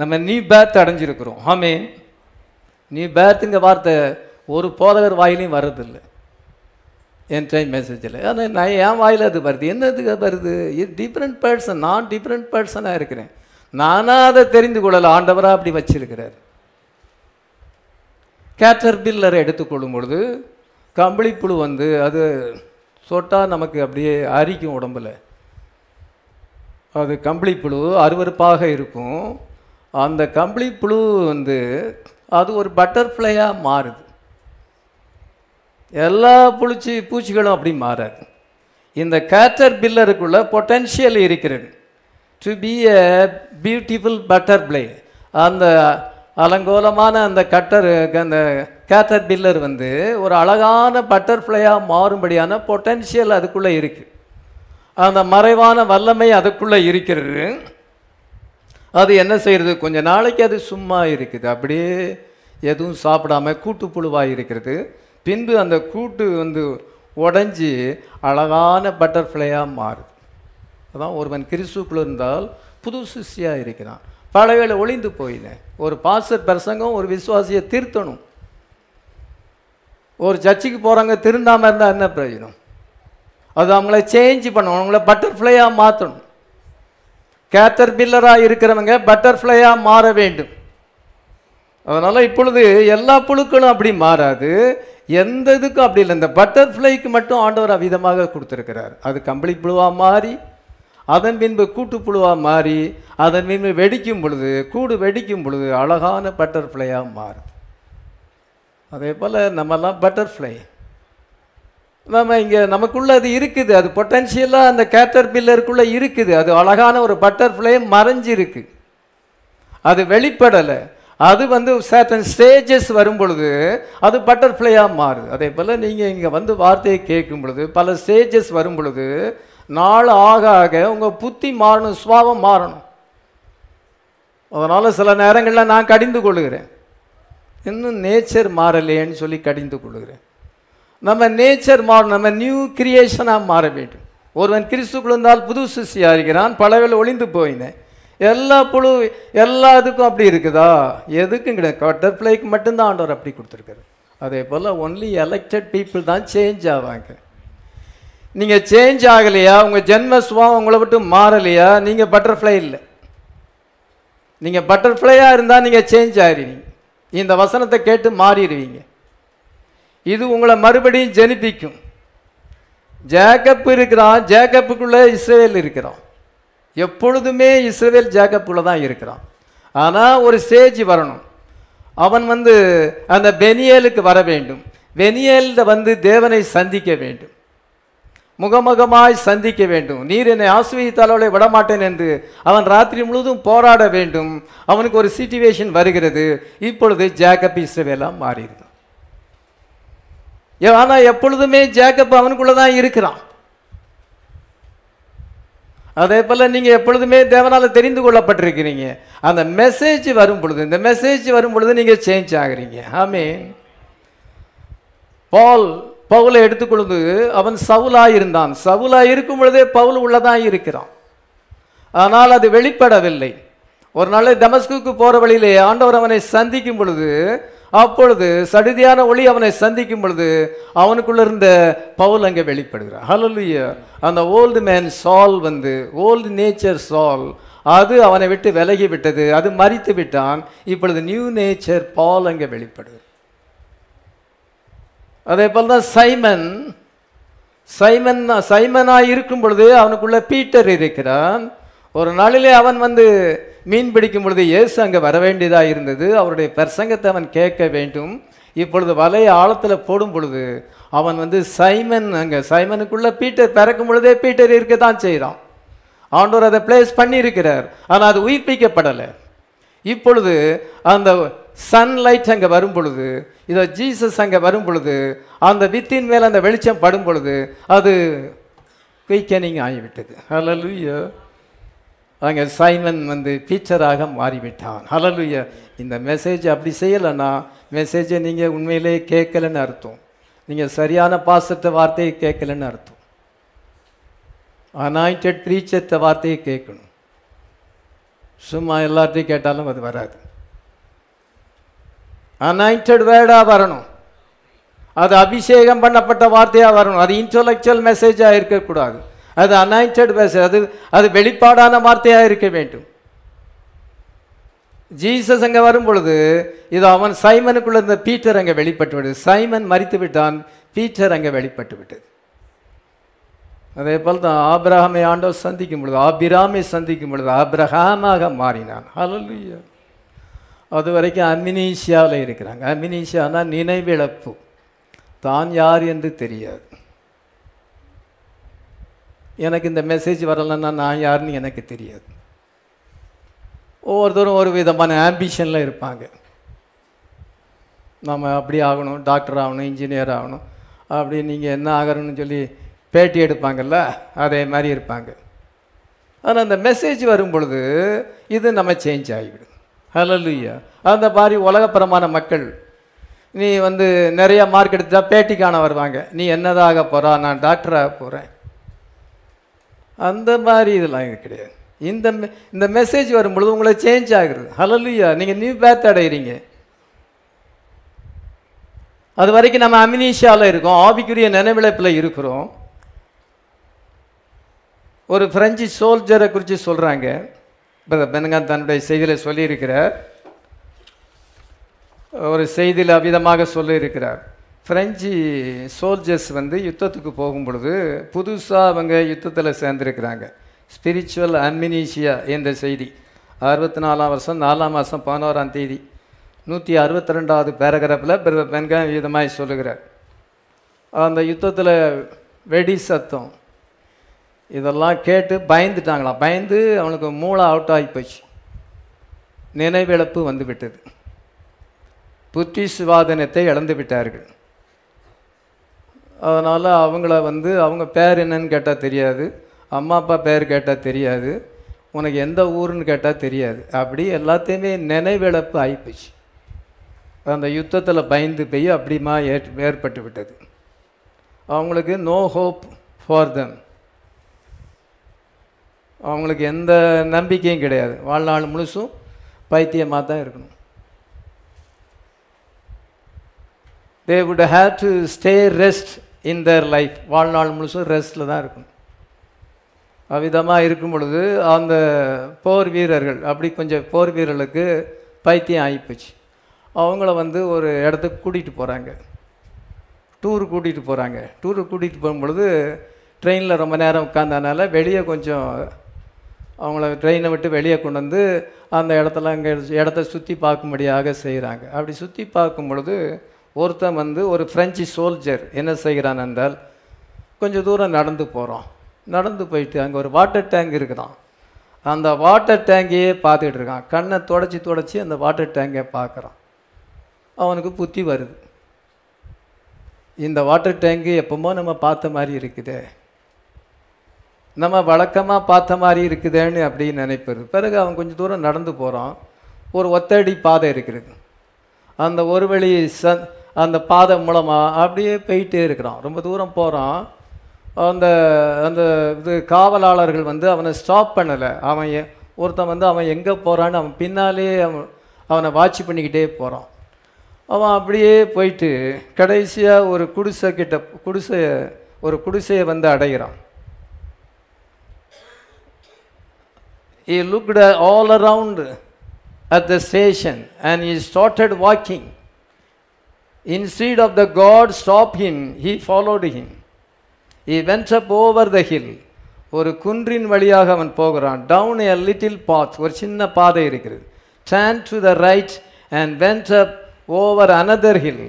நம்ம நீ பேத் அடைஞ்சிருக்கிறோம். ஆமே நீ பேர்த்துங்க வார்த்தை ஒரு போதகர் வாயிலையும் வர்றதில்லை. என் டைம் மெசேஜில் ஆனால் நான் என் வாயில் அது வருது. என்னதுக்கு வருது? இது டிஃப்ரெண்ட் பர்சன் நான் டிஃப்ரெண்ட் பர்சனாக இருக்கிறேன். நானாக அதை தெரிந்து கொள்ளலை. ஆண்டவராக அப்படி வச்சிருக்கிறார். கேட்டர் பில்லரை எடுத்துக்கொள்ளும் பொழுது கம்பளிப்புழு வந்து அது சொட்டால் நமக்கு அப்படியே அரிக்கும் உடம்பில். அது கம்பளி புழு அருவருப்பாக இருக்கும். அந்த கம்பளி புழு வந்து அது ஒரு பட்டர்ஃப்ளையாக மாறுது. எல்லா புளிச்சி பூச்சிகளும் அப்படி மாறாது. இந்த கேட்டர் பில்லருக்குள்ள பொட்டென்ஷியல் இருக்கிறது. To be a beautiful butterfly அந்த அலங்கோலமான அந்த கட்டர் அந்த கேட்டர் பில்லர் வந்து ஒரு அழகான பட்டர்ஃப்ளையாக மாறும்படியான பொட்டென்ஷியல் அதுக்குள்ளே இருக்குது அந்த மறைவான வல்லமை அதுக்குள்ளே இருக்கிறது. அது என்ன செய்கிறது கொஞ்ச நாளைக்கு அது சும்மா இருக்குது. அப்படியே எதுவும் சாப்பிடாம கூட்டு புழுவாக இருக்கிறது. பின்பு அந்த கூட்டு வந்து உடஞ்சி அழகான பட்டர்ஃப்ளையாக மாறுது. அதான் ஒருவன் கிறிஸ்துக்குள்ள இருந்தால் புது சிஷியாக இருக்கிறான். பழவேளை ஒளிந்து போயினேன் ஒரு பாஸ்டர் பிரசங்கம் ஒரு விசுவாசியை திருத்தணும். ஒரு சர்ச்சுக்கு போகிறாங்க திருந்தாமல் இருந்தால் என்ன பிரயோஜனம்? அது அவங்கள சேஞ்ச் பண்ணணும். அவங்கள பட்டர்ஃப்ளையாக மாற்றணும் கேத்தர் பில்லராக இருக்கிறவங்க பட்டர்ஃப்ளையாக மாற வேண்டும். அதனால் இப்பொழுது எல்லா புழுக்களும் அப்படி மாறாது. எந்த இதுக்கும் அப்படி இல்லை. இந்த பட்டர்ஃப்ளைக்கு மட்டும் ஆண்டவர் அவ்விதமாக கொடுத்துருக்கிறார். அது கம்பளி புழுவாக மாறி அதன் பின்பு கூட்டுப்புழுவாக மாறி அதன் பின்பு வெடிக்கும் பொழுது கூடு வெடிக்கும் பொழுது அழகான பட்டர்ஃப்ளையாக மாறுது அதே போல் நம்மெல்லாம் பட்டர்ஃப்ளை நம்ம இங்கே நமக்குள்ளே அது இருக்குது அது பொட்டன்ஷியலாக அந்த கேட்டர் பில்லருக்குள்ளே இருக்குது அது அழகான ஒரு பட்டர்ஃப்ளை மறைஞ்சிருக்கு. அது வெளிப்படலை. அது வந்து சேட்டன் ஸ்டேஜஸ் வரும் பொழுது அது பட்டர்ஃப்ளையாக மாறுது. அதே போல் நீங்கள் இங்கே வந்து வார்த்தையை கேட்கும் பொழுது பல ஸ்டேஜஸ் வரும் பொழுது நாள் ஆக ஆக உங்கள் புத்தி மாறணும் சுவாவம் மாறணும். அதனால் சில நேரங்களில் நான் கடிந்து கொள்கிறேன் இன்னும் நேச்சர் மாறலையேன்னு சொல்லி கடிந்து கொள்கிறேன் நம்ம நேச்சர் மாறணும் நம்ம நியூ கிரியேஷனாக மாற வேண்டும். ஒருவன் கிறிஸ்துக்குள் இருந்தால் புது சிருஷ்டியாக இருக்கிறான் பலவேளை ஒளிந்து போயினேன் எல்லா புழு எல்லா இதுக்கும் அப்படி இருக்குதா? எதுக்கும் கிடையாது. பட்டர்ஃப்ளைக்கு மட்டும்தான் ஆண்டவர் அப்படி கொடுத்துருக்காரு அதே போல் ஒன்லி எலெக்டட் பீப்புள் தான் சேஞ்ச் ஆவாங்க. நீங்கள் சேஞ்ச் ஆகலையா? உங்கள் ஜென்ம சுபாவம் உங்களை விட்டு மாறலையா? நீங்கள் பட்டர்ஃப்ளை இல்லை. நீங்கள் பட்டர்ஃப்ளையாக இருந்தால் நீங்கள் சேஞ்ச் ஆகிடுவீங்க இந்த வசனத்தை கேட்டு மாறிடுவீங்க. இது உங்களை மறுபடியும் ஜெனிப்பிக்கும். ஜேக்கப் இருக்கிறான். ஜேக்கப்புக்குள்ளே இஸ்ரேல் இருக்கிறான். எப்பொழுதுமே இஸ்ரேல் ஜேக்கப்புக்குள்ளே தான் இருக்கிறான். ஆனால் ஒரு ஸ்டேஜ் வரணும். அவன் வந்து அந்த பெனியலுக்கு வர வேண்டும். பெனியலில் வந்து தேவனை சந்திக்க வேண்டும். முகமுகமாய் சந்திக்க வேண்டும். நீர் என்னை ஆசிரியத்தாளர்களை விடமாட்டேன் என்று அவன் ராத்திரி முழுவதும் போராட வேண்டும். அவனுக்கு ஒரு சிச்சுவேஷன் வருகிறது. இப்பொழுது ஜேக்கப் இஸ்ரவேலாம் மாறியிருந்தான் ஆனால் எப்பொழுதுமே ஜேக்கப் அவனுக்குள்ள தான் இருக்கிறான். அதே போல் நீங்கள் எப்பொழுதுமே தேவனால் தெரிந்து கொள்ளப்பட்டிருக்கிறீங்க. அந்த மெசேஜ் வரும் பொழுது இந்த மெசேஜ் வரும் பொழுது நீங்கள் சேஞ்ச் ஆகுறீங்க. மீன் பால் பவுலை எடுத்துக்கொள்வது அவன் சவுலாக இருந்தான் சவுலாக இருக்கும் பொழுதே பவுல் உள்ளதான் இருக்கிறான். ஆனால் அது வெளிப்படவில்லை. ஒரு நாள் தமஸ்குக்கு போகிற வழியிலே ஆண்டவர் அவனை சந்திக்கும் பொழுது அப்பொழுது சடுதியான ஒளி அவனை சந்திக்கும் பொழுது அவனுக்குள்ள இருந்த பவுல் அங்கே வெளிப்படுகிறார். ஹலலுய அந்த ஓல்டு மேன் சால் வந்து ஓல்டு நேச்சர் சால் அது அவனை விட்டு விலகி விட்டது அது மறித்து விட்டான். இப்பொழுது நியூ நேச்சர் பால் அங்கே வெளிப்படுது அதே போல் தான் சைமன். சைமன் சைமனாக இருக்கும் பொழுது அவனுக்குள்ள பீட்டர் இருக்கிறான். ஒரு நாளிலே அவன் வந்து மீன் பிடிக்கும் பொழுது இயேசு அங்கே வர வேண்டியதாக இருந்தது. அவருடைய பிரசங்கத்தை அவன் கேட்க வேண்டும். இப்பொழுது வலையை ஆழத்தில் போடும் பொழுது அவன் வந்து சைமன் அங்கே சைமனுக்குள்ள பீட்டர் பிறக்கும் பொழுதே பீட்டர் இருக்க தான் செய்கிறான். ஆண்டவர் அதை பிளேஸ் பண்ணியிருக்கிறார். ஆனால் அது உயிர்ப்பிக்கப்படலை. இப்பொழுது அந்த சன்லைட் அங்கே வரும் பொழுது இதோ ஜீசஸ் அங்கே வரும் பொழுது அந்த வித்தின் மேல் அந்த வெளிச்சம் படும் பொழுது அது குயிக்கனிங் ஆகிவிட்டது. ஹலலுயா அங்கே சைமன் வந்து டீச்சராக மாறிவிட்டான். ஹலலுயா இந்த மெசேஜ் அப்படி செய்யலைன்னா மெசேஜை நீங்கள் உண்மையிலே கேட்கலன்னு அர்த்தம். நீங்கள் சரியான பாசத்த வார்த்தையை கேட்கலன்னு அர்த்தம். அனாயிண்டட் ப்ரீச்சத்த வார்த்தையை கேட்கணும். சும்மா எல்லாத்தையும் கேட்டாலும் அது வராது. அனாயிண்டட் வேர்டாக வரணும். அது அபிஷேகம் பண்ணப்பட்ட வார்த்தையாக வரணும். அது இன்டலெக்சுவல் மெசேஜாக இருக்கக்கூடாது. அது அனாயிண்டட் மெசேஜ் அது அது வெளிப்பாடான வார்த்தையாக இருக்க வேண்டும். ஜீசஸ் அங்கே வரும் பொழுது இது அவன் சைமனுக்குள்ள இருந்த பீட்டர் அங்கே வெளிப்பட்டு விட்டது சைமன் மறித்து விட்டான் பீட்டர் அங்கே வெளிப்பட்டு விட்டது அதே போல் தான் ஆபிரகாமை ஆண்டவர் சந்திக்கும் பொழுது ஆபிராமை சந்திக்கும் பொழுது ஆப்ரஹாமாக மாறினான். ஹalleluya அது வரைக்கும் அமினீஷியாவில் இருக்கிறாங்க. அமினீஷியானா நினைவிழப்பு. தான் யார் என்று தெரியாது. எனக்கு இந்த மெசேஜ் வரலன்னா நான் யாருன்னு எனக்கு தெரியாது. ஒவ்வொருத்தரும் ஒரு விதமான ஆம்பிஷனில் இருப்பாங்க. நம்ம அப்படி ஆகணும் டாக்டர் ஆகணும் இன்ஜினியர் ஆகணும். அப்படி நீங்கள் என்ன ஆகணும்னு சொல்லி பேட்டி எடுப்பாங்கல்ல அதே மாதிரி இருப்பாங்க. ஆனால் அந்த மெசேஜ் வரும் பொழுது இது நம்ம சேஞ்ச் ஆகிவிடும். ஹalleluya அந்த மாதிரி உலகப்புறமான மக்கள் நீ வந்து நிறைய மார்க் எடுத்தா பேட்டி காண வருவாங்க. நீ என்னதாக போகிறா நான் டாக்டராக போகிறேன் அந்த மாதிரி இதெல்லாம் இது கிடையாது. இந்த மெ- இந்த மெசேஜ் வரும் பொழுது உங்களை சேஞ்ச் ஆகுது ஹalleluya நீங்கள் நியூ பேத் அடைகிறீங்க அது வரைக்கும் நம்ம அமினீஷியாவில் இருக்கோம். ஆவிக்குரிய நினைவிழப்பில் இருக்கிறோம். ஒரு பிரெஞ்சு சோல்ஜரை குறித்து சொல்கிறாங்க பெனகான் தன்னுடைய செய்தியில் சொல்லியிருக்கிறார். ஒரு செய்தியில் அவ்விதமாக சொல்லியிருக்கிறார். ஃப்ரெஞ்சு சோல்ஜர்ஸ் வந்து யுத்தத்துக்கு போகும் பொழுது புதுசாக அவங்க யுத்தத்தில் சேர்ந்துருக்கிறாங்க. ஸ்பிரிச்சுவல் அம்மினீஷியா என்ற செய்தி. அறுபத்தி நாலாம் வருஷம் நாலாம் மாதம் பதினோராம் தேதி. நூற்றி அறுபத்தி ரெண்டாவது பேராகிராஃபில் பிரதர் பென்கான் விதமாய் சொல்லுகிறார். அந்த யுத்தத்தில் வெடி சத்தம் இதெல்லாம் கேட்டு பயந்துட்டாங்களாம். பயந்து அவனுக்கு மூளை அவுட் ஆகி போச்சு. நினைவிழப்பு வந்து விட்டது. புத்தி சுவாதனத்தை இழந்து விட்டார்கள். அதனால் அவங்கள வந்து அவங்க பேர் என்னன்னு கேட்டால் தெரியாது. அம்மா அப்பா பேர் கேட்டால் தெரியாது. உனக்கு எந்த ஊருன்னு கேட்டால் தெரியாது. அப்படி எல்லாத்தையுமே நினைவிழப்பு ஆகிப்போச்சு அந்த யுத்தத்தில் பயந்து போய் அப்படிமா ஏற் ஏற்பட்டு விட்டது. அவங்களுக்கு நோ ஹோப் ஃபார் தம் அவங்களுக்கு எந்த நம்பிக்கையும் கிடையாது. வாழ்நாள் முழுசும் பைத்தியமாக தான் இருக்கணும். They would have to stay rest in their life வாழ்நாள் முழுசும் ரெஸ்ட்டில் தான் இருக்கணும். அவ்விதமாக இருக்கும் பொழுது அந்த போர் வீரர்கள் அப்படி கொஞ்சம் போர் வீரர்களுக்கு பைத்தியம் ஆகிப்போச்சு அவங்கள வந்து ஒரு இடத்துக்கு கூட்டிகிட்டு போகிறாங்க டூர் கூட்டிகிட்டு போகிறாங்க டூரு கூட்டிகிட்டு போகும்பொழுது ட்ரெயினில் ரொம்ப நேரம் உட்காந்தனால வெளியே கொஞ்சம் அவங்கள ட்ரெயினை விட்டு வெளியே கொண்டு வந்து அந்த இடத்துல அங்கே இடத்த சுற்றி பார்க்கும்படியாக செய்கிறாங்க அப்படி சுற்றி பார்க்கும் பொழுது ஒருத்தன் வந்து ஒரு ஃப்ரெஞ்சு சோல்ஜர் என்ன செய்கிறான் என்றால் கொஞ்சம் தூரம் நடந்து போகிறோம் நடந்து போயிட்டு அங்கே ஒரு வாட்டர் டேங்க் இருக்குதான். அந்த வாட்டர் டேங்கையே பார்த்துக்கிட்டு இருக்கான். கண்ணை தொடச்சி தொடச்சி அந்த வாட்டர் டேங்கை பார்க்குறான். அவனுக்கு புத்தி வருது. இந்த வாட்டர் டேங்கு எப்பவுமோ நம்ம பார்த்த மாதிரி இருக்குதே. நம்ம வழக்கமாக பார்த்த மாதிரி இருக்குதேன்னு அப்படின்னு நினைப்பது. பிறகு அவன் கொஞ்சம் தூரம் நடந்து போகிறான் ஒரு ஒத்தடி பாதை இருக்கிறது அந்த ஒரு வழி சந் அந்த பாதை மூலமாக அப்படியே போயிட்டே இருக்கிறான். ரொம்ப தூரம் போகிறான் அந்த அந்த இது காவலாளர்கள் வந்து அவனை ஸ்டாப் பண்ணலை. அவன் ஒருத்தன் வந்து அவன் எங்கே போகிறான்னு அவன் பின்னாலே அவன் அவனை வாட்ச் பண்ணிக்கிட்டே போகிறான் அவன் அப்படியே போயிட்டு கடைசியாக ஒரு குடிசை கிட்ட குடிசை ஒரு குடிசையை வந்து அடைகிறான். He looked all around at the station and he started walking. Instead of the God stop him, he followed him. He went up over the hill. ஒரு குன்றின் வழியாக அவன் போகிறான் டவுன் எ லிட்டில் பாத் ஒரு சின்ன பாதை இருக்கிறது turned to the right and went up over another hill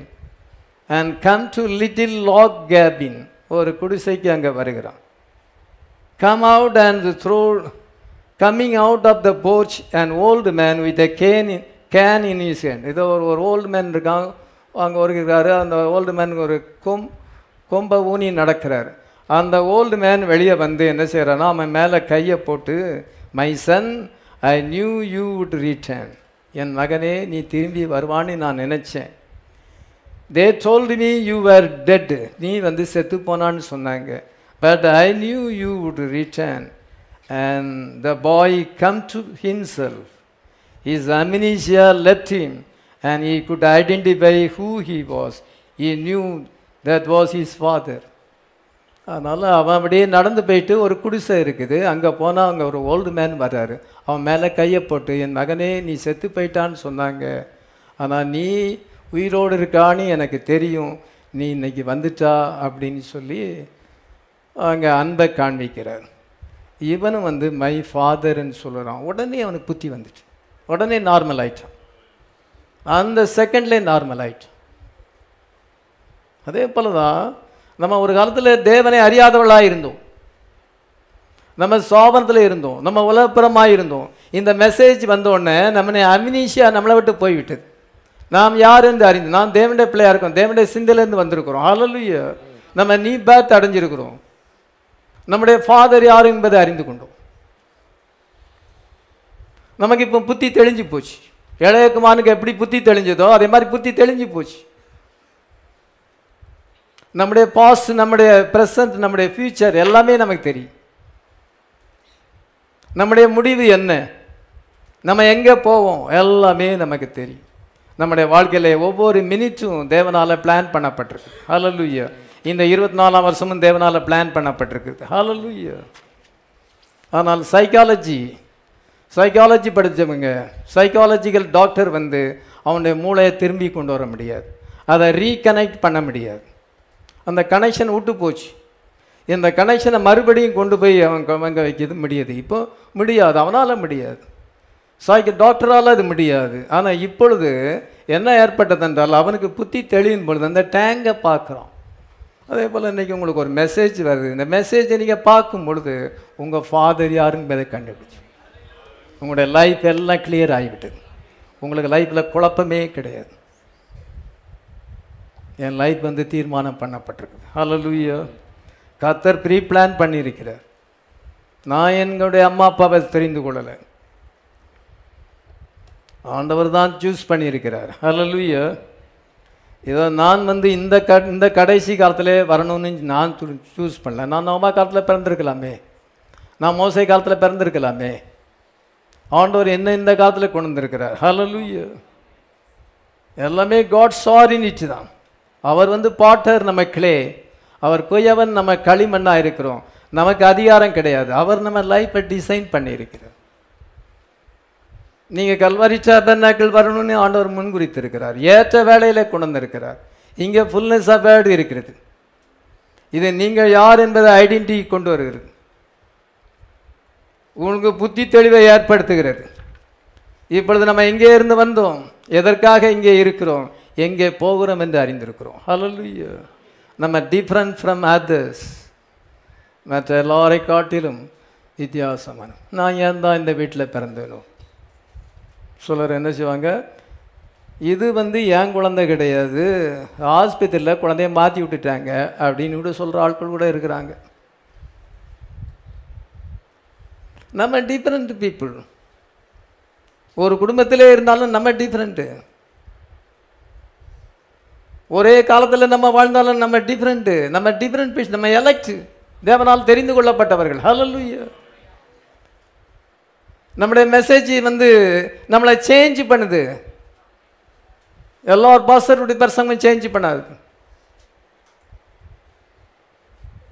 and come to little log cabin ஒரு குடிசைக்கு அங்கே வருகிறான் come out and through coming out of the porch and old man with a cane cane can in his இதோ ஒரு ஒரு old man இருக்கான் அங்கே வருகிறாரு. அந்த ஓல்டு மேன் ஒரு கொம் கொம்ப ஊனி நடக்கிறார். அந்த ஓல்டு மேன் வெளியே வந்து என்ன செய்கிறான்னா அவன் மேலே கையை போட்டு my son I knew you would return என் மகனே நீ திரும்பி வருவான்னு நான் நினச்சேன். They told me you are dead நீ வந்து செத்து போனான்னு சொன்னாங்க. But I knew you would return and the boy come to himself. His amnesia left him and he could identify who he was. He knew that was his father. அதனால் அவன் அப்படியே நடந்து போயிட்டு ஒரு குடிசை இருக்குது. அங்கே போனால் அங்கே ஒரு ஓல்டு மேன் வர்றாரு அவன் மேலே கையை போட்டு என் மகனே நீ செத்து போயிட்டான்னு சொன்னாங்க. ஆனால் நீ உயிரோடு இருக்கான்னு எனக்கு தெரியும். நீ இன்னைக்கு வந்துட்டா அப்படின்னு சொல்லி அங்கே அன்பை காண்பிக்கிறார். இவனும் வந்து மை ஃபாதர்ன்னு சொல்கிறான் உடனே அவனுக்கு புத்தி வந்துச்சு. உடனே நார்மல் ஆயிட்டான். அந்த செகண்ட்லேயே நார்மல் ஆயிட்டான். அதே போல தான் நம்ம ஒரு காலத்தில் தேவனை அறியாதவளாக இருந்தோம். நம்ம சோபனத்தில் இருந்தோம். நம்ம உலகப்புறமாக இருந்தோம். இந்த மெசேஜ் வந்தோடனே நம்மளை அமினிஷியாக நம்மளை விட்டு போய்விட்டது. நாம் யாருந்து அறிந்து நாம் தேவனுடைய பிள்ளையாக இருக்கோம். தேவனுடைய சிந்தையிலேருந்து வந்திருக்கிறோம். ஹalleluya நம்ம நீ பேத் அடைஞ்சிருக்கிறோம். நம்முடைய ஃபாதர் யார் என்பதை அறிந்து கொண்டோம். நமக்கு இப்போ புத்தி தெளிஞ்சு போச்சு. இளையகுமானுக்கு எப்படி புத்தி தெளிஞ்சதோ அதே மாதிரி புத்தி தெளிஞ்சு போச்சு. நம்முடைய பாஸ்ட் நம்முடைய ப்ரெசன்ட் நம்முடைய ஃபியூச்சர் எல்லாமே நமக்கு தெரியும். நம்முடைய முடிவு என்ன? நம்ம எங்கே போவோம்? எல்லாமே நமக்கு தெரியும். நம்முடைய வாழ்க்கையில் ஒவ்வொரு மினிட்டும் தேவனால் பிளான் பண்ணப்பட்டிருக்கு. ஹalleluya இந்த இருபத்தி நாலாம் வருஷமும் தேவனால் பிளான் பண்ணப்பட்டிருக்கு. ஹalleluya ஆனால் சைக்காலஜி சைக்காலஜி படித்தவங்க சைக்காலஜிக்கல் டாக்டர் வந்து அவனுடைய மூளையை திரும்பி கொண்டு வர முடியாது. அதை ரீகனெக்ட் பண்ண முடியாது. அந்த கனெக்ஷன் விட்டு போச்சு. இந்த கனெக்ஷனை மறுபடியும் கொண்டு போய் அவன் அவங்க வைக்கிறது முடியாது. இப்போ முடியாது. அவனால் முடியாது. சாய்க்கு டாக்டரால் அது முடியாது. ஆனால் இப்பொழுது என்ன ஏற்பட்டது என்றால் அவனுக்கு புத்தி தெளியும் பொழுது அந்த டேங்கை பார்க்குறான் அதே போல் இன்றைக்கி உங்களுக்கு ஒரு மெசேஜ் வருது. இந்த மெசேஜை நீங்கள் பார்க்கும் பொழுது உங்கள் ஃபாதர் யாருங்கிறதை கண்டுபிடிச்சு. உங்களுடைய லைஃப் எல்லாம் கிளியர் ஆகிவிட்டது. உங்களுக்கு லைஃப்பில் குழப்பமே கிடையாது. என் லைஃப் வந்து தீர்மானம் பண்ணப்பட்டிருக்குது. லூயோ கத்தர் ப்ரீ பிளான் பண்ணியிருக்கிறார். நான் என்னுடைய அம்மா அப்பாவை தெரிந்து கொள்ளலை. ஆண்டவர் தான் சூஸ் பண்ணியிருக்கிறார். ஹalleluya இதோ நான் வந்து இந்த க இந்த கடைசி காலத்தில் வரணும்னு நான் சூஸ் பண்ணல. நான் நோமா காலத்தில் பிறந்திருக்கலாமே. நான் மோசை காலத்தில் பிறந்திருக்கலாமே. ஆண்டவர் என்ன இந்த காலத்தில் கொண்டு வந்திருக்கிறார் ஹalleluya எல்லாமே காட் சாரினிச்சு தான் அவர் வந்து பாட்டர் நம்ம கிளே அவர் கொய்யவன் நம்ம களிமண்ணாக இருக்கிறோம். நமக்கு அதிகாரம் கிடையாது. அவர் நம்ம லைஃப்பை டிசைன் பண்ணியிருக்கிறார். நீங்கள் கல்வாரி சாபர்னாக்கள் வரணும்னு ஆண்டவர் முன்குறித்திருக்கிறார். ஏற்ற வேலையில கொண்டு வந்திருக்கிறார் இங்கே ஃபுல்னஸ் ஆஃப் வேர்டு இருக்கிறது. இது நீங்கள் யார் என்பதை ஐடென்டிட்டி கொண்டு வருகிறது. உங்களுக்கு புத்தி தெளிவை ஏற்படுத்துகிறது. இப்பொழுது நம்ம எங்கே இருந்து வந்தோம். எதற்காக இங்கே இருக்கிறோம்? எங்கே போகிறோம் என்று அறிந்திருக்கிறோம். ஹalleluya நம்ம டிஃப்ரெண்ட் ஃப்ரம் அதர்ஸ் மற்ற எல்லாரை காட்டிலும் வித்தியாசமான நான் ஏன் தான் இந்த வீட்டில் பிறந்தேனோ? சிலர் என்ன செய்வாங்க இது வந்து என் குழந்தை கிடையாது ஆஸ்பத்திரியில் குழந்தைய மாற்றி விட்டுட்டாங்க அப்படின்னு கூட சொல்கிற ஆட்கள் கூட இருக்கிறாங்க. நம்ம டிஃப்ரெண்ட் பீப்புள் ஒரு குடும்பத்திலே இருந்தாலும் நம்ம டிஃப்ரெண்ட்டு ஒரே காலத்தில் நம்ம வாழ்ந்தாலும் நம்ம டிஃப்ரெண்ட்டு நம்ம டிஃப்ரெண்ட் பீஸ் நம்ம எலக்ட் தேவனால் தெரிந்து கொள்ளப்பட்டவர்கள். ஹalleluya நம்முடைய மெசேஜ் வந்து நம்மளை சேஞ்ச் பண்ணுது. எல்லா பாஸ்டருடைய பிரசங்கம் சேஞ்ச் பண்ணாது.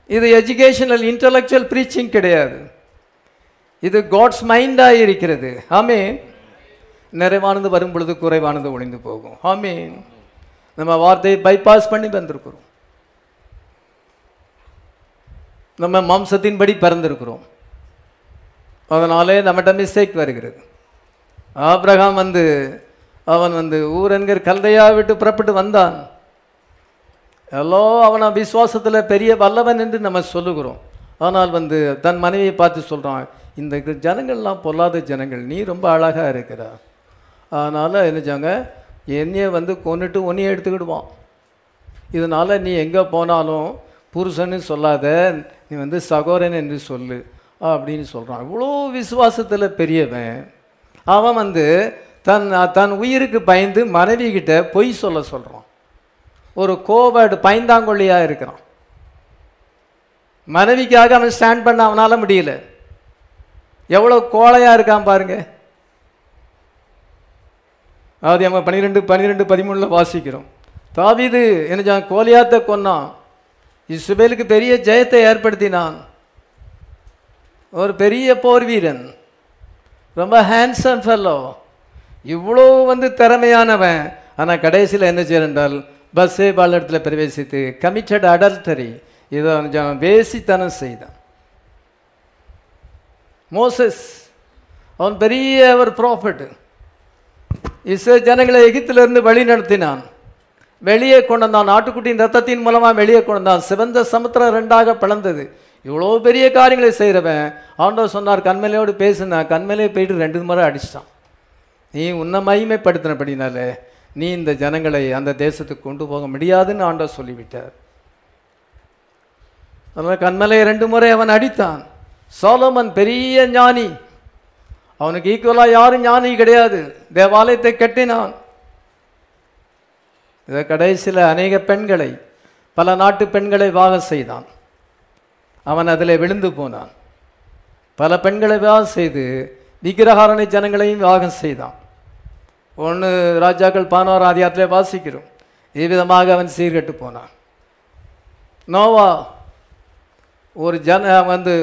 இது எஜுகேஷனல் இன்டலெக்சுவல் ப்ரீச்சிங் கிடையாது. இது காட்ஸ் மைண்டாக இருக்கிறது. ஆமீன் நிறைவானது வரும் பொழுது குறைவானது ஒளிந்து போகும். ஆமீன் நம்ம வார்த்தையை பைபாஸ் பண்ணி வந்திருக்கிறோம். நம்ம மாம்சத்தின்படி பிறந்திருக்கிறோம். அதனாலே நம்மகிட்ட மிஸ்டேக் வருகிறது. ஆப்ரஹாம் வந்து அவன் வந்து ஊர் என்கிற கல்தையா விட்டு புறப்பட்டு வந்தான். எல்லோ அவனை விசுவாசத்தில் பெரிய வல்லவன் என்று நம்ம சொல்லுகிறோம். ஆனால் வந்து தன் மனைவியை பார்த்து சொல்கிறான் இந்த ஜனங்கள்லாம் பொல்லாத ஜனங்கள் நீ ரொம்ப அழகாக இருக்கிறா. அதனால் என்னச்சாங்க என்னையை வந்து கொண்டுட்டு உன்னையே எடுத்துக்கிடுவான். இதனால் நீ எங்கே போனாலும் புருஷன்னு சொல்லாத நீ வந்து சகோரன் என்று சொல்லு. அப்படின்னு சொல்கிறான் இவ்வளோ விசுவாசத்தில் பெரியவன் அவன் வந்து தன் தன் உயிருக்கு பயந்து மனைவி கிட்ட பொய் சொல்ல சொல்கிறான் ஒரு கோவர்டு பைந்தாங்கொல்லியாக இருக்கிறான். மனைவிக்காக அவன் ஸ்டாண்ட் பண்ண அவனால் முடியல. எவ்வளோ கோழையாக இருக்கான் பாருங்க. அதாவது நம்ம பன்னிரெண்டு பன்னிரெண்டு பதிமூணில் வாசிக்கிறோம். தாவிது என்ன கோலியாத்த கொன்னான். இஸ்ரேலுக்கு பெரிய ஜெயத்தை ஏற்படுத்தினான். ஒரு பெரிய போர் வீரன். ரொம்ப ஹேண்ட்ஸம் ஃபெல்லோ இவ்வளோ வந்து திறமையானவன். ஆனால் கடைசியில் என்ன செய்யறென்றால் பஸ்ஸே பால் இடத்துல பிரவேசித்து கமிட்டட் அடல்டரி இதை கொஞ்சம் வேசித்தனம் செய்தான். மோசஸ் அவன் பெரிய ஒரு ப்ராஃபிட்டு இஸ்ரோ ஜனங்களை எகிப்திலிருந்து வழி நடத்தினான். வெளியே கொண்டு வந்தான். நாட்டுக்குட்டியின் ரத்தத்தின் மூலமாக வெளியே கொண்டு வந்தான். சிவந்த சமுத்திரம் ரெண்டாக பிளந்தது. இவ்வளோ பெரிய காரியங்களை செய்கிறவன் ஆண்டவர் சொன்னார் கண்மலையோடு பேசுனா கண்மலையே போயிட்டு ரெண்டு முறை அடிச்சிட்டான். நீ உன்னை மகிமைப்படுத்தினபடினால நீ இந்த ஜனங்களை அந்த தேசத்துக்கு கொண்டு போக முடியாதுன்னு ஆண்டவர் சொல்லிவிட்டார். அதனால் கண்மலையை ரெண்டு முறை அவன் அடித்தான். சோலோமன் பெரிய ஞானி. அவனுக்கு ஈக்குவலாக யாரும் ஞானி கிடையாது. தேவாலயத்தை கட்டினான். இதை கடைசியில் அநேக பெண்களை பல நாட்டு பெண்களை வாக செய்தான். அவன் அதில் விழுந்து போனான். பல பெண்களை விவாகம் செய்து விக்கிரகாரணை ஜனங்களையும் விவாகம் செய்தான். ஒன்று ராஜாக்கள் பதினோராம் அதிகாரத்திலே வாசிக்கிறோம். இவ்விதமாக அவன் சீர்கெட்டு போனான். நோவா ஒரு ஜன வந்து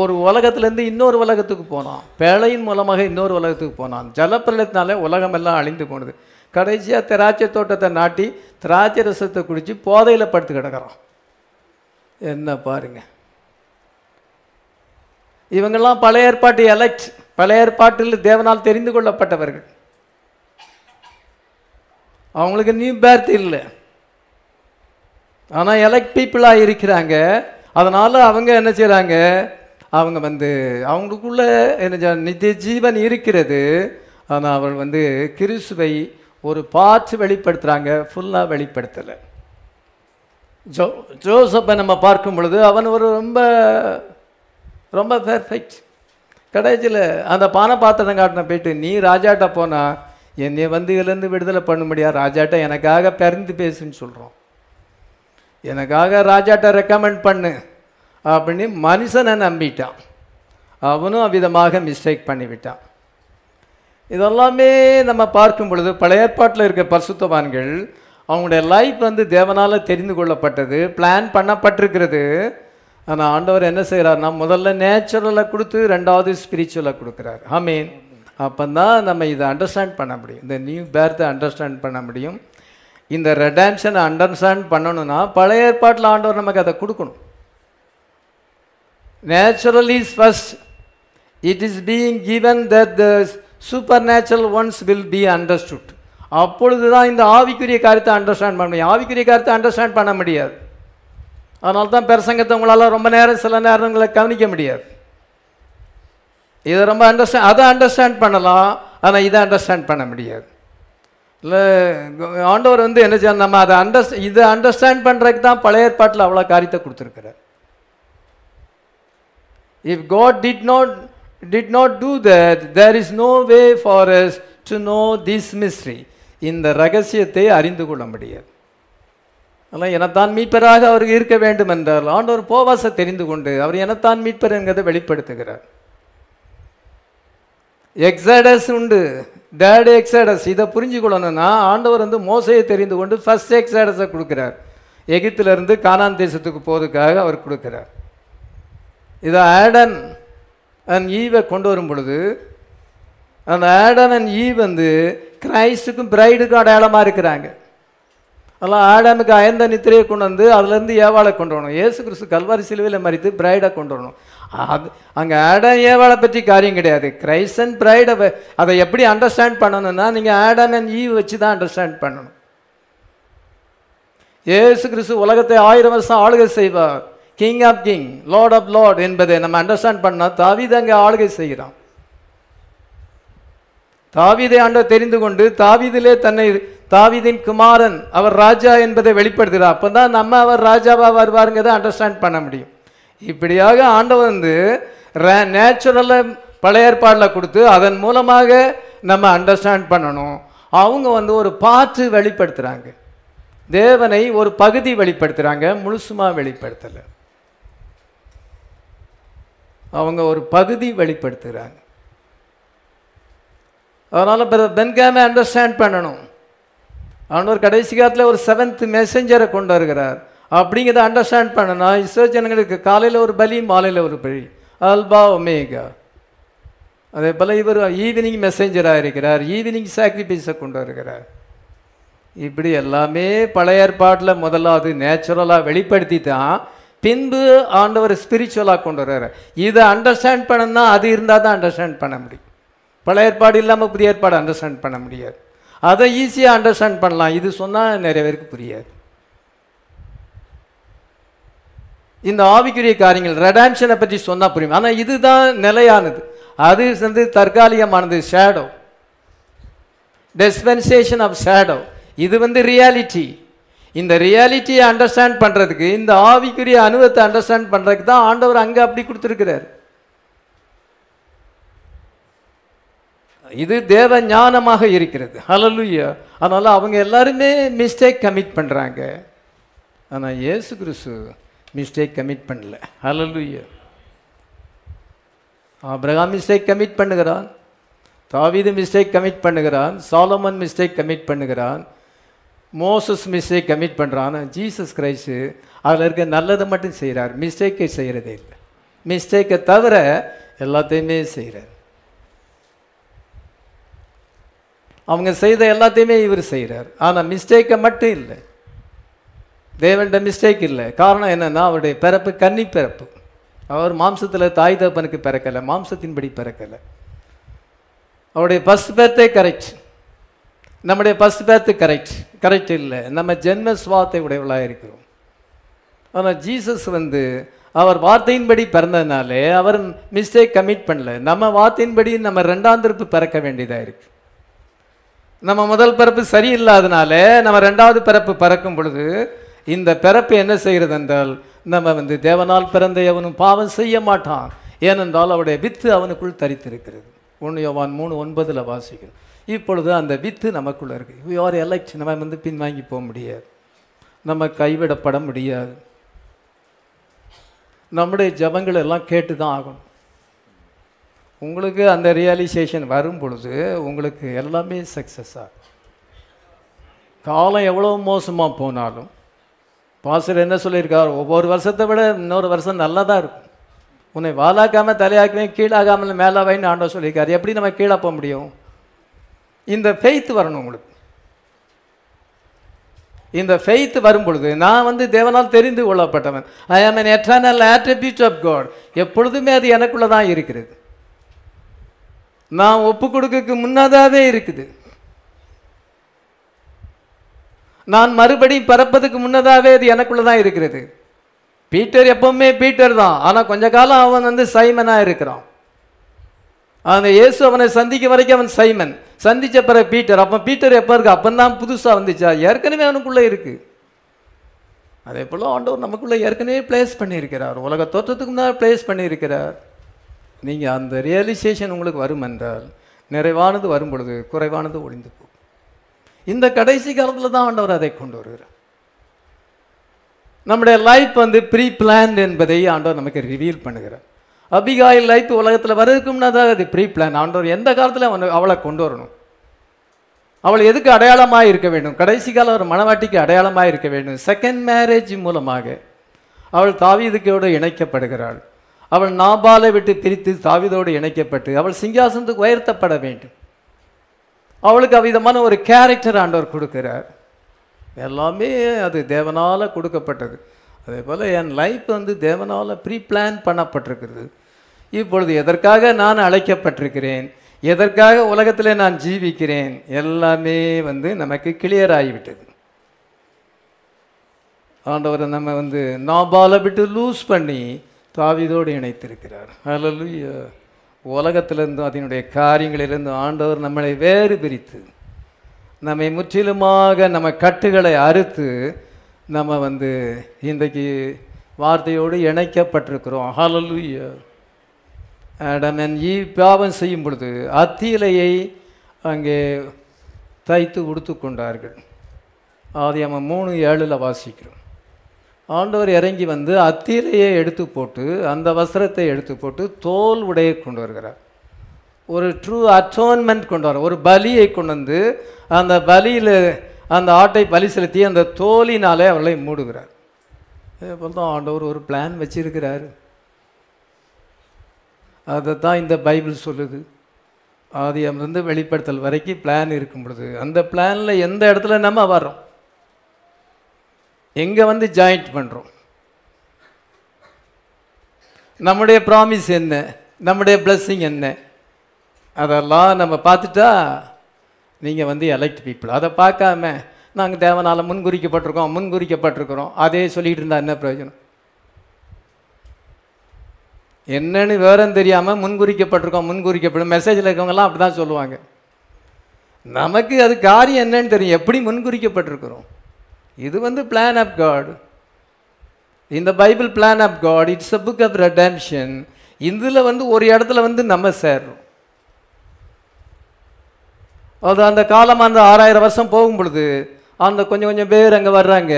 ஒரு உலகத்துலேருந்து இன்னொரு உலகத்துக்கு போனான். பேழையின் மூலமாக இன்னொரு உலகத்துக்கு போனான். ஜலப்பிரளயத்தினாலே உலகமெல்லாம் அழிந்து போனது. கடைசியாக திராட்சை தோட்டத்தை நாட்டி திராட்சை ரசத்தை குடித்து போதையில் படுத்து கிடக்குறான். என்ன பாருங்கள் இவங்கெல்லாம் பழைய ஏற்பாட்டு எலக்ட் பழைய ஏற்பாட்டில் தேவனால் தெரிந்து கொள்ளப்பட்டவர்கள். அவங்களுக்கு நியூ பேர்த் இல்லை. ஆனால் எலெக்ட் பீப்புளாக இருக்கிறாங்க. அதனால் அவங்க என்ன செய்கிறாங்க அவங்க வந்து அவங்களுக்குள்ள என்ன செய்ய- நித்திய ஜீவன் இருக்கிறது. ஆனால் அவள் வந்து கிறிஸ்துவை ஒரு பார்த்து வெளிப்படுத்துகிறாங்க ஃபுல்லாக வெளிப்படுத்தலை. ஜோ ஜோசப்பை நம்ம பார்க்கும் பொழுது அவன் ஒரு ரொம்ப ரொம்ப பெர்ஃபெக்ட் கடைசியில் அந்த பானை பாத்திரம் காட்டின போயிட்டு நீ ராஜாட்ட போனால் என்னை வந்து இதுலேருந்து விடுதலை பண்ண முடியாது ராஜாட்ட எனக்காக பிறந்து பேசுன்னு சொல்கிறோம் எனக்காக ராஜாட்ட ரெக்கமெண்ட் பண்ணு. அப்படின்னு மனுஷனை நம்பிட்டான். அவனும் அவ்விதமாக மிஸ்டேக் பண்ணிவிட்டான். இதெல்லாமே நம்ம பார்க்கும் பொழுது பழைய ஏற்பாட்டில் இருக்க பரிசுத்தவான்கள் அவங்களுடைய லைஃப் வந்து தேவனால் தெரிந்து கொள்ளப்பட்டது பிளான் பண்ணப்பட்டிருக்கிறது. ஆனால் ஆண்டவர் என்ன செய்கிறார்னா முதல்ல நேச்சுரலாக கொடுத்து ரெண்டாவது ஸ்பிரிச்சுவலாக கொடுக்குறார். ஆமீன் அப்போ தான் நம்ம இதை அண்டர்ஸ்டாண்ட் பண்ண முடியும். இந்த நியூ பேர்த்தை அண்டர்ஸ்டாண்ட் பண்ண முடியும். இந்த ரெடான்ஷனை அண்டர்ஸ்டாண்ட் பண்ணணும்னா பழைய ஏற்பாட்டில் ஆண்டவர் நமக்கு அதை கொடுக்கணும். Natural is first it is being that the supernatural ones will be understood அப்பொழுது தான் இந்த ஆவிக்குரிய காரியத்தை அண்டர்ஸ்டாண்ட் பண்ண முடியும். ஆவிக்குரிய காரியத்தை அண்டர்ஸ்டாண்ட் பண்ண முடியாது. அதனால தான் பிரசங்கத்தை உங்களால் ரொம்ப நேரம் சில நேரங்களை கவனிக்க முடியாது. இதை ரொம்ப அண்டர்ஸ்டாண்ட் அதை அண்டர்ஸ்டாண்ட் பண்ணலாம் ஆனால் இதை அண்டர்ஸ்டாண்ட் பண்ண முடியாது. இல்லை ஆண்டவர் வந்து என்ன செய்யணும் நம்ம அதை அண்டர் இதை அண்டர்ஸ்டாண்ட் பண்ணுறதுக்கு தான் பழைய ஏற்பாட்டில் அவ்வளோ காரியத்தை கொடுத்துருக்குறார். If God did not did not do that there is no way for us to know this mystery இந்த ரகசியத்தை அறிந்து கொள்ள முடியாது. அதெல்லாம் எனத்தான் மீட்பராக அவர் இருக்க வேண்டும் என்றால் ஆண்டவர் போவாச தெரிந்து கொண்டு அவர் எனத்தான் மீட்பர் என்கிறதை வெளிப்படுத்துகிறார். எக்ஸடஸ் உண்டு. Third Exodus. இதை புரிஞ்சு கொள்ளணும்னா ஆண்டவர் வந்து மோசையை தெரிந்து கொண்டு ஃபர்ஸ்ட் எக்ஸடஸை கொடுக்குறார். எகிப்திலிருந்து கானான் தேசத்துக்கு போவதுக்காக அவர் கொடுக்குறார். இதை ஆடன் அண்ட் ஈவை கொண்டு வரும் பொழுது அந்த ஆடன் அண்ட் ஈவ் வந்து கிரைஸ்டுக்கும் பிரைடுக்கும் அடையாளமாக இருக்கிறாங்க. அதெல்லாம் ஆடாமுக்கு அயந்த நித்திரையை கொண்டு வந்து அதுலேருந்து ஏவாளை கொண்டு வரணும். ஏசு கிறிஸ்து கல்வாரி சிலுவையில் மறித்து பிரைடை கொண்டு வரணும். அது அங்கே ஆடம் ஏவாளை பற்றி காரியம் கிடையாது. கிரைஸ்ட் அண்ட் பிரைடை அதை எப்படி அண்டர்ஸ்டாண்ட் பண்ணணும்னா நீங்கள் ஆடம் அண்ட் ஈவ் வச்சு தான் அண்டர்ஸ்டாண்ட் பண்ணணும். ஏசு கிறிஸ்து உலகத்தை ஆயிரம் வருஷம் ஆளுகை செய்வார். King of king lord of lord என்பதை நம்ம அண்டர்ஸ்டாண்ட் பண்ணால் தாவிதை அங்கே ஆளுகை செய்கிறான். தாவீதை ஆண்டவர் தெரிந்து கொண்டு தாவிதிலே தன்னை தாவிதின் குமாரன் அவர் ராஜா என்பதை வெளிப்படுத்துகிறார். அப்போ தான் நம்ம அவர் ராஜாவாக வருவாருங்கிறத அண்டர்ஸ்டாண்ட் பண்ண முடியும். இப்படியாக ஆண்டவர் வந்து நேச்சுரலாக பழைய ஏற்பாடில் கொடுத்து அதன் மூலமாக நம்ம அண்டர்ஸ்டாண்ட் பண்ணணும். அவங்க வந்து ஒரு பாற்று வெளிப்படுத்துகிறாங்க தேவனை ஒரு பகுதி வெளிப்படுத்துகிறாங்க முழுசுமா வெளிப்படுத்தலை. அவங்க ஒரு பகுதி வெளிப்படுத்துகிறாங்க அதனால் பென்காமை அண்டர்ஸ்டாண்ட் பண்ணணும். அவனவர் கடைசி காலத்தில் ஒரு செவன்த் மெசஞ்சரை கொண்டு வருகிறார். அப்படிங்கிறத அண்டர்ஸ்டாண்ட் பண்ணணும் இஸ்ரோ ஜனங்களுக்கு காலையில் ஒரு பலி மாலையில் ஒரு பலி. Alpha omega. அதே போல் இவர் ஈவினிங் மெசேஞ்சராக இருக்கிறார். ஈவினிங் சாக்ரிஃபைஸை கொண்டு வருகிறார். இப்படி எல்லாமே பழைய ஏற்பாட்டில் முதலாவது நேச்சுரலாக வெளிப்படுத்தி தான் பின்பு ஆண்டவர் ஸ்பிரிச்சுவலாக கொண்டு வர்றாரு. இதை அண்டர்ஸ்டாண்ட் பண்ணணும்னா அது இருந்தால் தான் அண்டர்ஸ்டாண்ட் பண்ண முடியும். பழைய ஏற்பாடு இல்லாமல் புதிய ஏற்பாடு அண்டர்ஸ்டாண்ட் பண்ண முடியாது. அதை ஈஸியாக அண்டர்ஸ்டாண்ட் பண்ணலாம். இது சொன்னால் நிறைய பேருக்கு புரியாது. இந்த ஆவிக்குரிய காரியங்கள் ரெடாம்ஷனை பற்றி சொன்னால் புரியும். ஆனால் இதுதான் நிலையானது. அது வந்து தற்காலிகமானது ஷேடோ டிஸ்பென்சேஷன் ஆஃப் ஷேடோ இது வந்து ரியாலிட்டி இந்த ரியாலிட்டியை அண்டர்ஸ்டாண்ட் பண்ணுறதுக்கு இந்த ஆவிக்குரிய அனுபவத்தை அண்டர்ஸ்டாண்ட் பண்ணுறதுக்கு தான் ஆண்டவர் அங்கே அப்படி கொடுத்துருக்கிறார். இது தேவ ஞானமாக இருக்கிறது. ஹலலுயா அதனால் அவங்க எல்லாருமே மிஸ்டேக் கமிட் பண்ணுறாங்க ஆனால் இயேசு கிறிஸ்து மிஸ்டேக் கமிட் பண்ணல. ஹலலுயா ஆபிரகாம் மிஸ்டேக் கமிட் பண்ணுகிறான். தாவீது மிஸ்டேக் கமிட் பண்ணுகிறான். சாலமன் மிஸ்டேக் கமிட் பண்ணுகிறான். மோசஸ் மிஸ்டேக் கமிட் பண்ணுறான் ஜீசஸ் கிரைஸ்டு அதில் இருக்க நல்லதை மட்டும் செய்கிறார் மிஸ்டேக்கை செய்கிறதே இல்லை. மிஸ்டேக்கை தவிர எல்லாத்தையுமே செய்கிறார் அவங்க செய்த எல்லாத்தையுமே இவர் செய்கிறார் ஆனால் மிஸ்டேக்கை மட்டும் இல்லை. தேவன்ட மிஸ்டேக் இல்லை. காரணம் என்னென்னா அவருடைய பிறப்பு கன்னி பிறப்பு. அவர் மாம்சத்தில் தாய் தகப்பனுக்கு பிறக்கலை மாம்சத்தின்படி பிறக்கலை. அவருடைய ஃபஸ்ட் பேர்த்தே கரெக்ட் நம்முடைய ஃபஸ்ட் பேர்த்து கரெக்ட் கரெக்ட் இல்லை. நம்ம ஜென்ம சுவாத்தை உடையவளாக இருக்கிறோம். ஆனால் ஜீசஸ் வந்து அவர் வார்த்தையின்படி பிறந்ததுனாலே அவர் மிஸ்டேக் கமிட் பண்ணல. நம்ம வார்த்தையின்படி நம்ம ரெண்டாம் திருப்பு பிறக்க வேண்டியதாக இருக்குது நம்ம முதல் பிறப்பு சரியில்லாதனால நம்ம ரெண்டாவது பிறப்பு பறக்கும் பொழுது இந்த பிறப்பு என்ன செய்கிறது என்றால் நம்ம வந்து தேவனால் பிறந்த எவனும் பாவம் செய்ய மாட்டான். ஏனென்றால் அவருடைய வித்து அவனுக்குள் தரித்திருக்கிறது. ஒன்று யோவான் மூணு ஒன்பதில் வாசிக்கிறோம். இப்பொழுது அந்த வித்து நமக்குள்ளே இருக்குது யார் ஆர் நம்ம வந்து பின்வாங்கி போக முடியாது. நம்ம கைவிடப்பட முடியாது. நம்முடைய ஜபங்கள் எல்லாம் கேட்டு தான் ஆகணும். உங்களுக்கு அந்த ரியலைசேஷன் வரும் பொழுது உங்களுக்கு எல்லாமே சக்ஸஸ் ஆகும். காலம் எவ்வளோ மோசமாக போனாலும் பாஸ்டர் என்ன சொல்லியிருக்கார்? ஒவ்வொரு வருஷத்தை விட இன்னொரு வருஷம் நல்லா தான் இருக்கும். உன்னை வாழாக்காமல் தலையாக்குவேன் கீழாகாமல் மேலாவைன்னு ஆண்டவர் சொல்லியிருக்காரு. எப்படி நம்ம கீழே போக முடியும்? இந்த ஃபெய்த் வரணும் உங்களுக்கு. இந்த ஃபெய்த் வரும் பொழுது நான் வந்து தேவனால் தெரிந்து கொள்ளப்பட்டவன். I am an eternal attribute of God எப்பொழுதுமே அது எனக்குள்ளே தான் இருக்கிறது. நான் ஒப்பு கொடுக்கறதுக்கு முன்னதாகவே இருக்குது. நான் மறுபடியும் பறப்பதுக்கு முன்னதாகவே அது எனக்குள்ள தான் இருக்கிறது. பீட்டர் எப்பவுமே பீட்டர் தான். ஆனால் கொஞ்ச காலம் அவன் வந்து சைமனாக இருக்கிறான். அந்த இயேசு அவனை சந்திக்க வரைக்கும் அவன் சைமன். சந்திச்ச பிறகு பீட்டர். அப்போ பீட்டர் எப்போ இருக்கு? அப்போ தான் புதுசாக வந்துச்சா? ஏற்கனவே அவனுக்குள்ளே இருக்குது அதே போல் ஆண்டவர் நமக்குள்ளே ஏற்கனவே பிளேஸ் பண்ணியிருக்கிறார். உலக தோற்றத்துக்கு முன்னால் பிளேஸ் பண்ணியிருக்கிறார். நீங்கள் அந்த ரியலைசேஷன் உங்களுக்கு வரும் என்றால் நிறைவானது வரும் பொழுது குறைவானது ஒளிந்து போகும். இந்த கடைசி காலத்தில் தான் ஆண்டவர் அதை கொண்டு வருகிறார். நம்முடைய லைஃப் வந்து ப்ரீ பிளான் என்பதை ஆண்டவர் நமக்கு ரிவீல் பண்ணுகிறார். அபிகாயில் லைஃப் உலகத்தில் வரதுக்கும்னா தான் அது ப்ரீ பிளான் ஆண்டவர் எந்த காலத்தில் அவனை அவளை கொண்டு வரணும்? அவள் எதுக்கு அடையாளமாக இருக்க வேண்டும்? கடைசி காலம் ஒரு மனவாட்டிக்கு அடையாளமாக இருக்க வேண்டும். செகண்ட் மேரேஜ் மூலமாக அவள் தாவீதுக்கோடு இணைக்கப்படுகிறாள். அவள் நாபாலை விட்டு பிரித்து தாவிதோடு இணைக்கப்பட்டு அவள் சிங்காசனத்துக்கு உயர்த்தப்பட வேண்டும். அவளுக்கு அவ்விதமான ஒரு கேரக்டர் ஆண்டவர் கொடுக்கிறார். எல்லாமே அது தேவனால் கொடுக்கப்பட்டது. அதே போல் என் லைஃப் வந்து தேவனால் ப்ரீ பிளான் பண்ணப்பட்டிருக்கிறது. இப்பொழுது எதற்காக நான் அழைக்கப்பட்டிருக்கிறேன்? எதற்காக உலகத்தில் நான் ஜீவிக்கிறேன்? எல்லாமே வந்து நமக்கு கிளியர் ஆகிவிட்டது. ஆண்டவரை நம்ம வந்து நாபாலை விட்டு லூஸ் பண்ணி தாவிதோடு இணைத்திருக்கிறார். ஹalleluya. உலகத்திலிருந்தும் அதனுடைய காரியங்களிலிருந்தும் ஆண்டவர் நம்மளை வேறு பிரித்து நம்மை முற்றிலுமாக நம்ம கட்டுகளை அறுத்து நம்ம வந்து இன்றைக்கு வார்த்தையோடு இணைக்கப்பட்டிருக்கிறோம். ஹalleluya. ஆடம் என் ஈ பாவம் செய்யும் பொழுது அத்தியிலையை அங்கே தைத்து உடுத்து கொண்டார்கள். ஆதி நம்ம மூணு ஏழில் வாசிக்கிறோம். ஆண்டவர் இறங்கி வந்து அத்தியிலையை எடுத்து போட்டு அந்த வஸ்திரத்தை எடுத்து போட்டு தோல் உடையை கொண்டு வருகிறார். ஒரு ட்ரூ அட்டோன்மெண்ட் கொண்டு வர ஒரு பலியை கொண்டு வந்து அந்த பலியில் அந்த ஆட்டை பலி செலுத்தி அந்த தோலினாலே அவளை மூடுகிறார். அதே போல் தான் ஆண்டவர் ஒரு பிளான் வச்சிருக்கிறார். அதை தான் இந்த பைபிள் சொல்லுது. ஆதியிலிருந்து வெளிப்படுத்தல் வரைக்கும் பிளான் இருக்கும் பொழுது அந்த பிளானில் எந்த இடத்துல நம்ம வர்றோம்? எங்கே வந்து ஜாயிண்ட் பண்ணுறோம் நம்முடைய ப்ராமிஸ் என்ன? நம்முடைய பிளஸ்ஸிங் என்ன? அதெல்லாம் நம்ம பார்த்துட்டா நீங்கள் வந்து எலெக்ட் பீப்புள் அதை பார்க்காம நாங்கள் தேவனால் முன்குறிக்கப்பட்டிருக்கோம் முன்குறிக்கப்பட்டிருக்கிறோம். அதே சொல்லிகிட்டு இருந்தால் என்ன பிரயோஜனம்? என்னன்னு விவரம் தெரியாமல் முன்குறிக்கப்பட்டிருக்கோம் முன்குறிக்கப்படும். மெசேஜில் இருக்கவங்கலாம் அப்படி தான் சொல்லுவாங்க. நமக்கு அது காரியம் என்னன்னு தெரியும். எப்படி முன்குறிக்கப்பட்டிருக்கிறோம்? இது வந்து பிளான் ஆஃப் காட் இந்த Bible plan of God it's a book of redemption இதில் வந்து ஒரு இடத்துல வந்து நம்ம சேர்றோம். அது அந்த காலம் அந்த ஆறாயிரம் வருஷம் போகும் பொழுது அந்த கொஞ்சம் கொஞ்சம் பேர் அங்கே வர்றாங்க.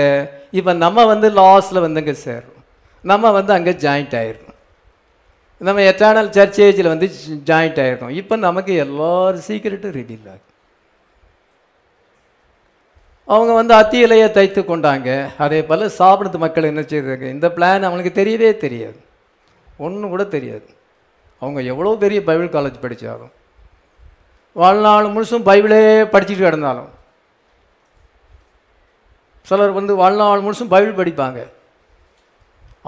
இப்போ நம்ம வந்து லாஸ்ட்டில் வந்து அங்கே சேர்றோம். நம்ம வந்து அங்கே ஜாயிண்ட் ஆயிடுறோம். நம்ம எட்டர்னல் சர்ச் ஏஜில் வந்து ஜாயிண்ட் ஆகிருக்கோம் இப்போ நமக்கு எல்லாரும் சீக்கிரட்டும் ரிவீல் ஆகும் அவங்க வந்து அத்தி இலையை தைத்து கொண்டாங்க. அதே போல் சாப்பிடுறது மக்கள் என்ன செய்தாங்க? இந்த பிளான் அவங்களுக்கு தெரியவே தெரியாது. ஒன்றும் கூட தெரியாது. அவங்க எவ்வளோ பெரிய பைபிள் காலேஜ் படித்தாலும் வாழ்நாள் முழுசும் பைபிளே படிச்சுட்டு கிடந்தாலும் சிலர் வந்து வாழ்நாள் முழுசும் பைபிள் படிப்பாங்க.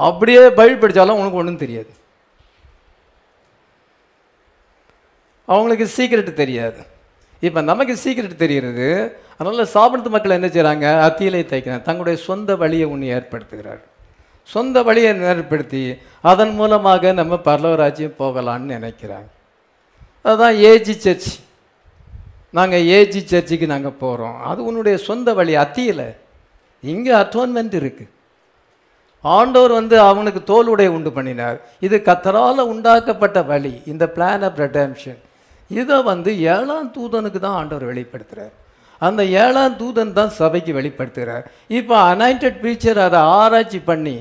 அப்படியே பைபிள் படித்தாலும் உனக்கு ஒன்றும் தெரியாது. அவங்களுக்கு சீக்கிரட்டு தெரியாது. இப்போ நமக்கு சீக்கிரட் தெரிகிறது. அதனால் சாப்பிடுறது மக்கள் என்ன செய்கிறாங்க அத்தியிலை தைக்கிறாங்க தங்களுடைய சொந்த வழியை ஒன்று ஏற்படுத்துகிறார் சொந்த வழியை ஏற்படுத்தி அதன் மூலமாக நம்ம பரலவராஜ்யம் போகலான்னு நினைக்கிறாங்க. அதுதான் ஏஜி சர்ச் நாங்கள் ஏஜி சர்ச்சுக்கு நாங்கள் போகிறோம் அது உன்னுடைய சொந்த வழி அத்தியில். இங்கே அட்டோன்மெண்ட் இருக்குது ஆண்டவர் வந்து அவனுக்கு தோல் உடை உண்டு பண்ணினார். இது கத்தரால் உண்டாக்கப்பட்ட வழி. இந்த பிளான் ஆஃப் ரெடம்ஷன் இதை வந்து ஏழாம் தூதனுக்கு தான் ஆண்டவர் வெளிப்படுத்துகிறார் அந்த ஏழாம் தூதன் தான் சபைக்கு வெளிப்படுத்துகிறார் இப்போ அனாயிண்டட் பீச்சர் அதை ஆராய்ச்சி பண்ணி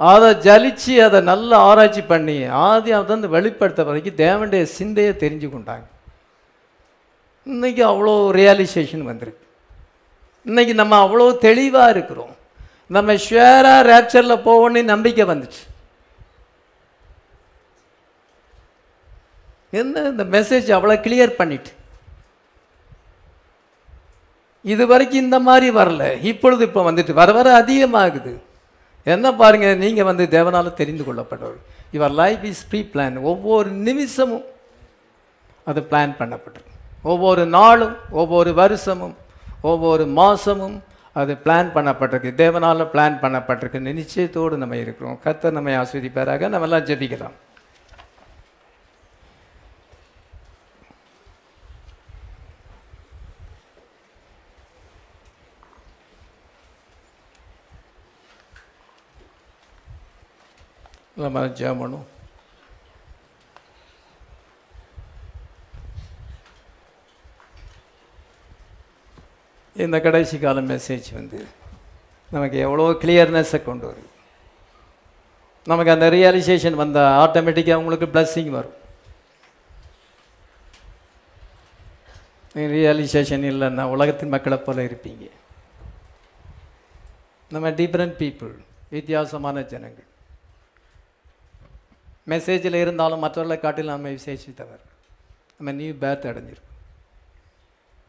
அதை ஜலித்து அதை நல்லா ஆராய்ச்சி பண்ணி ஆதி அதை வெளிப்படுத்த வரைக்கும் தேவனுடைய சிந்தையை தெரிஞ்சு கொண்டாங்க. இன்றைக்கி அவ்வளோ ரியலைசேஷன் வந்திருக்கு. இன்றைக்கி நம்ம அவ்வளோ தெளிவாக இருக்கிறோம். நம்ம ஷேராக ரேப்சரில் போவோன்னு நம்பிக்கை வந்துச்சு. என்ன இந்த மெசேஜ் அவ்வளோ கிளியர் பண்ணிட்டு? இது வரைக்கும் இந்த மாதிரி வரல. இப்பொழுது இப்போ வந்துட்டு வர வர அதிகமாகுது. என்ன பாருங்கள் நீங்கள் வந்து தேவனால் தெரிந்து கொள்ளப்பட்டவர். Your life is pre plan ஒவ்வொரு நிமிஷமும் அது பிளான் பண்ணப்பட்டிருக்கு ஒவ்வொரு நாளும் ஒவ்வொரு வருஷமும் ஒவ்வொரு மாதமும் அது பிளான் பண்ணப்பட்டிருக்கு. தேவனால் பிளான் பண்ணப்பட்டிருக்கு. நிச்சயத்தோடு நம்ம இருக்கிறோம். கத்தை நம்மை ஆஸ்வதிப்பாராக நம்ம எல்லாம் ஜெபிக்கலாம். நம்ம ஜெபம் பண்ணுவோம். இந்த கடைசி கால மெசேஜ் வந்து நமக்கு எவ்வளோ கிளியர்னஸை கொண்டு வரும். நமக்கு அந்த ரியலைசேஷன் வந்தால் ஆட்டோமேட்டிக்காக உங்களுக்கு பிளஸ்ஸிங் வரும். ரியலைசேஷன் இல்லைன்னா உலகத்தின் மக்களை போல இருப்பீங்க. நம்ம டிஃப்ரெண்ட் பீப்புள் வித்தியாசமான ஜனங்கள். மெசேஜில் இருந்தாலும் மற்றவர்களை காட்டில் நம்ம விசேஷித்தவர். நம்ம நியூ பேர்த் அடைஞ்சிருக்கோம்.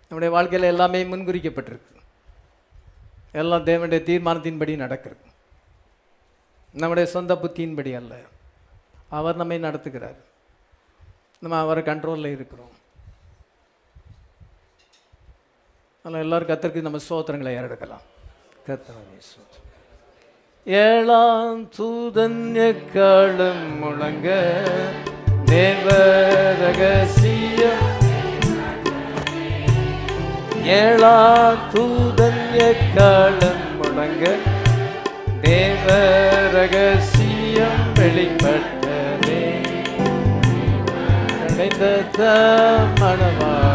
நம்முடைய வாழ்க்கையில் எல்லாமே முன்குறிக்கப்பட்டிருக்கு. எல்லாம் தேவனுடைய தீர்மானத்தின்படி நடக்கிறது. நம்முடைய சொந்த புத்தியின்படி அல்ல. அவர் நம்மை நடத்துகிறார். நம்ம அவர் கண்ட்ரோலில் இருக்கிறோம். அதனால் எல்லோரும் கத்தருக்கு நம்ம சோத்திரங்களை ஏறெடுக்கலாம். கத்தவன் ஏழாம் தூதன் காலம் முழங்க தேவ ரகசியம் ஏழா தூதன் எக்காலம் முழங்க தேவரகசியம் வெளிப்பட்டதே. கிடைத்த மணவாட்டியே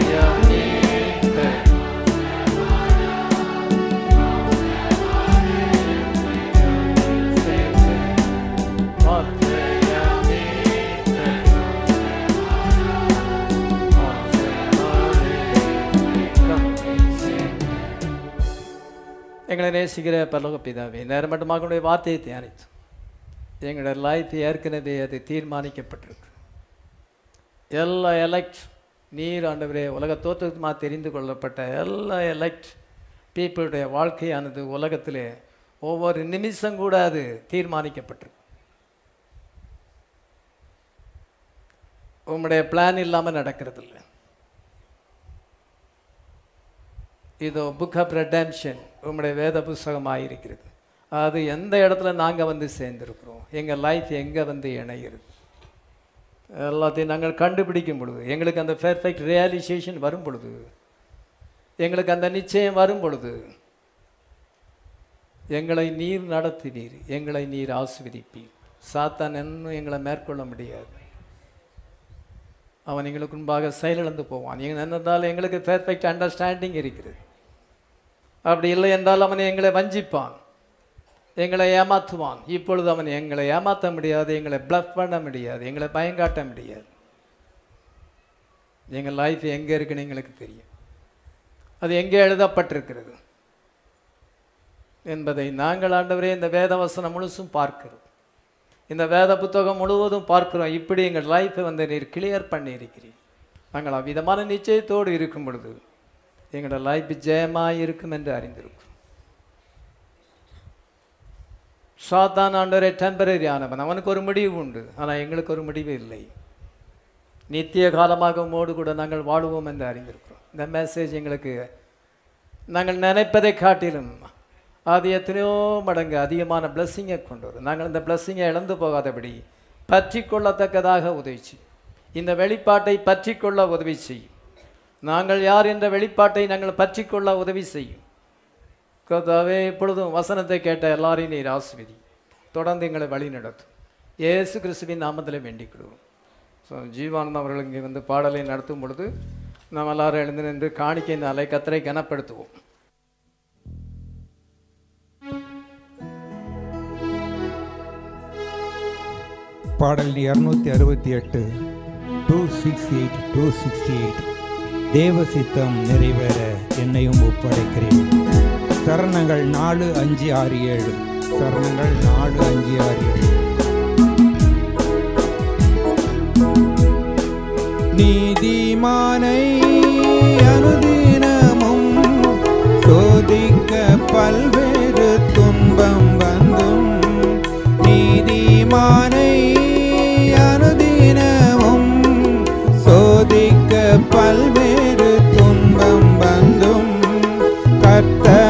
எங்களை நேசிக்கிற பரலோக பிதாவே நேரம் மட்டுமாக உடைய வார்த்தையை தியானித்து எங்களோட லைஃப் ஏற்கனவே அது தீர்மானிக்கப்பட்டிருக்கு. எல்லா எலெக்ட் நீர் ஆண்டவரே உலக தோற்றமாக தெரிந்து கொள்ளப்பட்ட எல்லா எலெக்ட் பீப்புளுடைய வாழ்க்கையானது உலகத்தில் ஒவ்வொரு நிமிஷம் கூட அது தீர்மானிக்கப்பட்டிருக்கு. உங்களுடைய பிளான் இல்லாமல் நடக்கிறதில்ல. இதோ புக் ஆஃப் ரெடம்ஷன் உங்களுடைய வேத புஸ்தகமாக இருக்கிறது அது எந்த இடத்துல நாங்கள் வந்து சேர்ந்துருக்குறோம்? எங்கள் லைஃப் எங்கே வந்து இணைகிறது? எல்லாத்தையும் நாங்கள் கண்டுபிடிக்கும் பொழுது எங்களுக்கு அந்த பெர்ஃபெக்ட் ரியலைசேஷன் வரும் பொழுது எங்களுக்கு அந்த நிச்சயம் வரும் பொழுது எங்களை நீர் நடத்துவீர் எங்களை நீர் ஆஸ்வதிப்பீர் சாத்தான் இன்னும் எங்களை மேற்கொள்ள முடியாது. அவன் எங்களுக்கு முன்பாக செயலிழந்து போவான். நீங்கள் என்னதால் எங்களுக்கு பெர்ஃபெக்ட் அண்டர்ஸ்டாண்டிங் இருக்கிறது. அப்படி இல்லை என்றால் அவன் எங்களை வஞ்சிப்பான். எங்களை ஏமாற்றுவான். இப்பொழுது அவன் எங்களை ஏமாற்ற முடியாது எங்களை பிளஃப் பண்ண முடியாது எங்களை பயங்காட்ட முடியாது. எங்கள் லைஃப் எங்கே இருக்குன்னு எங்களுக்கு தெரியும். அது எங்கே எழுதப்பட்டிருக்கிறது என்பதை நாங்கள் ஆண்டவரே இந்த வேத வசனம் முழுசும் பார்க்கிறோம். இந்த வேத புத்தகம் முழுவதும் பார்க்கிறோம். இப்படி எங்கள் லைஃப்பை வந்து நீர் கிளியர் பண்ணியிருக்கிறீர். நாங்கள் அவ்விதமான நிச்சயத்தோடு இருக்கும் பொழுது எங்களோட லைஃப் ஜெயமாக இருக்கும் என்று அறிந்திருக்கும். சாத்தான் ஆண்டவரே டெம்பரரி ஆனவன் அவனுக்கு ஒரு முடிவு உண்டு. ஆனால் எங்களுக்கு ஒரு முடிவு இல்லை. நித்திய காலமாக உம்மோடு கூட நாங்கள் வாழுவோம் என்று அறிந்திருக்கிறோம். இந்த மெசேஜ் எங்களுக்கு நாங்கள் நினைப்பதை காட்டிலும் அது எத்தனையோ மடங்கு அதிகமான பிளஸ்ஸிங்கை கொண்டு வரும். நாங்கள் இந்த பிளஸ்ஸிங்கை இழந்து போகாதபடி பற்றி கொள்ளத்தக்கதாக உதவி செய்யும். இந்த வெளிப்பாட்டை பற்றி கொள்ள உதவி செய்யும். நாங்கள் யார் என்ற வெளிப்பாட்டை நாங்கள் பற்றி கொள்ள உதவி செய்யும். கதாவே இப்பொழுதும் வசனத்தை கேட்ட எல்லாரையும் நீர் ஆசிர்வதி. தொடர்ந்து எங்களை வழி நடத்தும் இயேசு கிறிஸ்துவின் நாமத்தில் வேண்டிக் கொள்வோம் ஸோ ஜீவானந்தம் அவர்கள் இங்கே வந்து பாடலை நடத்தும் பொழுது நாம் எல்லாரும் எழுந்து நின்று காணிக்கையினாலே கத்தரை கனப்படுத்துவோம். பாடல் இரநூத்தி அறுபத்தி எட்டு two six eight two sixty eight தேவ சித்தம் நிறைவேற என்னையும் ஒப்படைக்கிறேன் சரணங்கள் நாலு அஞ்சு ஆறு ஏழு. சரணங்கள் நாலு அஞ்சு ஆறு ஏழு. நீதிமானை அனுதினமும் சோதிக்க பல்வேறு துன்பம் வந்தும். நீதிமானை அனுதினமும் சோதிக்க பல்வேறு step.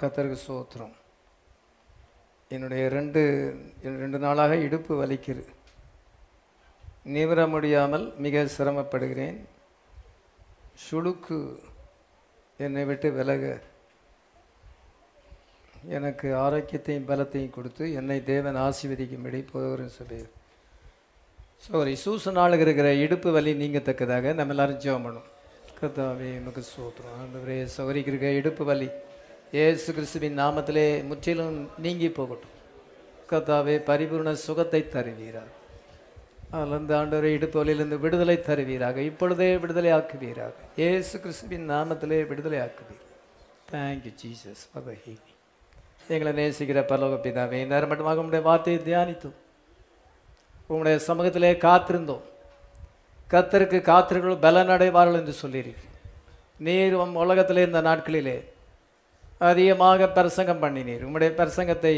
கத்தருக்கு சோத்திரம் என்னுடைய ரெண்டு ரெண்டு நாளாக இடுப்பு வலிக்குது. நிமிர முடியாமல் மிக சிரமப்படுகிறேன். சுளுக்கு என்னை விட்டு விலக. எனக்கு ஆரோக்கியத்தையும் பலத்தையும் கொடுத்து என்னை தேவன் ஆசீர்வதிக்கும்படி போகிறேன் சொல்லி சாரி சூச நாளுக்கு இருக்கிற இடுப்பு வலி நீங்கத்தக்கதாக நம்ம எல்லாரும் ஜெபம் பண்ணும். கத்தாவே நமக்கு சோத்துறோம் அந்த சௌரிக்கு இருக்க இடுப்பு வலி. ஏசு கிறிஸ்துவின் நாமத்திலே முற்றிலும் நீங்கி போகட்டும். கத்தாவே பரிபூர்ண சுகத்தை தருவீராக. அதிலிருந்து ஆண்டவரை இடுப்பொலிலிருந்து விடுதலை தருவீராக. இப்பொழுதே விடுதலை ஆக்குவீராக. ஏசு கிறிஸ்துவின் நாமத்திலே விடுதலை ஆக்குவீர். தேங்க்யூ ஜீசஸ் ஃபார் எங்களை நேசிக்கிற பரலோக பிதாவே நேரம் மட்டுமாக உங்களுடைய வார்த்தையை தியானித்தோம். உங்களுடைய சமூகத்திலே காத்திருந்தோம். கத்தருக்கு காத்திருக்கள் பலனடைவார்கள் என்று சொல்லியிருக்கு நீர் உலகத்திலே இந்த நாட்களிலே அதிகமாக பிரசங்கம் பண்ணினீர். உங்களுடைய பிரசங்கத்தை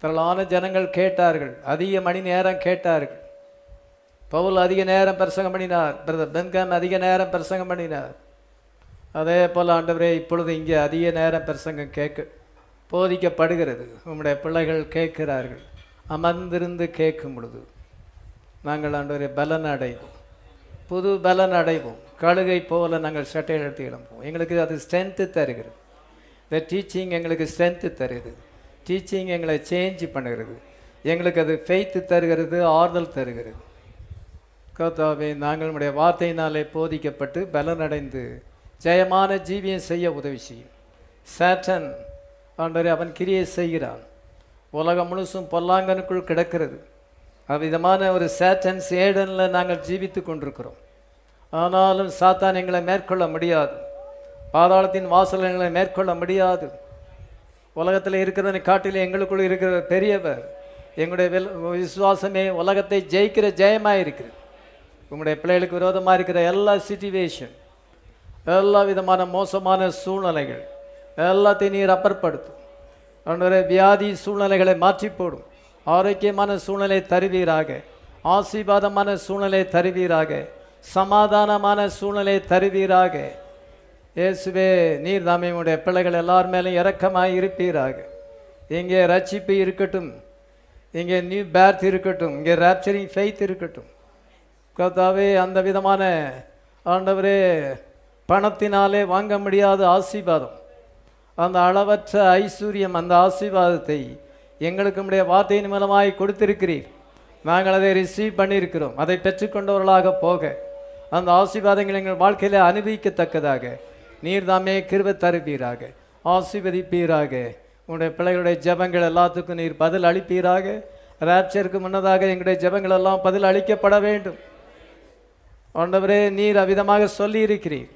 திரளான ஜனங்கள் கேட்டார்கள். அதிக மணி நேரம் கேட்டார்கள். பவுல் அதிக நேரம் பிரசங்கம் பண்ணினார். பிரதர் பென்காம் அதிக நேரம் பிரசங்கம் பண்ணினார். அதே போல் ஆண்டவரே இப்பொழுது இங்கே அதிக நேரம் பிரசங்கம் கேட்க போதிக்கப்படுகிறது. உம்முடைய பிள்ளைகள் கேட்கிறார்கள். அமர்ந்திருந்து கேட்கும் பொழுது நாங்கள் ஆண்டவரே பலன் அடைவோம். புது பலன் அடைவோம். கழுகை போல நாங்கள் சட்டை எடுத்து எழும்போம் எங்களுக்கு அது ஸ்ட்ரென்த்து தருகிறது. இந்த டீச்சிங் எங்களுக்கு ஸ்ட்ரென்த்து தருகிறது. டீச்சிங் எங்களை சேஞ்ச் பண்ணுகிறது. எங்களுக்கு அது ஃபெய்த்து தருகிறது ஆறுதல் தருகிறது. கோத்தாவை நாங்கள் நம்முடைய வார்த்தையினாலே போதிக்கப்பட்டு பலனடைந்து ஜெயமான ஜீவியம் செய்ய உதவி செய்யும். சேட்டன் ஆண்டவரே அவன் கிரியை செய்கிறான். உலகம் முழுசும் பொல்லாங்கனுக்குள் கிடக்கிறது. அவ்விதமான ஒரு சேட்டன் சேடனில் நாங்கள் ஜீவித்து கொண்டிருக்கிறோம். ஆனாலும் சாத்தான் எங்களை மேற்கொள்ள முடியாது. பாதாளத்தின் வாசல் எங்களை மேற்கொள்ள முடியாது. உலகத்தில் இருக்கிறதனை காட்டில் எங்களுக்குள் இருக்கிற பெரியவர் எங்களுடைய வெல் விசுவாசமே உலகத்தை ஜெயிக்கிற ஜெயமாக இருக்கிறது உங்களுடைய பிள்ளைகளுக்கு விரோதமாக இருக்கிற எல்லா சிச்சுவேஷன் எல்லா விதமான மோசமான சூழ்நிலைகள் எல்லாத்தையும் நீர் அப்பற்படுத்தும் அவனுடைய வியாதி சூழ்நிலைகளை மாற்றி போடும் ஆரோக்கியமான சூழ்நிலை தருவீராக. ஆசீர்வாதமான சூழ்நிலை தருவீராக. சமாதானமான சூழ்நிலை தருவீராக. இயேசுவே நீர் தாமே உடைய பிள்ளைகள் எல்லார் மேலும் இறக்கமாக இருப்பீராக. இங்கே ரட்சிப்பு இருக்கட்டும். இங்கே நியூ பேர்த் இருக்கட்டும். இங்கே ரேப்சரிங் ஃபெய்த் இருக்கட்டும். கர்த்தாவே அந்த விதமான ஆண்டவரே பணத்தினாலே வாங்க முடியாத ஆசீர்வாதம். அந்த அளவற்ற ஐஸ்வர்யம் அந்த ஆசீர்வாதத்தை எங்களுக்கு உடைய வார்த்தையின் மூலமாய் கொடுத்திருக்கிறீர். நாங்கள் அதை ரிசீவ் பண்ணியிருக்கிறோம். அதை பெற்றுக்கொண்டவர்களாக போக. அந்த ஆசீர்வாதங்கள் எங்கள் வாழ்க்கையில அனுபவிக்கத்தக்கதாக. நீர்தாமே கிருப தருவீராக. ஆசீர்வதிப்பீராக. உங்களுடைய பிள்ளைகளுடைய ஜெபங்கள் எல்லாத்துக்கும் நீர் பதில் அளிப்பீராக. ராப்சருக்கு முன்னதாக எங்களுடைய ஜபங்கள் எல்லாம் பதில் அளிக்கப்பட வேண்டும். ஆண்டவரே நீர் அவ்விதமாக சொல்லி இருக்கிறீர்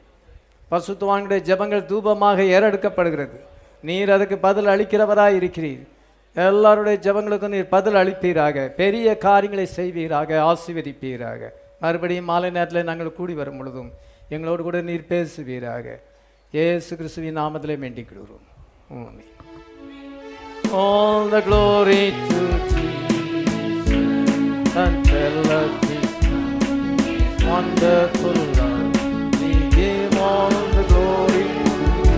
பசுத்துவானுடைய ஜெபங்கள் தூபமாக ஏறெடுக்கப்படுகிறது. நீர் அதுக்கு பதில் அளிக்கிறவராக இருக்கிறீர். எல்லாருடைய ஜெபங்களுக்கும் நீர் பதில் அளிப்பீராக. பெரிய காரியங்களை செய்வீராக. ஆசீர்வதிப்பீராக. மறுபடியும் மாலை நேரத்தில் நாங்கள் கூடி வரும் பொழுதும் எங்களோடு கூட நீர் பேசுவீராக. യേശു ക്രിസ്തുവിൻ നാമത്തിലെ വേണ്ടിക്കിടും All the glory to Jesus. Until the wonderful love. We give all the glory to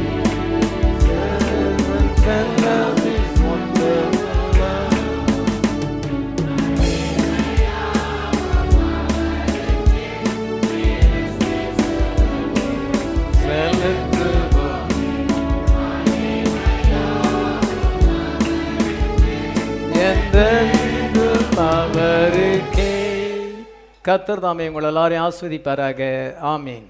Jesus. Tell the கத்தர் தாமே உங்கள் எல்லாரையும் ஆஸ்வதிப்பாராக ஆமீன்.